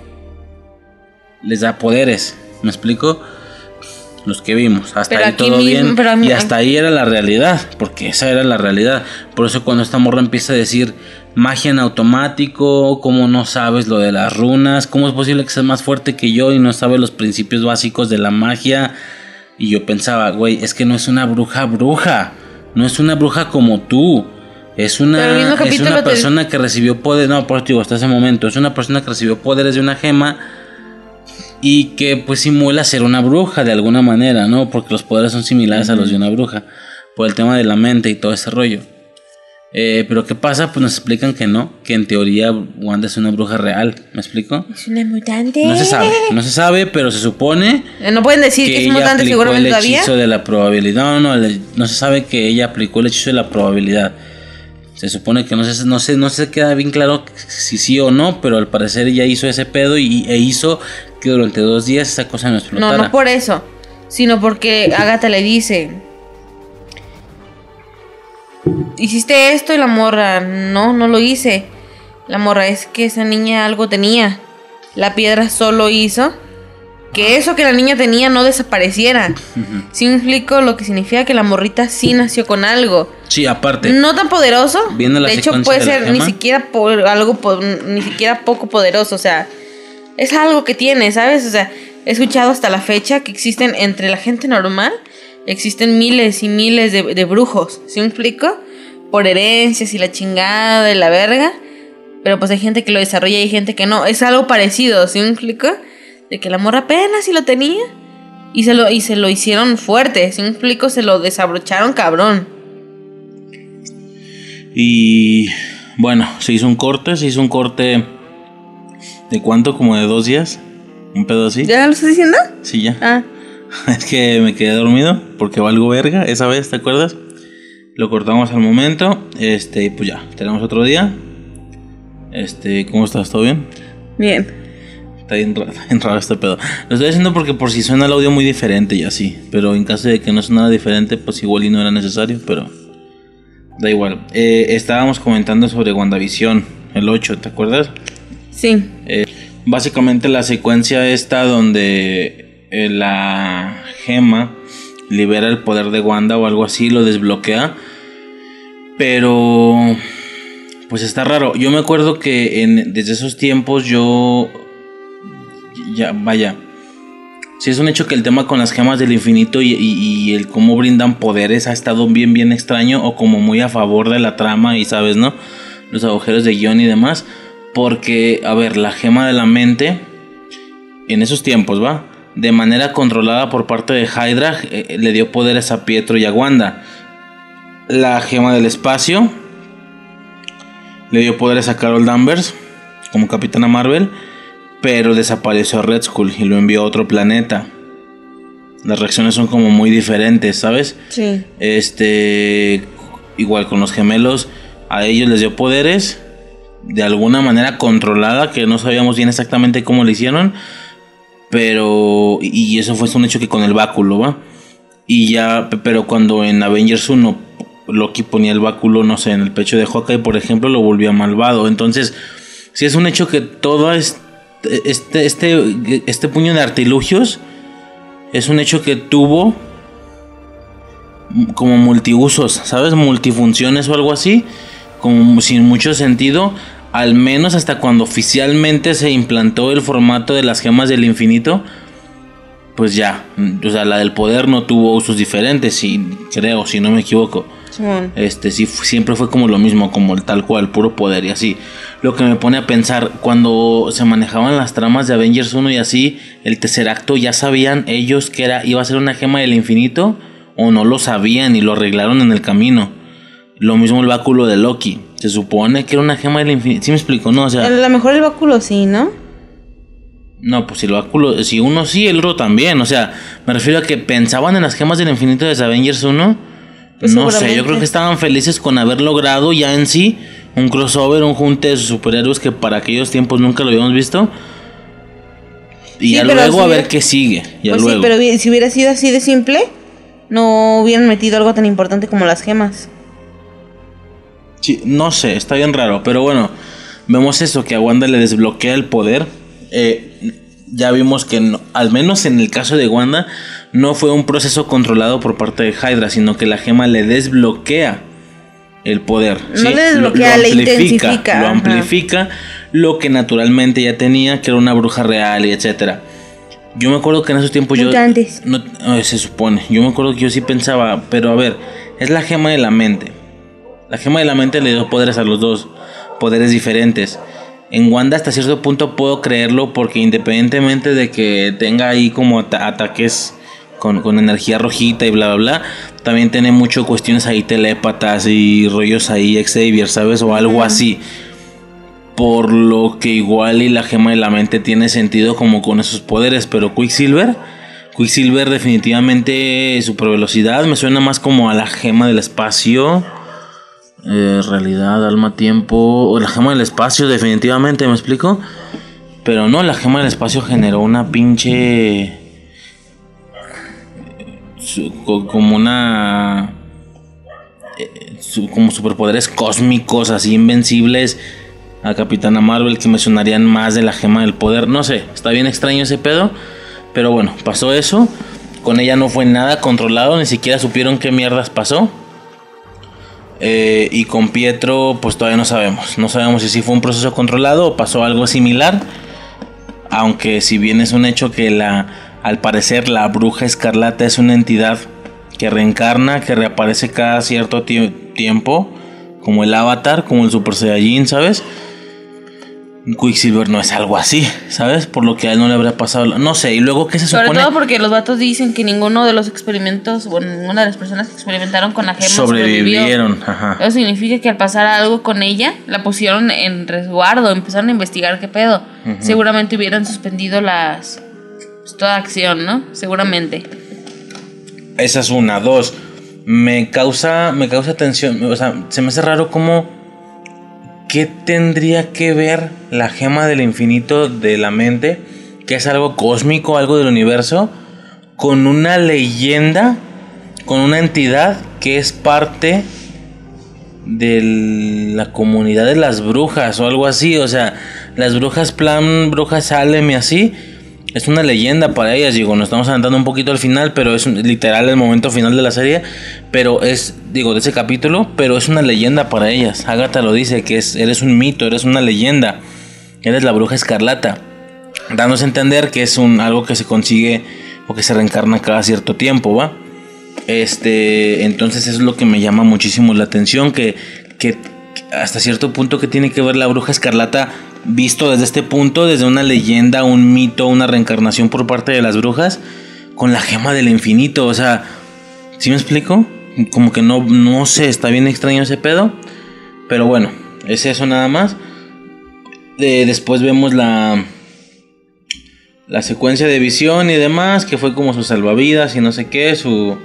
les da poderes. ¿Me explico? Los que vimos. Hasta Pero ahí todo mismo- bien. pero a mí- y hasta ahí era la realidad. Porque esa era la realidad. Por eso cuando esta morra empieza a decir magia en automático, cómo no sabes lo de las runas, cómo es posible que seas más fuerte que yo y no sabes los principios básicos de la magia. Y yo pensaba, güey, es que no es una bruja bruja. No es una bruja como tú. Es una, es una te- persona que recibió poderes. No, por digo, hasta ese momento. Es una persona que recibió poderes de una gema. Y que pues simula ser una bruja de alguna manera, ¿no? Porque los poderes son similares a los de una bruja. Por el tema de la mente y todo ese rollo. Eh, pero ¿qué pasa? Pues nos explican que no. Que en teoría Wanda es una bruja real. ¿Me explico? Es una mutante. No se sabe. No se sabe, pero se supone Eh, No pueden decir que, que es ella mutante aplicó seguramente el todavía. hechizo de la probabilidad. No, no, el- no se sabe que ella aplicó el hechizo de la probabilidad. Se supone que no se, no se, no se queda bien claro si sí o no, pero al parecer ella hizo ese pedo y, e hizo que durante dos días esa cosa no No, explotara. no por eso, sino porque Agatha le dice, hiciste esto y la morra, no, no lo hice. La morra es que esa niña algo tenía. La piedra solo hizo que eso que la niña tenía no desapareciera. Sí me explico lo que significa que la morrita sí nació con algo. Sí, aparte. No tan poderoso. Viendo la de hecho, puede de ser ni gema. siquiera po- algo ni siquiera poco poderoso. O sea, es algo que tiene, ¿sabes? O sea, he escuchado hasta la fecha que existen entre la gente normal, existen miles y miles de, de brujos. ¿Sí me explico? Por herencias y la chingada y la verga. Pero pues hay gente que lo desarrolla y hay gente que no. Es algo parecido, ¿sí me explico? De que la morra apenas sí lo tenía. Y se lo, y se lo hicieron fuerte, ¿sí me explico? Se lo desabrocharon cabrón. Y bueno, se hizo un corte, se hizo un corte de cuánto, como de dos días. Un pedo así. ¿Ya lo estás diciendo? Sí, ya. Ah. Es que me quedé dormido porque valgo verga esa vez, ¿te acuerdas? Lo cortamos al momento. Este, y pues ya, tenemos otro día. Este, ¿cómo estás? ¿Todo bien? Bien. Está bien, ra- está bien raro este pedo. Lo estoy haciendo porque por si suena el audio muy diferente y así. Pero en caso de que no sonara diferente, pues igual y no era necesario, pero da igual. Eh, estábamos comentando sobre WandaVision, el 8, ¿te acuerdas? Sí. Eh, básicamente la secuencia esta donde eh, la gema libera el poder de Wanda o algo así, lo desbloquea. Pero pues está raro. Yo me acuerdo que en, desde esos tiempos yo ya vaya. Si es un hecho que el tema con las gemas del infinito y, el cómo brindan poderes ha estado bien bien extraño o como muy a favor de la trama y sabes, ¿no? Los agujeros de guion y demás. Porque, a ver, la gema de la mente, en esos tiempos, ¿va? De manera controlada por parte de Hydra, eh, le dio poderes a Pietro y a Wanda. La gema del espacio le dio poderes a Carol Danvers como Capitana Marvel, pero desapareció a Red Skull y lo envió a otro planeta. Las reacciones son como muy diferentes, ¿sabes? Sí. Este, igual con los gemelos, a ellos les dio poderes de alguna manera controlada, que no sabíamos bien exactamente cómo lo hicieron, pero, y eso fue un hecho que con el báculo, ¿va? Y ya, pe- pero cuando en Avengers 1 Loki ponía el báculo, no sé, en el pecho de Hawkeye, por ejemplo, lo volvía malvado. Entonces, si es un hecho que todo este, este, este, este puño de artilugios es un hecho que tuvo como multiusos, ¿sabes? Multifunciones o algo así, como sin mucho sentido, al menos hasta cuando oficialmente se implantó el formato de las gemas del infinito, pues ya, o sea, la del poder no tuvo usos diferentes, si creo, si no me equivoco. Simón. Este sí siempre fue como lo mismo, como el tal cual, puro poder y así. Lo que me pone a pensar, cuando se manejaban las tramas de Avengers 1 y así, el tercer acto ya sabían ellos que era iba a ser una gema del infinito o no lo sabían y lo arreglaron en el camino. Lo mismo el báculo de Loki. Se supone que era una gema del infinito. ¿Sí me explico? No, o sea, A lo mejor el báculo sí, ¿no? no, pues si el báculo, si uno sí, el otro también. O sea, me refiero a que pensaban en las gemas del infinito de Avengers 1. Pues no sé, yo creo que estaban felices con haber logrado ya en sí un crossover, un junte de superhéroes que para aquellos tiempos nunca lo habíamos visto. Y Sí, ya luego si a ver qué sigue. Ya pues luego. sí, pero si hubiera sido así de simple, no hubieran metido algo tan importante como las gemas. Sí, no sé, está bien raro, pero bueno, vemos eso, que a Wanda le desbloquea el poder. Eh, ya vimos que no- al menos en el caso de Wanda no fue un proceso controlado por parte de Hydra, sino que la gema le desbloquea el poder. No le desbloquea, le intensifica, Lo ajá. amplifica lo que naturalmente ya tenía, que era una bruja real y etcétera. Yo me acuerdo que en esos tiempos yo... No, se supone. Yo me acuerdo que yo sí pensaba, pero a ver, es la gema de la mente. La gema de la mente le dio poderes a los dos, poderes diferentes. En Wanda hasta cierto punto puedo creerlo porque independientemente de que tenga ahí como ata- ataques con, con energía rojita y bla bla bla, también tiene mucho cuestiones ahí telépatas y rollos ahí Xavier, ¿sabes? O algo así. Por lo que igual y la gema de la mente tiene sentido como con esos poderes, pero Quicksilver, Quicksilver definitivamente super velocidad me suena más como a la gema del espacio. Eh, realidad, alma, tiempo. O la gema del espacio, definitivamente, ¿me explico? Pero no, la gema del espacio generó una pinche. Como una. eh, como superpoderes cósmicos, así invencibles. A Capitana Marvel que mencionarían más de la gema del poder. No sé, está bien extraño ese pedo. Pero bueno, pasó eso. Con ella no fue nada controlado, ni siquiera supieron qué mierdas pasó. Eh, y con Pietro, pues todavía no sabemos. No sabemos si sí fue un proceso controlado o pasó algo similar. Aunque si bien es un hecho que la, al parecer la bruja escarlata es una entidad que reencarna, que reaparece cada cierto tie- tiempo, como el avatar, como el Super Saiyajin, ¿sabes? Quicksilver no es algo así, ¿sabes? Por lo que a él no le habrá pasado. No sé, y luego, ¿qué se Sobre supone? todo porque los vatos dicen que ninguno de los experimentos, bueno, ninguna de las personas que experimentaron con la gema sobrevivió. Sobrevivieron, ajá. Eso significa que al pasar algo con ella, la pusieron en resguardo, empezaron a investigar qué pedo. Seguramente hubieran suspendido las pues, toda acción, ¿no? Seguramente. Esa es una. Dos. me causa, me causa tensión, o sea, se me hace raro cómo, ¿qué tendría que ver la gema del infinito de la mente, que es algo cósmico, algo del universo, con una leyenda, con una entidad que es parte de la comunidad de las brujas o algo así, o sea, las brujas plan, brujas Salem y así, es una leyenda para ellas, digo, nos estamos adelantando un poquito al final, pero es literal el momento final de la serie, pero es, digo, de ese capítulo, pero es una leyenda para ellas. Agatha lo dice, que es, eres un mito, eres una leyenda, eres la bruja escarlata, dándose a entender que es un, algo que se consigue o que se reencarna cada cierto tiempo, ¿va? Este, entonces es lo que me llama muchísimo la atención, que, que hasta cierto punto que tiene que ver la bruja escarlata visto desde este punto, desde una leyenda, un mito, una reencarnación por parte de las brujas, con la gema del infinito, o sea, ¿sí me explico? Como que no, no sé, está bien extraño ese pedo, pero bueno, es eso nada más. De- después vemos la, la secuencia de visión y demás, que fue como su salvavidas y no sé qué, su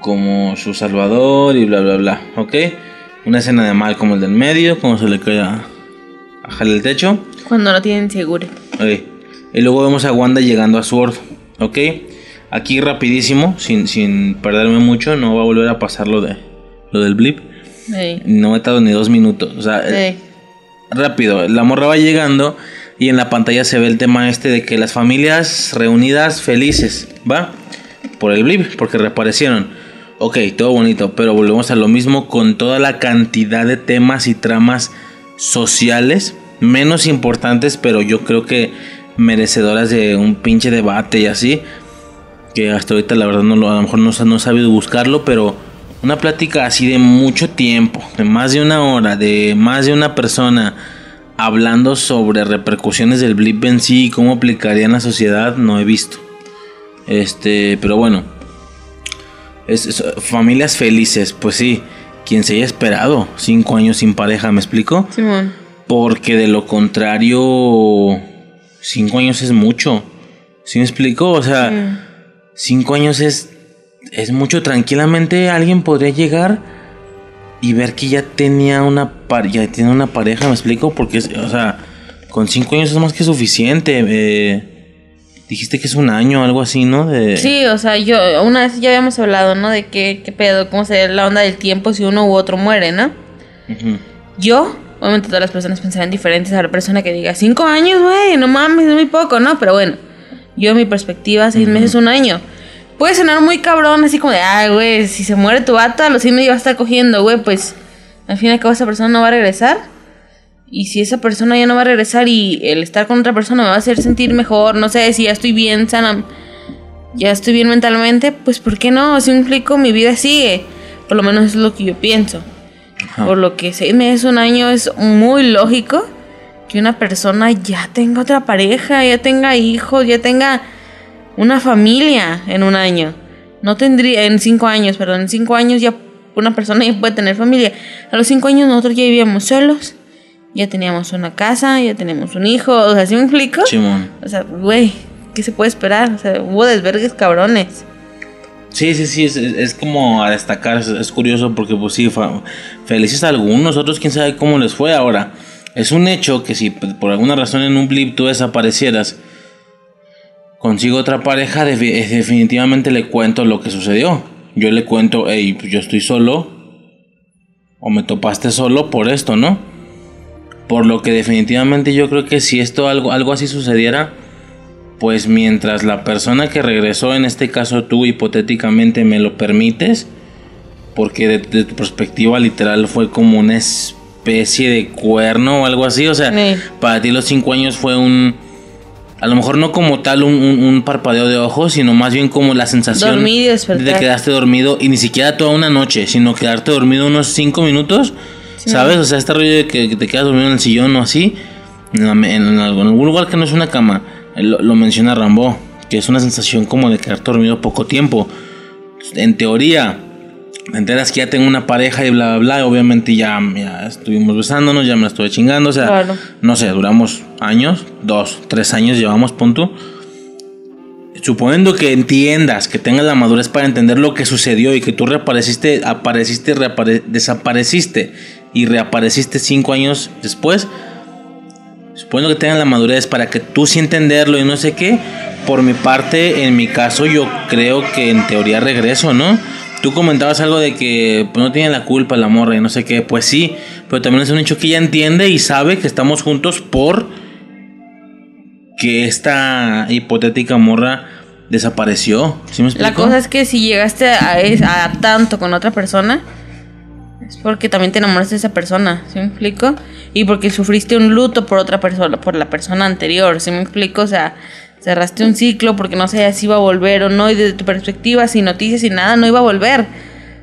como su salvador y bla bla bla, ¿ok? Una escena de mal como el del medio, como se le cae a, a Hal el techo, Cuando no tienen seguro. ok. Y luego vemos a Wanda llegando a Sword, ¿ok? Aquí rapidísimo, sin, sin perderme mucho, no va a volver a pasar lo, de, lo del blip. No he estado ni dos minutos, o sea, eh, rápido, la morra va llegando y en la pantalla se ve el tema este de que las familias reunidas felices, ¿va? Por el blip, porque reaparecieron. Ok, todo bonito, pero volvemos a lo mismo con toda la cantidad de temas y tramas sociales, menos importantes, pero yo creo que merecedoras de un pinche debate y así. Que hasta ahorita la verdad no lo, a lo mejor no, no he sabido buscarlo, pero una plática así de mucho tiempo, de más de una hora, de más de una persona hablando sobre repercusiones del blip en sí y cómo aplicaría en la sociedad, no he visto. Este, pero bueno. Es, es- familias felices, pues sí. Quien se haya esperado cinco años sin pareja, ¿me explico? Simón. Porque de lo contrario, cinco años es mucho. ¿Sí me explico? O sea, cinco años es, es mucho. Tranquilamente alguien podría llegar y ver que ya tenía una, par- ya tiene una pareja, ¿me explico? Porque, es- o sea, con cinco años es más que suficiente. eh, dijiste que es un año, algo así, ¿no? De, Sí, o sea, yo una vez ya habíamos hablado, ¿no? De qué, qué pedo, cómo sería la onda del tiempo si uno u otro muere, ¿no? Yo, obviamente todas las personas pensarán diferentes a la persona que diga cinco años, güey, no mames, es muy poco, ¿no? Pero bueno, yo mi perspectiva, seis meses, un año. Puede sonar muy cabrón, así como de, ay, güey, si se muere tu vato, a los seis meses va a estar cogiendo, güey, pues al fin y al cabo esa persona no va a regresar. Y si esa persona ya no va a regresar y el estar con otra persona me va a hacer sentir mejor, no sé, si ya estoy bien sana, ya estoy bien mentalmente, pues ¿por qué no? Si me explico, mi vida sigue. Por lo menos es lo que yo pienso. Ajá. Por lo que seis meses, un año es muy lógico que una persona ya tenga otra pareja, ya tenga hijos, ya tenga una familia en un año. No tendría, en cinco años, perdón, en cinco años ya una persona ya puede tener familia. A los cinco años nosotros ya vivíamos solos, ya teníamos una casa, ya teníamos un hijo, o sea, ¿sí me explico? Simón. O sea, güey, ¿qué se puede esperar? O sea, hubo desvergues cabrones. Sí, sí, sí, es, como a destacar, es, es curioso porque pues sí, fa- felices algunos, otros quién sabe cómo les fue ahora. Es un hecho que si por alguna razón en un blip tú desaparecieras, consigo otra pareja, eh, definitivamente le cuento lo que sucedió. Yo le cuento, hey, pues yo estoy solo, o me topaste solo por esto, ¿no? Por lo que definitivamente yo creo que si esto algo, algo así sucediera, pues mientras la persona que regresó, en este caso tú hipotéticamente me lo permites, porque de, de tu perspectiva literal fue como una especie de cuerno o algo así, o sea, Sí. para ti los cinco años fue un... A lo mejor no como tal un, un- un parpadeo de ojos, sino más bien como la sensación y de quedarte dormido y ni siquiera toda una noche, sino quedarte dormido unos cinco minutos, ¿sabes? O sea, este rollo de que, que te quedas dormido en el sillón o así, en, la- en- en algún lugar que no es una cama, eh, lo, lo menciona Rambo, que es una sensación como de quedarte dormido poco tiempo. En teoría, te enteras que ya tengo una pareja y bla, bla, bla, y obviamente ya, ya estuvimos besándonos, ya me la estuve chingando, o sea, Claro. no sé, duramos años, dos, tres años llevamos, punto. suponiendo que entiendas, que tengas la madurez para entender lo que sucedió y que tú reapareciste, apareciste, reapare- desapareciste y reapareciste cinco años después, suponiendo que tengas la madurez para que tú sí entenderlo y no sé qué, por mi parte, en mi caso, yo creo que en teoría regreso, ¿no? Tú comentabas algo de que pues, no tiene la culpa la morra y no sé qué, pues sí, pero también es un hecho que ella entiende y sabe que estamos juntos por que esta hipotética morra desapareció. ¿Sí me explico? La cosa es que si llegaste a tanto con otra persona, es porque también te enamoraste de esa persona, ¿sí me explico? Y porque sufriste un luto por otra persona, por la persona anterior, ¿sí me explico? O sea, cerraste un ciclo porque no sabías si iba a volver o no, y desde tu perspectiva, sin noticias, sin nada, no iba a volver.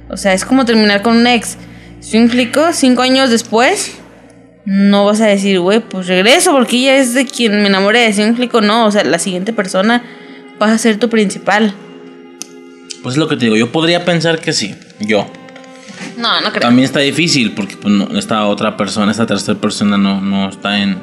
O sea, es como terminar con un ex. ¿Sí me explico? Cinco años después, no vas a decir, güey, pues regreso porque ella es de quien me enamoré. ¿Sí me explico? No, o sea, la siguiente persona va a ser tu principal. Pues es lo que te digo, yo podría pensar que sí, yo. No, no creo. También está difícil porque pues, no, esta otra persona, esta tercera persona no, no está en,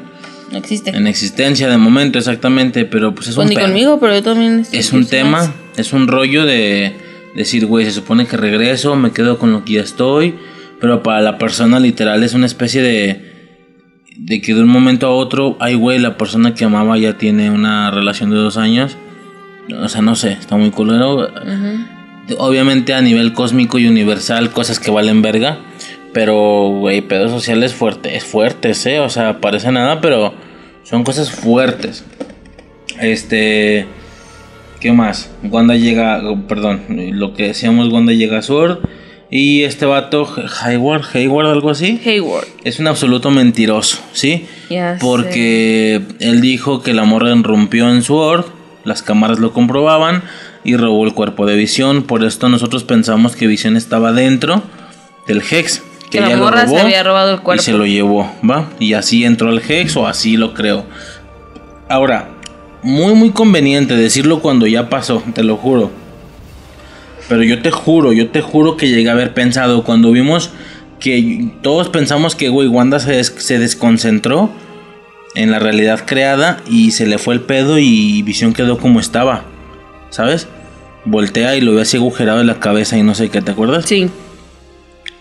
No existe. en existencia de momento exactamente, pero pues es Pues un ni conmigo, pero yo también. estoy Es un tema, es un rollo de decir, güey, se supone que regreso, me quedo con lo que ya estoy, pero para la persona literal es una especie de de que de un momento a otro, ay, güey, la persona que amaba ya tiene una relación de dos años. O sea, no sé, está muy culero. Obviamente a nivel cósmico y universal, cosas que valen verga. Pero, güey, pedos sociales fuertes, fuertes, ¿eh? O sea, parece nada, pero son cosas fuertes. Este. ¿Qué más? Wanda llega. Perdón, lo que decíamos, Wanda llega a Sword. Y este vato, Hayward, Hayward, algo así. Hayward. Es un absoluto mentiroso, ¿sí? Ya Porque él dijo que la morra irrumpió en Sword, las cámaras lo comprobaban y robó el cuerpo de Visión. Por esto nosotros pensamos que Visión estaba dentro del Hex. Que la ella lo morra se robó había robado el cuerpo. Y se lo llevó, ¿va? Y así entró al Hex o así lo creo. Ahora, muy muy conveniente decirlo cuando ya pasó, te lo juro. Pero yo te juro, yo te juro que llegué a haber pensado cuando vimos que todos pensamos que, güey, Wanda se, des- se desconcentró en la realidad creada y se le fue el pedo y Visión quedó como estaba, ¿sabes? Voltea y lo ve así agujerado en la cabeza y no sé qué, ¿te acuerdas? Sí.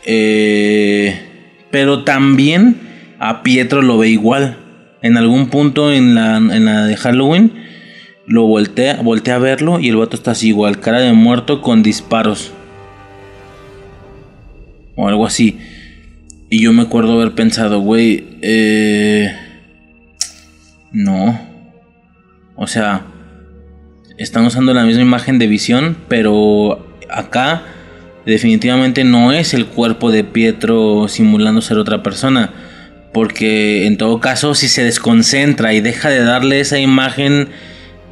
Eh, pero también a Pietro lo ve igual. En algún punto en la, en la de Halloween lo voltea, voltea a verlo y el vato está así igual, cara de muerto con disparos. O algo así. Y yo me acuerdo haber pensado, güey, eh, no. O sea, están usando la misma imagen de visión, pero acá definitivamente no es el cuerpo de Pietro simulando ser otra persona. Porque en todo caso, si se desconcentra y deja de darle esa imagen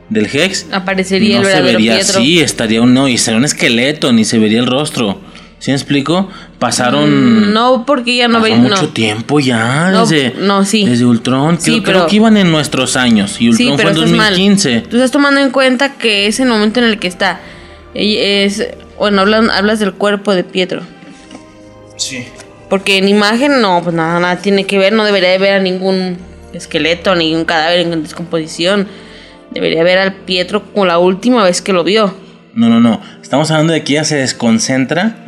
del Hex, Aparecería no el se vería Pietro. así, estaría un, no, y sería un esqueleto, ni se vería el rostro. ¿Sí me explico? Pasaron. Mm, No, porque ya no pasó ve. mucho No. tiempo ya, No, desde, no, sí. desde Ultron. Sí, Creo, creo pero- que iban en nuestros años. Y Ultron Sí, pero fue en estás mal. 2015. Tú estás tomando en cuenta que es el momento en el que está. Ella Es, bueno, hablan, hablas del cuerpo de Pietro. Sí. Porque en imagen no, pues nada, nada tiene que ver. No debería de ver a ningún esqueleto, ningún cadáver en descomposición. Debería ver al Pietro como la última vez que lo vio. No, no, no. Estamos hablando de que ella se desconcentra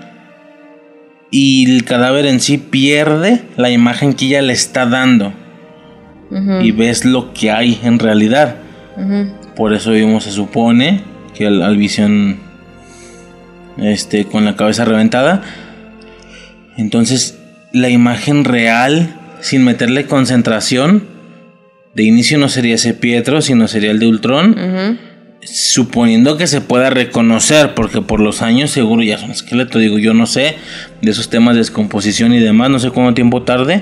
y el cadáver en sí pierde la imagen que ella le está dando. Y ves lo que hay en realidad. Por eso vimos, se supone, que al, al visión este, con la cabeza reventada. Entonces, la imagen real, sin meterle concentración, de inicio no sería ese Pietro, sino sería el de Ultron. Suponiendo que se pueda reconocer, porque por los años seguro ya es un esqueleto, digo, yo no sé de esos temas de descomposición y demás, no sé cuánto tiempo tarde,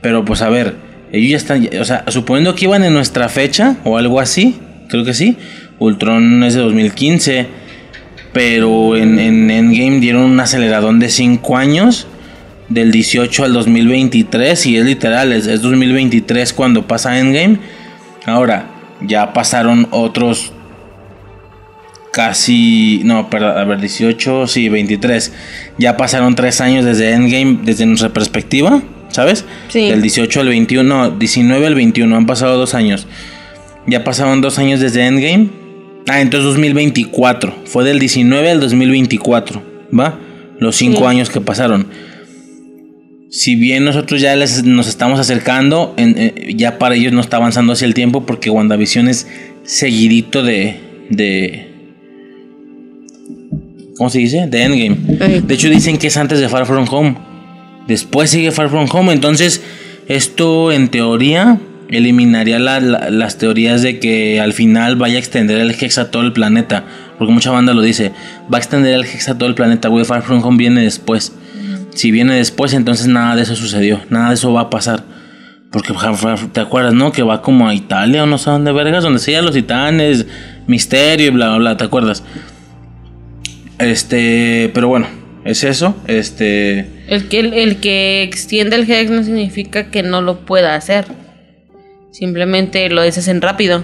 pero pues a ver, ellos ya están, o sea, suponiendo que iban en nuestra fecha o algo así, creo que sí, Ultron es de 2015, pero en, en Endgame dieron un aceleradón de 5 años. Del 18 al 2023 y es literal, es, es 2023 cuando pasa Endgame. Ahora, ya pasaron otros casi, no, perdón, a ver, 18, sí, 23. Ya pasaron 3 años desde Endgame, desde nuestra perspectiva, ¿sabes? Sí. Del 18 al 21, no, 19 al 21, han pasado 2 años. Ya pasaron 2 años desde Endgame. Ah, entonces 2024. Fue del 19 al 2024, ¿va? Los cinco Sí. años que pasaron. Si bien nosotros ya les- nos estamos acercando, en- eh, ya para ellos no está avanzando hacia el tiempo porque WandaVision es seguidito de... de ¿Cómo se dice? De Endgame. Ey. De hecho dicen que es antes de Far From Home. Después sigue Far From Home. Entonces esto en teoría eliminaría la- la- las teorías de que al final vaya a extender el Hex a todo el planeta. Porque mucha banda lo dice. Va a extender el Hex a todo el planeta. Güey, Far From Home viene después. Si viene después, entonces nada de eso sucedió. Nada de eso va a pasar. Porque te acuerdas, ¿no? Que va como a Italia o no sé dónde vergas, donde se los titanes, misterio y bla, bla, bla. ¿Te acuerdas? Este, pero bueno, es eso. Este, El que, el, el que extiende el Hex no significa que no lo pueda hacer. Simplemente lo deshacen rápido.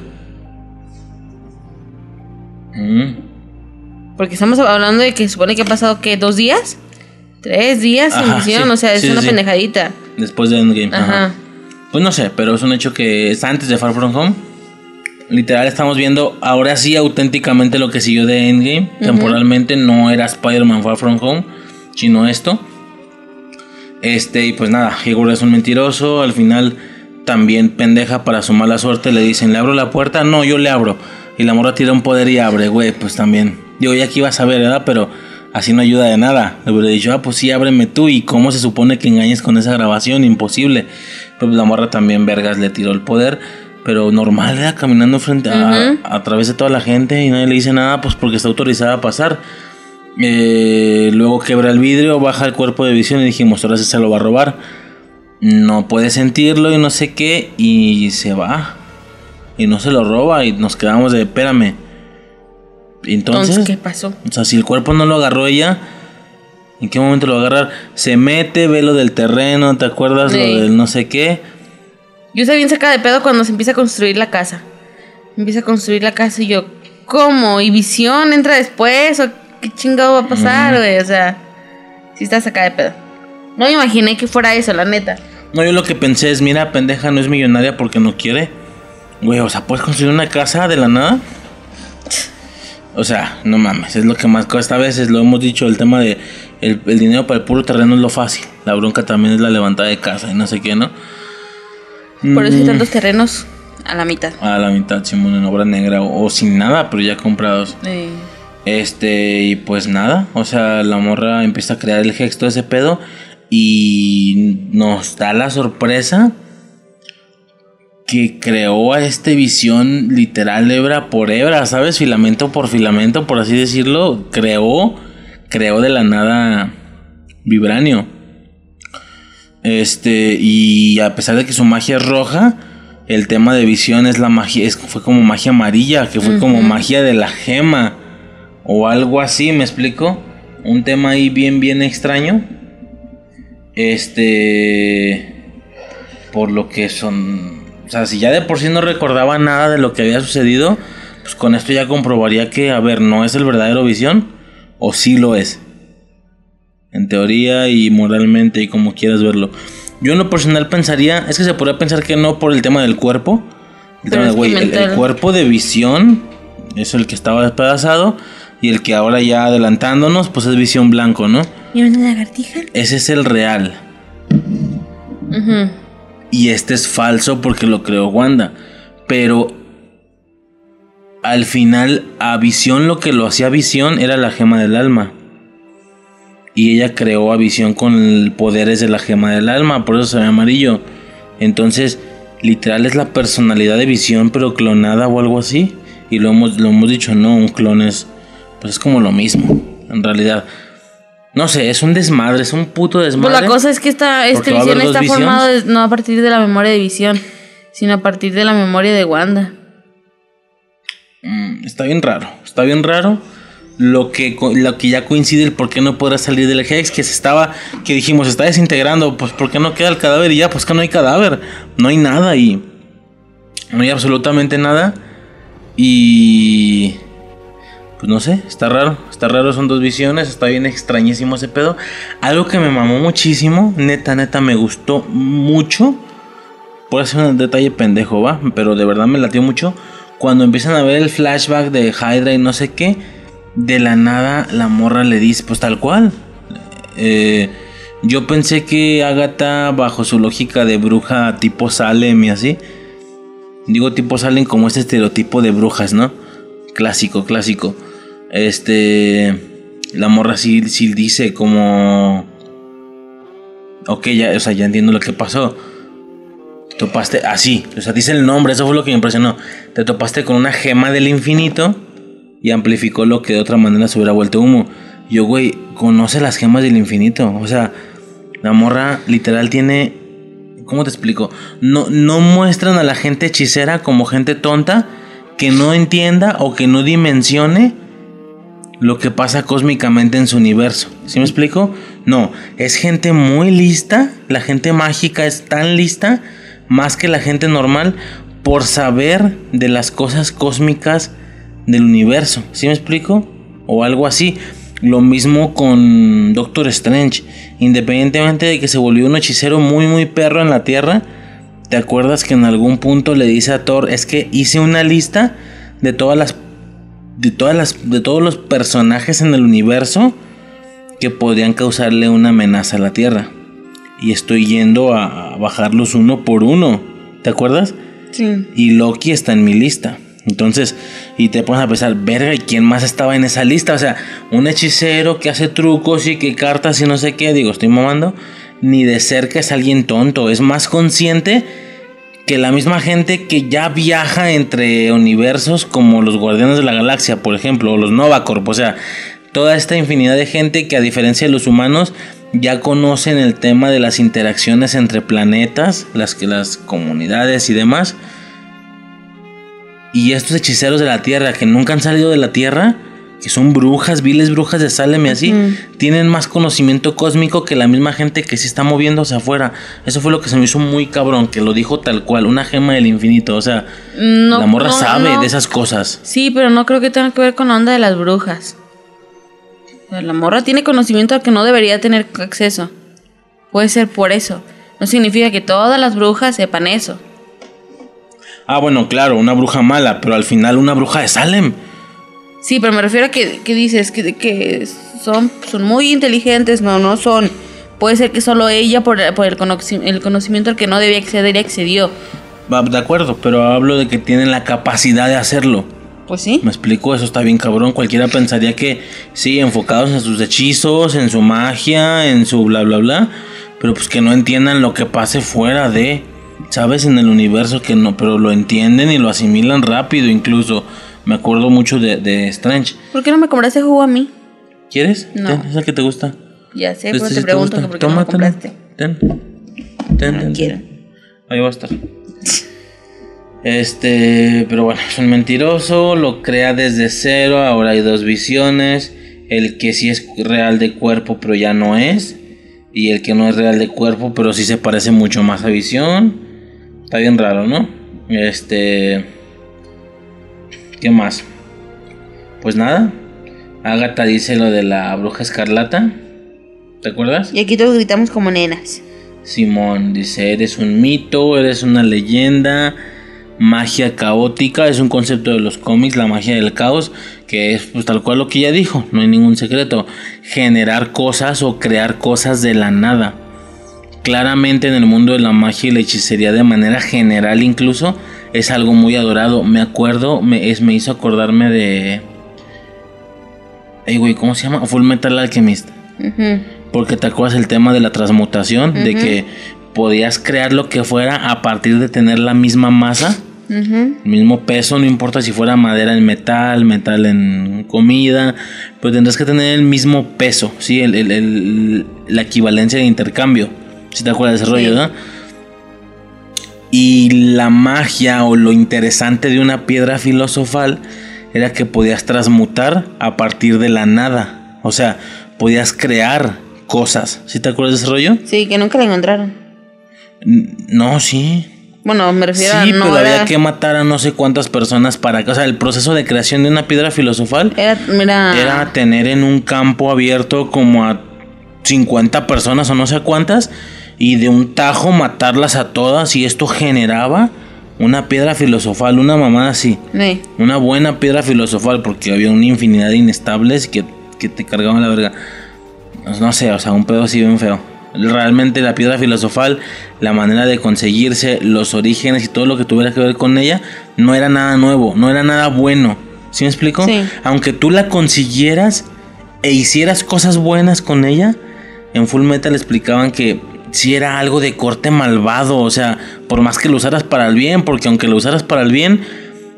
mm, Porque estamos hablando de que supone que ha pasado que dos días, tres días sin misión, sí, o sea, es sí, una sí. pendejadita. después de Endgame. Ajá. Ajá. Pues no sé, pero es un hecho que es antes de Far From Home. Literal estamos viendo ahora sí auténticamente lo que siguió de Endgame. Temporalmente no era Spider-Man Far From Home, sino esto. Este, y pues nada, Igor es un mentiroso. Al final también pendeja para su mala suerte. Le dicen, ¿le abro la puerta? No, yo le abro. Y la morra tira un poder y abre, güey, pues también. Digo, ya aquí ibas a ver, ¿verdad? Pero así no ayuda de nada. Le hubiera dicho, ah, pues sí, ábreme tú. ¿Y cómo se supone que engañes con esa grabación? Imposible. Pero pues la morra también, vergas, le tiró el poder. Pero normal, era caminando frente a, través de toda la gente y nadie le dice nada, pues porque está autorizada a pasar. Eh, luego quebra el vidrio, baja el cuerpo de visión y dijimos, ahora sí se lo va a robar. No puede sentirlo y no sé qué, y se va. Y no se lo roba y nos quedamos de, espérame. Entonces, Entonces, ¿qué pasó? o sea, si el cuerpo no lo agarró ella, ¿en qué momento lo va a agarrar? Se mete, ve lo del terreno, ¿te acuerdas? Sí. Lo del no sé qué. Yo estoy bien saca de pedo cuando se empieza a construir la casa. Empieza a construir la casa y yo, ¿cómo? ¿Y visión entra después? ¿O qué chingado va a pasar, güey? O sea, sí está saca de pedo. No me imaginé que fuera eso, la neta. No, yo lo que pensé es, mira, pendeja, no es millonaria porque no quiere. Güey, o sea, ¿puedes construir una casa de la nada? O sea, no mames, es lo que más cuesta a veces, lo hemos dicho, el tema de el, el dinero para el puro terreno es lo fácil. La bronca también es la levantada de casa y no sé qué, ¿no? Por eso hay Mm, tantos terrenos a la mitad. A la mitad, Simón, en obra negra o, o sin nada, pero ya comprados. Eh, Este, y pues nada, o sea, la morra empieza a crear el hex, todo ese pedo, y nos da la sorpresa que creó a este visión literal hebra por hebra, ¿sabes? Filamento por filamento, por así decirlo, creó, creó de la nada vibranio. Este, y a pesar de que su magia es roja, el tema de visión es la magia, es, fue como magia amarilla, que fue como magia de la gema o algo así, ¿me explico? Un tema ahí bien, bien extraño. Este, por lo que son, o sea, si ya de por sí no recordaba nada de lo que había sucedido, pues con esto ya comprobaría que, a ver, no es el verdadero visión o sí lo es. En teoría y moralmente y como quieras verlo. Yo en lo personal pensaría, es que se podría pensar que no por el tema del cuerpo. El tema de, güey, el- cuerpo de visión es el que estaba despedazado y el que ahora ya adelantándonos, pues es visión blanco, ¿no? ¿Y una lagartija? Ese es el real. Y este es falso porque lo creó Wanda. Pero al final a Visión lo que lo hacía Visión era la gema del alma. Y ella creó a Visión con poderes de la gema del alma, por eso se ve amarillo. Entonces, literal es la personalidad de Visión pero clonada o algo así. Y lo hemos, lo hemos dicho, no, un clon es pues es como lo mismo, en realidad. No sé, es un desmadre, es un puto Pues desmadre. la cosa es que esta, este Porque va a haber visión está de- no a partir de la memoria de visión, sino a partir de la memoria de Wanda. Mm, está bien raro, está bien raro. Lo que, lo que ya coincide el por qué no podrá salir del Hex, que se estaba, que dijimos, está desintegrando, pues ¿por qué no queda el cadáver? Y ya, pues que no hay cadáver, no hay nada y no hay absolutamente nada. Y pues no sé, está raro, está raro, son dos visiones, está bien extrañísimo ese pedo. Algo que me mamó muchísimo, neta, neta, me gustó mucho. Puede ser un detalle pendejo, va, pero de verdad me latió mucho cuando empiezan a ver el flashback de Hydra y no sé qué, de la nada la morra le dice, pues tal cual. Eh, yo pensé que Agatha, bajo su lógica de bruja tipo Salem y así, digo tipo Salem como este estereotipo de brujas, ¿no? Clásico, clásico. Este, la morra sí, sí dice como, ok, ya, o sea, ya entiendo lo que pasó. Topaste así, o sea, dice el nombre, eso fue lo que me impresionó. Te topaste con una gema del infinito y amplificó lo que de otra manera se hubiera vuelto humo. Yo, güey, conoce las gemas del infinito. O sea, la morra literal tiene. ¿Cómo te explico? No, no muestran a la gente hechicera como gente tonta que no entienda o que no dimensione lo que pasa cósmicamente en su universo. ¿Sí me explico? No, es gente muy lista. La gente mágica es tan lista, más que la gente normal, por saber de las cosas cósmicas del universo. ¿Sí me explico? O algo así. Lo mismo con Doctor Strange. Independientemente de que se volvió un hechicero muy muy perro en la Tierra, ¿te acuerdas que en algún punto le dice a Thor, es que hice una lista de todas las de todas las de todos los personajes en el universo que podrían causarle una amenaza a la Tierra? Y estoy yendo a bajarlos uno por uno. ¿Te acuerdas? Sí. Y Loki está en mi lista. Entonces, y te pones a pensar, verga, ¿y quién más estaba en esa lista? O sea, un hechicero que hace trucos y que cartas y no sé qué, digo, estoy mamando, ni de cerca es alguien tonto, es más consciente que la misma gente que ya viaja entre universos como los Guardianes de la Galaxia, por ejemplo, o los Novacorp, o sea, toda esta infinidad de gente que a diferencia de los humanos ya conocen el tema de las interacciones entre planetas, las que las comunidades y demás y estos hechiceros de la tierra que nunca han salido de la tierra, que son brujas, viles brujas de Salem y así, tienen más conocimiento cósmico que la misma gente que se está moviéndose afuera. Eso fue lo que se me hizo muy cabrón, que lo dijo tal cual, una gema del infinito. O sea, No, la morra no, sabe no. de esas cosas. Sí, pero no creo que tenga que ver con la onda de las brujas. La morra tiene conocimiento al que no debería tener acceso. Puede ser por eso. No significa que todas las brujas sepan eso. Ah, bueno, claro, una bruja mala, pero al final una bruja de Salem. Sí, pero me refiero a que, que dices que, que son, son muy inteligentes. No, no son. Puede ser que solo ella, por, por el, conoci- el conocimiento al que no debía acceder, y accedió. Va, de acuerdo, pero hablo de que tienen la capacidad de hacerlo. Pues sí. Me explico, eso está bien cabrón. Cualquiera pensaría que sí, enfocados en sus hechizos, en su magia, en su bla bla bla. Pero pues que no entiendan lo que pase fuera de, ¿sabes? En el universo que no, pero lo entienden y lo asimilan rápido incluso. Me acuerdo mucho de, de Strange. ¿Por qué no me compraste jugo a mí? ¿Quieres? No. Ten, esa que te gusta. Ya sé, Este pero sí te te pregunto gusta. que por qué no me compraste. Ten. Ten, No ten, quiero. ten. Ahí va a estar. Este, pero bueno, es un mentiroso, lo crea desde cero, ahora hay dos visiones, el que sí es real de cuerpo pero ya no es, y el que no es real de cuerpo pero sí se parece mucho más a visión. Está bien raro, ¿no? Este... ¿Qué más? Pues nada, Agatha dice lo de la bruja escarlata, ¿te acuerdas? Y aquí todos gritamos como nenas. Simón dice, eres un mito, eres una leyenda, magia caótica, es un concepto de los cómics, la magia del caos, que es pues tal cual lo que ella dijo, no hay ningún secreto, generar cosas o crear cosas de la nada. Claramente en el mundo de la magia y la hechicería de manera general incluso es algo muy adorado. Me acuerdo, me, es, me hizo acordarme de... Ey, güey, ¿cómo se llama? Full Metal Alchemist. Porque te acuerdas el tema de la transmutación, de que podías crear lo que fuera a partir de tener la misma masa, el mismo peso, no importa si fuera madera en metal, metal en comida, pero tendrás que tener el mismo peso, ¿sí? El- el- el- la equivalencia de intercambio, si te acuerdas de ese rollo, Sí. ¿verdad? Y la magia o lo interesante de una piedra filosofal era que podías transmutar a partir de la nada. O sea, podías crear cosas. ¿Sí te acuerdas de ese rollo? Sí, que nunca la encontraron. N- No, sí. Bueno, me refiero Sí, a no pero era, había que matar a no sé cuántas personas para que. O sea, el proceso de creación de una piedra filosofal era, mira, era tener en un campo abierto como a 50 personas o no sé cuántas y de un tajo matarlas a todas y esto generaba una piedra filosofal, una mamada así. Sí. Una buena piedra filosofal, porque había una infinidad de inestables que, que te cargaban la verga. Pues No sé, o sea, un pedo así bien feo. Realmente la piedra filosofal, la manera de conseguirse, los orígenes y todo lo que tuviera que ver con ella, no era nada nuevo, no era nada bueno. ¿Sí me explico? Sí. Aunque tú la consiguieras e hicieras cosas buenas con ella, en Full Metal explicaban que si era algo de corte malvado, o sea, por más que lo usaras para el bien, porque aunque lo usaras para el bien,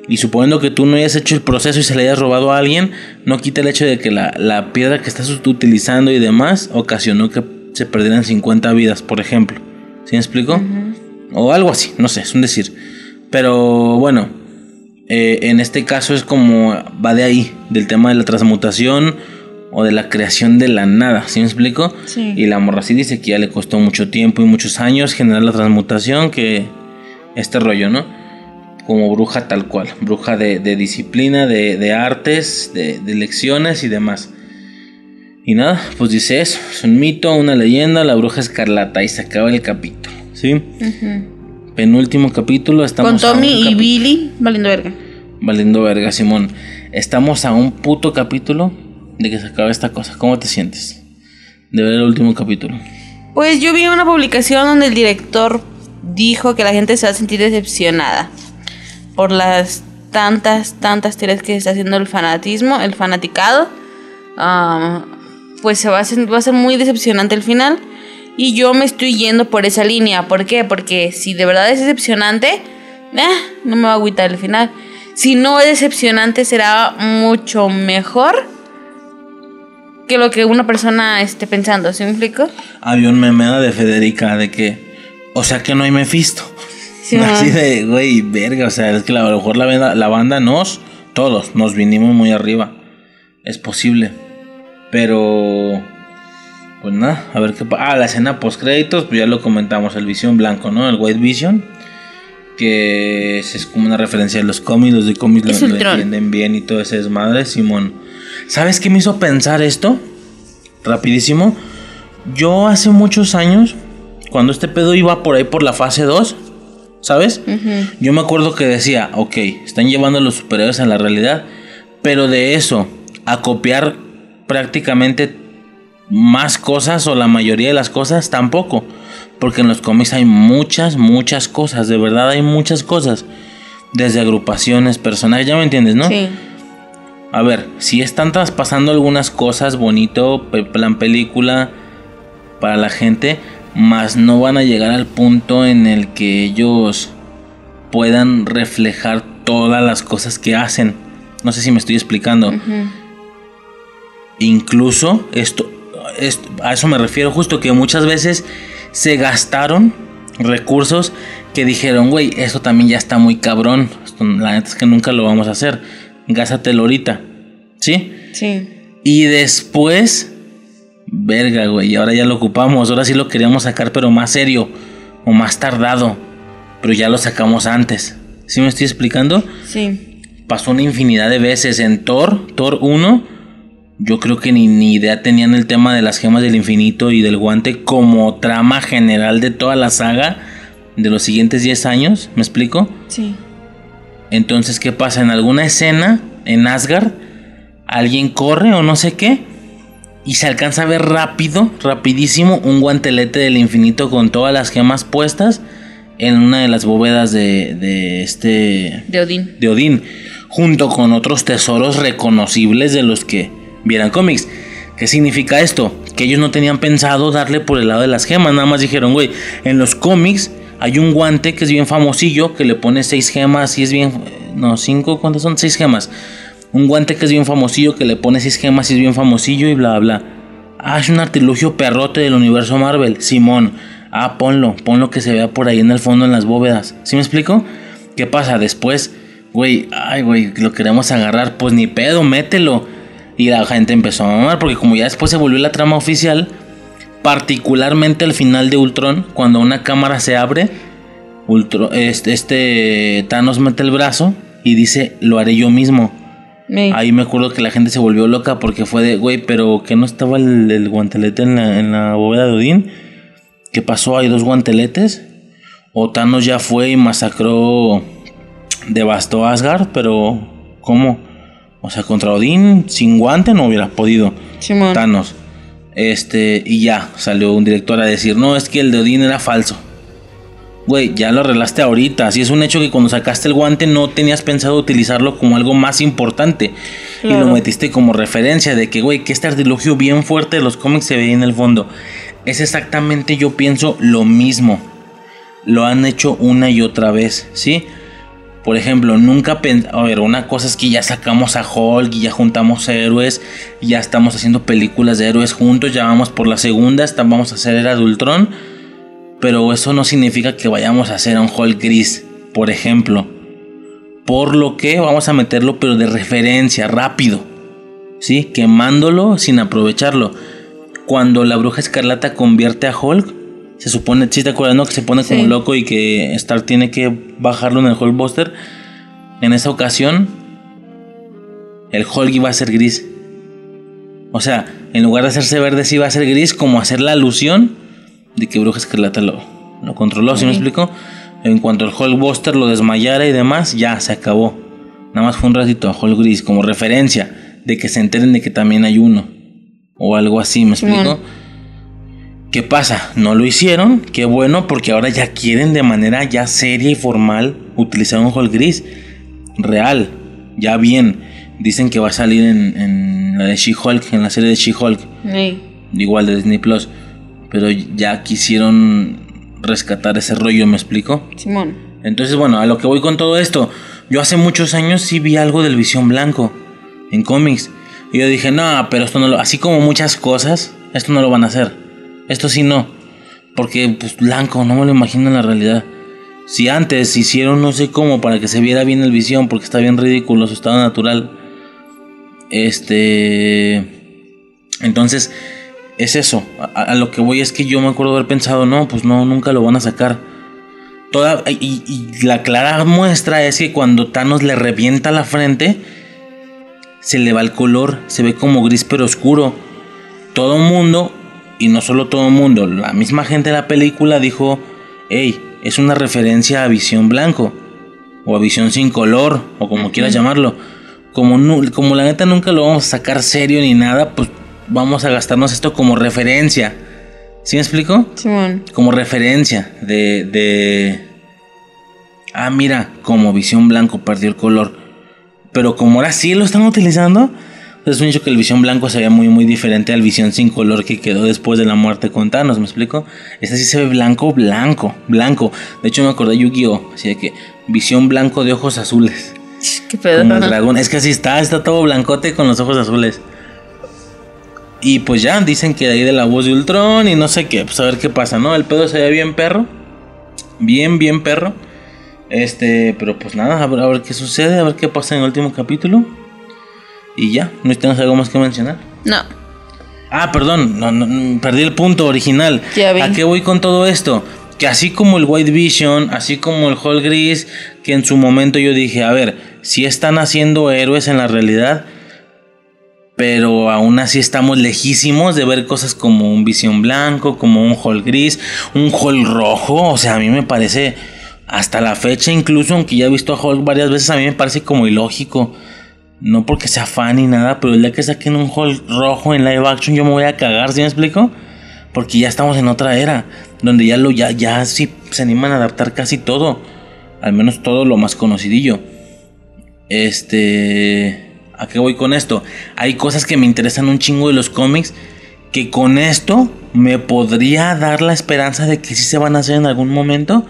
y suponiendo que tú no hayas hecho el proceso y se le hayas robado a alguien, no quita el hecho de que la, la piedra que estás utilizando y demás ocasionó que se perdieran 50 vidas, por ejemplo. ¿Sí me explico? O algo así, no sé, es un decir. Pero bueno, eh, en este caso es como va de ahí, del tema de la transmutación o de la creación de la nada, ¿sí me explico? Sí. Y la morra sí dice que ya le costó mucho tiempo y muchos años generar la transmutación, que este rollo, ¿no? Como bruja tal cual, bruja de, de disciplina, de, de artes, de, de lecciones y demás. Y nada, pues dice eso, es un mito, una leyenda, la bruja escarlata y se acaba el capítulo, ¿sí? Penúltimo capítulo, estamos Con Tommy y Billy valiendo verga. Valiendo verga, Simón. Estamos a un puto capítulo de que se acabe esta cosa. ¿Cómo te sientes? De ver el último capítulo. Pues yo vi una publicación donde el director dijo que la gente se va a sentir decepcionada por las tantas, tantas teorías que está haciendo el fanatismo, el fanaticado. Pues se va a, ser, va a ser muy decepcionante el final. Y yo me estoy yendo por esa línea. ¿Por qué? Porque si de verdad es decepcionante, eh, no me va a agüitar el final. Si no es decepcionante, será mucho mejor que lo que una persona esté pensando. ¿Sí me explico? Había un meme de Federica de que. O sea que no hay Mephisto. Sí, Así de, güey, verga. O sea, es que a lo mejor la banda, la banda nos, todos, nos vinimos muy arriba. Es posible. Pero. Pues nada, a ver qué pasa. Ah, la escena post créditos, pues ya lo comentamos, el Visión Blanco, ¿no? El White Vision. Que es, como una referencia a los cómics, los de cómics lo, lo entienden bien y todo ese desmadre, Simón. ¿Sabes qué me hizo pensar esto? Rapidísimo. Yo hace muchos años, cuando este pedo iba por ahí por la fase 2, ¿sabes? Yo me acuerdo que decía, ok, están llevando a los superhéroes a la realidad, pero de eso, a copiar prácticamente más cosas o la mayoría de las cosas, tampoco. Porque en los cómics hay muchas, muchas cosas, de verdad hay muchas cosas. Desde agrupaciones, personajes, ya me entiendes, ¿no? Sí. A ver, si están traspasando algunas cosas bonito, plan película para la gente, más no van a llegar al punto en el que ellos puedan reflejar todas las cosas que hacen. No sé si me estoy explicando. Incluso esto, esto- a eso me refiero justo que muchas veces se gastaron recursos que dijeron, güey, esto también ya está muy cabrón. Esto, la neta es que nunca lo vamos a hacer. Gástatelo ahorita. ¿Sí? Sí. Y después, verga, güey, y ahora ya lo ocupamos. Ahora sí lo queríamos sacar, pero más serio o más tardado. Pero ya lo sacamos antes. ¿Sí me estoy explicando? Sí. pasó una infinidad de veces en Thor, Thor 1. Yo creo que ni, ni idea tenían el tema de las gemas del infinito y del guante como trama general de toda la saga de los siguientes 10 años. ¿Me explico? Sí. Entonces, ¿qué pasa? En alguna escena en Asgard, alguien corre o no sé qué. Y se alcanza a ver rápido, rapidísimo, un guantelete del infinito con todas las gemas puestas en una de las bóvedas de, de este De Odín. de Odín, junto con otros tesoros reconocibles de los que vieran cómics. ¿Qué significa esto? Que ellos no tenían pensado darle por el lado de las gemas, nada más dijeron, güey, en los cómics hay un guante que es bien famosillo, que le pone seis gemas y es bien... No, cinco, ¿cuántas son? Seis gemas. Un guante que es bien famosillo, que le pone seis gemas y es bien famosillo y bla, bla. Ah, es un artilugio perrote del universo Marvel. Simón. Ah, ponlo, ponlo que se vea por ahí en el fondo en las bóvedas. ¿Sí me explico? ¿Qué pasa? Después, güey, ay, güey, lo queremos agarrar. Pues ni pedo, mételo. Y la gente empezó a mamar, porque como ya después se volvió la trama oficial, particularmente al final de Ultron, cuando una cámara se abre, Ultron, este, este Thanos mete el brazo y dice, lo haré yo mismo. Sí. Ahí me acuerdo que la gente se volvió loca porque fue de, güey, pero que no estaba el, el guantelete en la, en la bóveda de Odín. ¿Qué pasó? ¿Hay dos guanteletes? O Thanos ya fue y masacró, devastó Asgard, pero ¿cómo? O sea, contra Odín sin guante no hubiera podido Simón. Thanos. Este, y ya salió un director a decir, no, es que el de Odín era falso. Güey, ya lo arreglaste ahorita. Si es un hecho que cuando sacaste el guante no tenías pensado utilizarlo como algo más importante. Y lo metiste como referencia de que, güey, que este artilugio bien fuerte de los cómics se veía en el fondo. Es exactamente, yo pienso, lo mismo. Lo han hecho una y otra vez, ¿sí? Por ejemplo, nunca A ver, una cosa es que ya sacamos a Hulk y ya juntamos héroes. Ya estamos haciendo películas de héroes juntos. Ya vamos por la segunda. vamos a hacer Era de Ultron. Pero eso no significa que vayamos a hacer a un Hulk gris, por ejemplo. Por lo que vamos a meterlo, pero de referencia, rápido. ¿Sí? Quemándolo sin aprovecharlo. Cuando la bruja escarlata convierte a Hulk, se supone, si te acuerdas, no? Que se pone como Sí. loco y que Stark tiene que bajarlo en el Hulkbuster. En esa ocasión, el Hulk iba a ser gris. O sea, en lugar de hacerse verde, sí iba a ser gris, como hacer la alusión de que Bruja Escarlata lo, lo controló, ¿sí me explico? En cuanto el Hulkbuster lo desmayara y demás, ya se acabó. Nada más fue un ratito a Hulk gris, como referencia de que se enteren de que también hay uno. O algo así, ¿me explico? ¿Qué pasa? No lo hicieron, qué bueno, porque ahora ya quieren de manera ya seria y formal utilizar un Hulk gris. Real, ya bien. Dicen que va a salir en, en la de She-Hulk, en la serie de She-Hulk igual de Disney Plus. Pero ya quisieron rescatar ese rollo, ¿me explico? Simón. Entonces, bueno, a lo que voy con todo esto. Yo hace muchos años sí vi algo del Visión Blanco en cómics. Y yo dije, no, pero esto no lo. Así como muchas cosas, esto no lo van a hacer. Esto sí no. Porque, pues, blanco, no me lo imagino en la realidad. Si antes hicieron no sé cómo para que se viera bien el Visión, porque está bien ridículo su estado natural. Este. Entonces, es eso. A, lo que voy es que yo me acuerdo haber pensado, no, pues no, nunca lo van a sacar. Toda, y, y la clara muestra es que cuando Thanos le revienta la frente, se le va el color, se ve como gris pero oscuro. Todo mundo, y no solo todo mundo, la misma gente de la película dijo, hey, es una referencia a Visión Blanco, o a Visión sin color, o como quieras llamarlo. Como, como la neta nunca lo vamos a sacar serio ni nada, pues vamos a gastarnos esto como referencia. ¿Sí me explico? Simón. como referencia de, de... Ah, mira, como Visión Blanco perdió el color. Pero como ahora sí lo están utilizando, es un hecho que el Visión Blanco se ve muy, muy diferente al Visión sin color que quedó después de la muerte con Thanos, ¿me explico? Este sí se ve blanco, blanco, blanco. De hecho me acordé de Yu-Gi-Oh! Así de que Visión Blanco de ojos azules. Qué pedo. El dragón. Es que así está, está todo blancote con los ojos azules. Y pues ya, dicen que de ahí de la voz de Ultron y no sé qué. Pues a ver qué pasa, ¿no? El pedo se ve bien perro. Bien, bien perro. Este, pero pues nada, a ver, a ver qué sucede, a ver qué pasa en el último capítulo. Y ya, no tenemos algo más que mencionar. No. Ah, perdón, no, no, perdí el punto original. Ya. ¿A qué voy con todo esto? Que así como el White Vision, así como el Hulk Gris, que en su momento yo dije, a ver, si están haciendo héroes en la realidad, pero aún así estamos lejísimos de ver cosas como un Visión Blanco, como un Hulk Gris, un Hulk Rojo, o sea, a mí me parece, hasta la fecha incluso, aunque ya he visto a Hulk varias veces, a mí me parece como ilógico. No porque sea fan ni nada, pero el día que saquen un Hulk rojo en live action yo me voy a cagar, ¿sí me explico? Porque ya estamos en otra era, donde ya lo ya ya sí se animan a adaptar casi todo, al menos todo lo más conocidillo. Este, ¿a qué voy con esto? Hay cosas que me interesan un chingo de los cómics que con esto me podría dar la esperanza de que sí se van a hacer en algún momento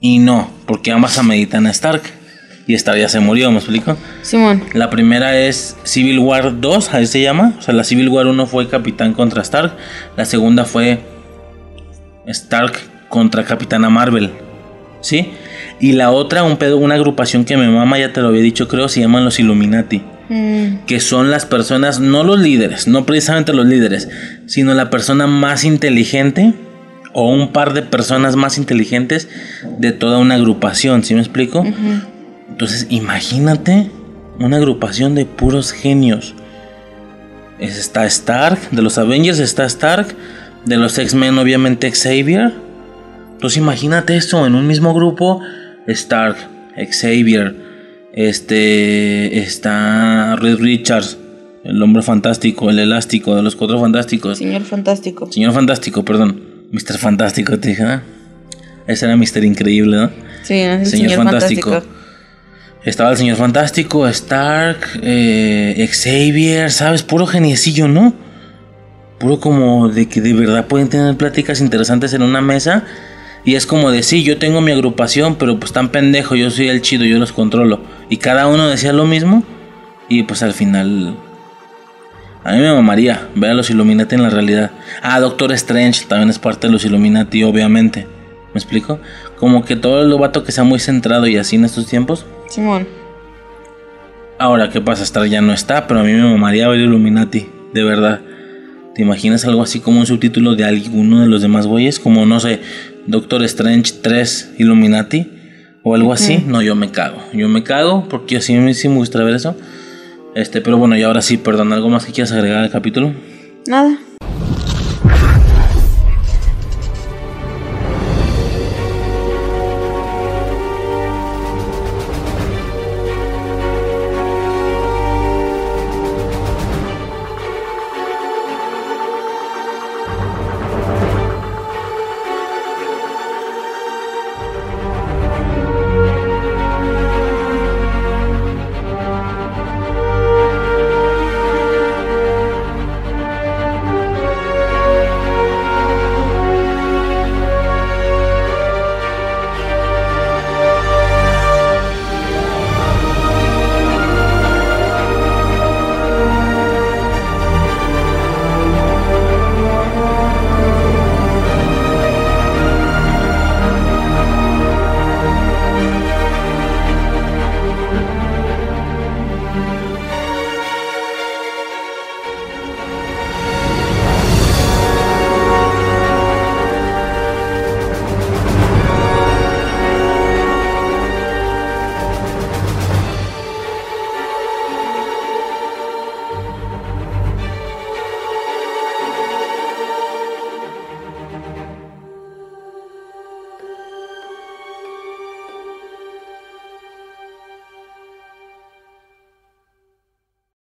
y no, porque ambas ameritan a Stark y Stark ya se murió, ¿me explico? Simón. La primera es Civil War 2, ahí se llama. O sea, la Civil War 1 fue Capitán contra Stark. La segunda fue Stark contra Capitana Marvel. ¿Sí? Y la otra, un pedo, una agrupación que mi mamá ya te lo había dicho, creo, se llaman los Illuminati. Mm, Que son las personas, no los líderes, no precisamente los líderes, sino la persona más inteligente o un par de personas más inteligentes de toda una agrupación. ¿Sí me explico? Entonces, imagínate una agrupación de puros genios. Es- está Stark, de los Avengers está Stark, de los X-Men obviamente Xavier, Entonces imagínate eso, en un mismo grupo, Stark, Xavier, este, está Red Richards, el hombre fantástico, el elástico de los cuatro fantásticos. Señor Fantástico. Señor Fantástico, perdón. Mr. Fantástico, te dije, ¿no? Ese era Mr. Increíble, ¿no? Sí, es el Señor, Señor, Fantástico. Fantástico. Estaba el Señor Fantástico, Stark, eh, Xavier, ¿sabes? Puro geniecillo, ¿no? Puro como de que de verdad pueden tener pláticas interesantes en una mesa. Y es como de, sí, yo tengo mi agrupación, pero pues tan pendejo, yo soy el chido, yo los controlo. Y cada uno decía lo mismo. Y pues al final... A mí me mamaría ver a los Illuminati en la realidad. Ah, Doctor Strange también es parte de los Illuminati, obviamente. ¿Me explico? Como que todo el vato que sea muy centrado y así en estos tiempos. Simón. Ahora, ¿qué pasa? Star ya no está, pero a mí me mamaría ver Illuminati, de verdad. ¿Te imaginas algo así como un subtítulo de alguno de los demás güeyes? Como, no sé, Doctor Strange 3 Illuminati o algo así. No, yo me cago. Yo me cago porque así me, sí me gustaría ver eso. Este, pero bueno, y ahora sí, perdón, ¿algo más que quieras agregar al capítulo? Nada.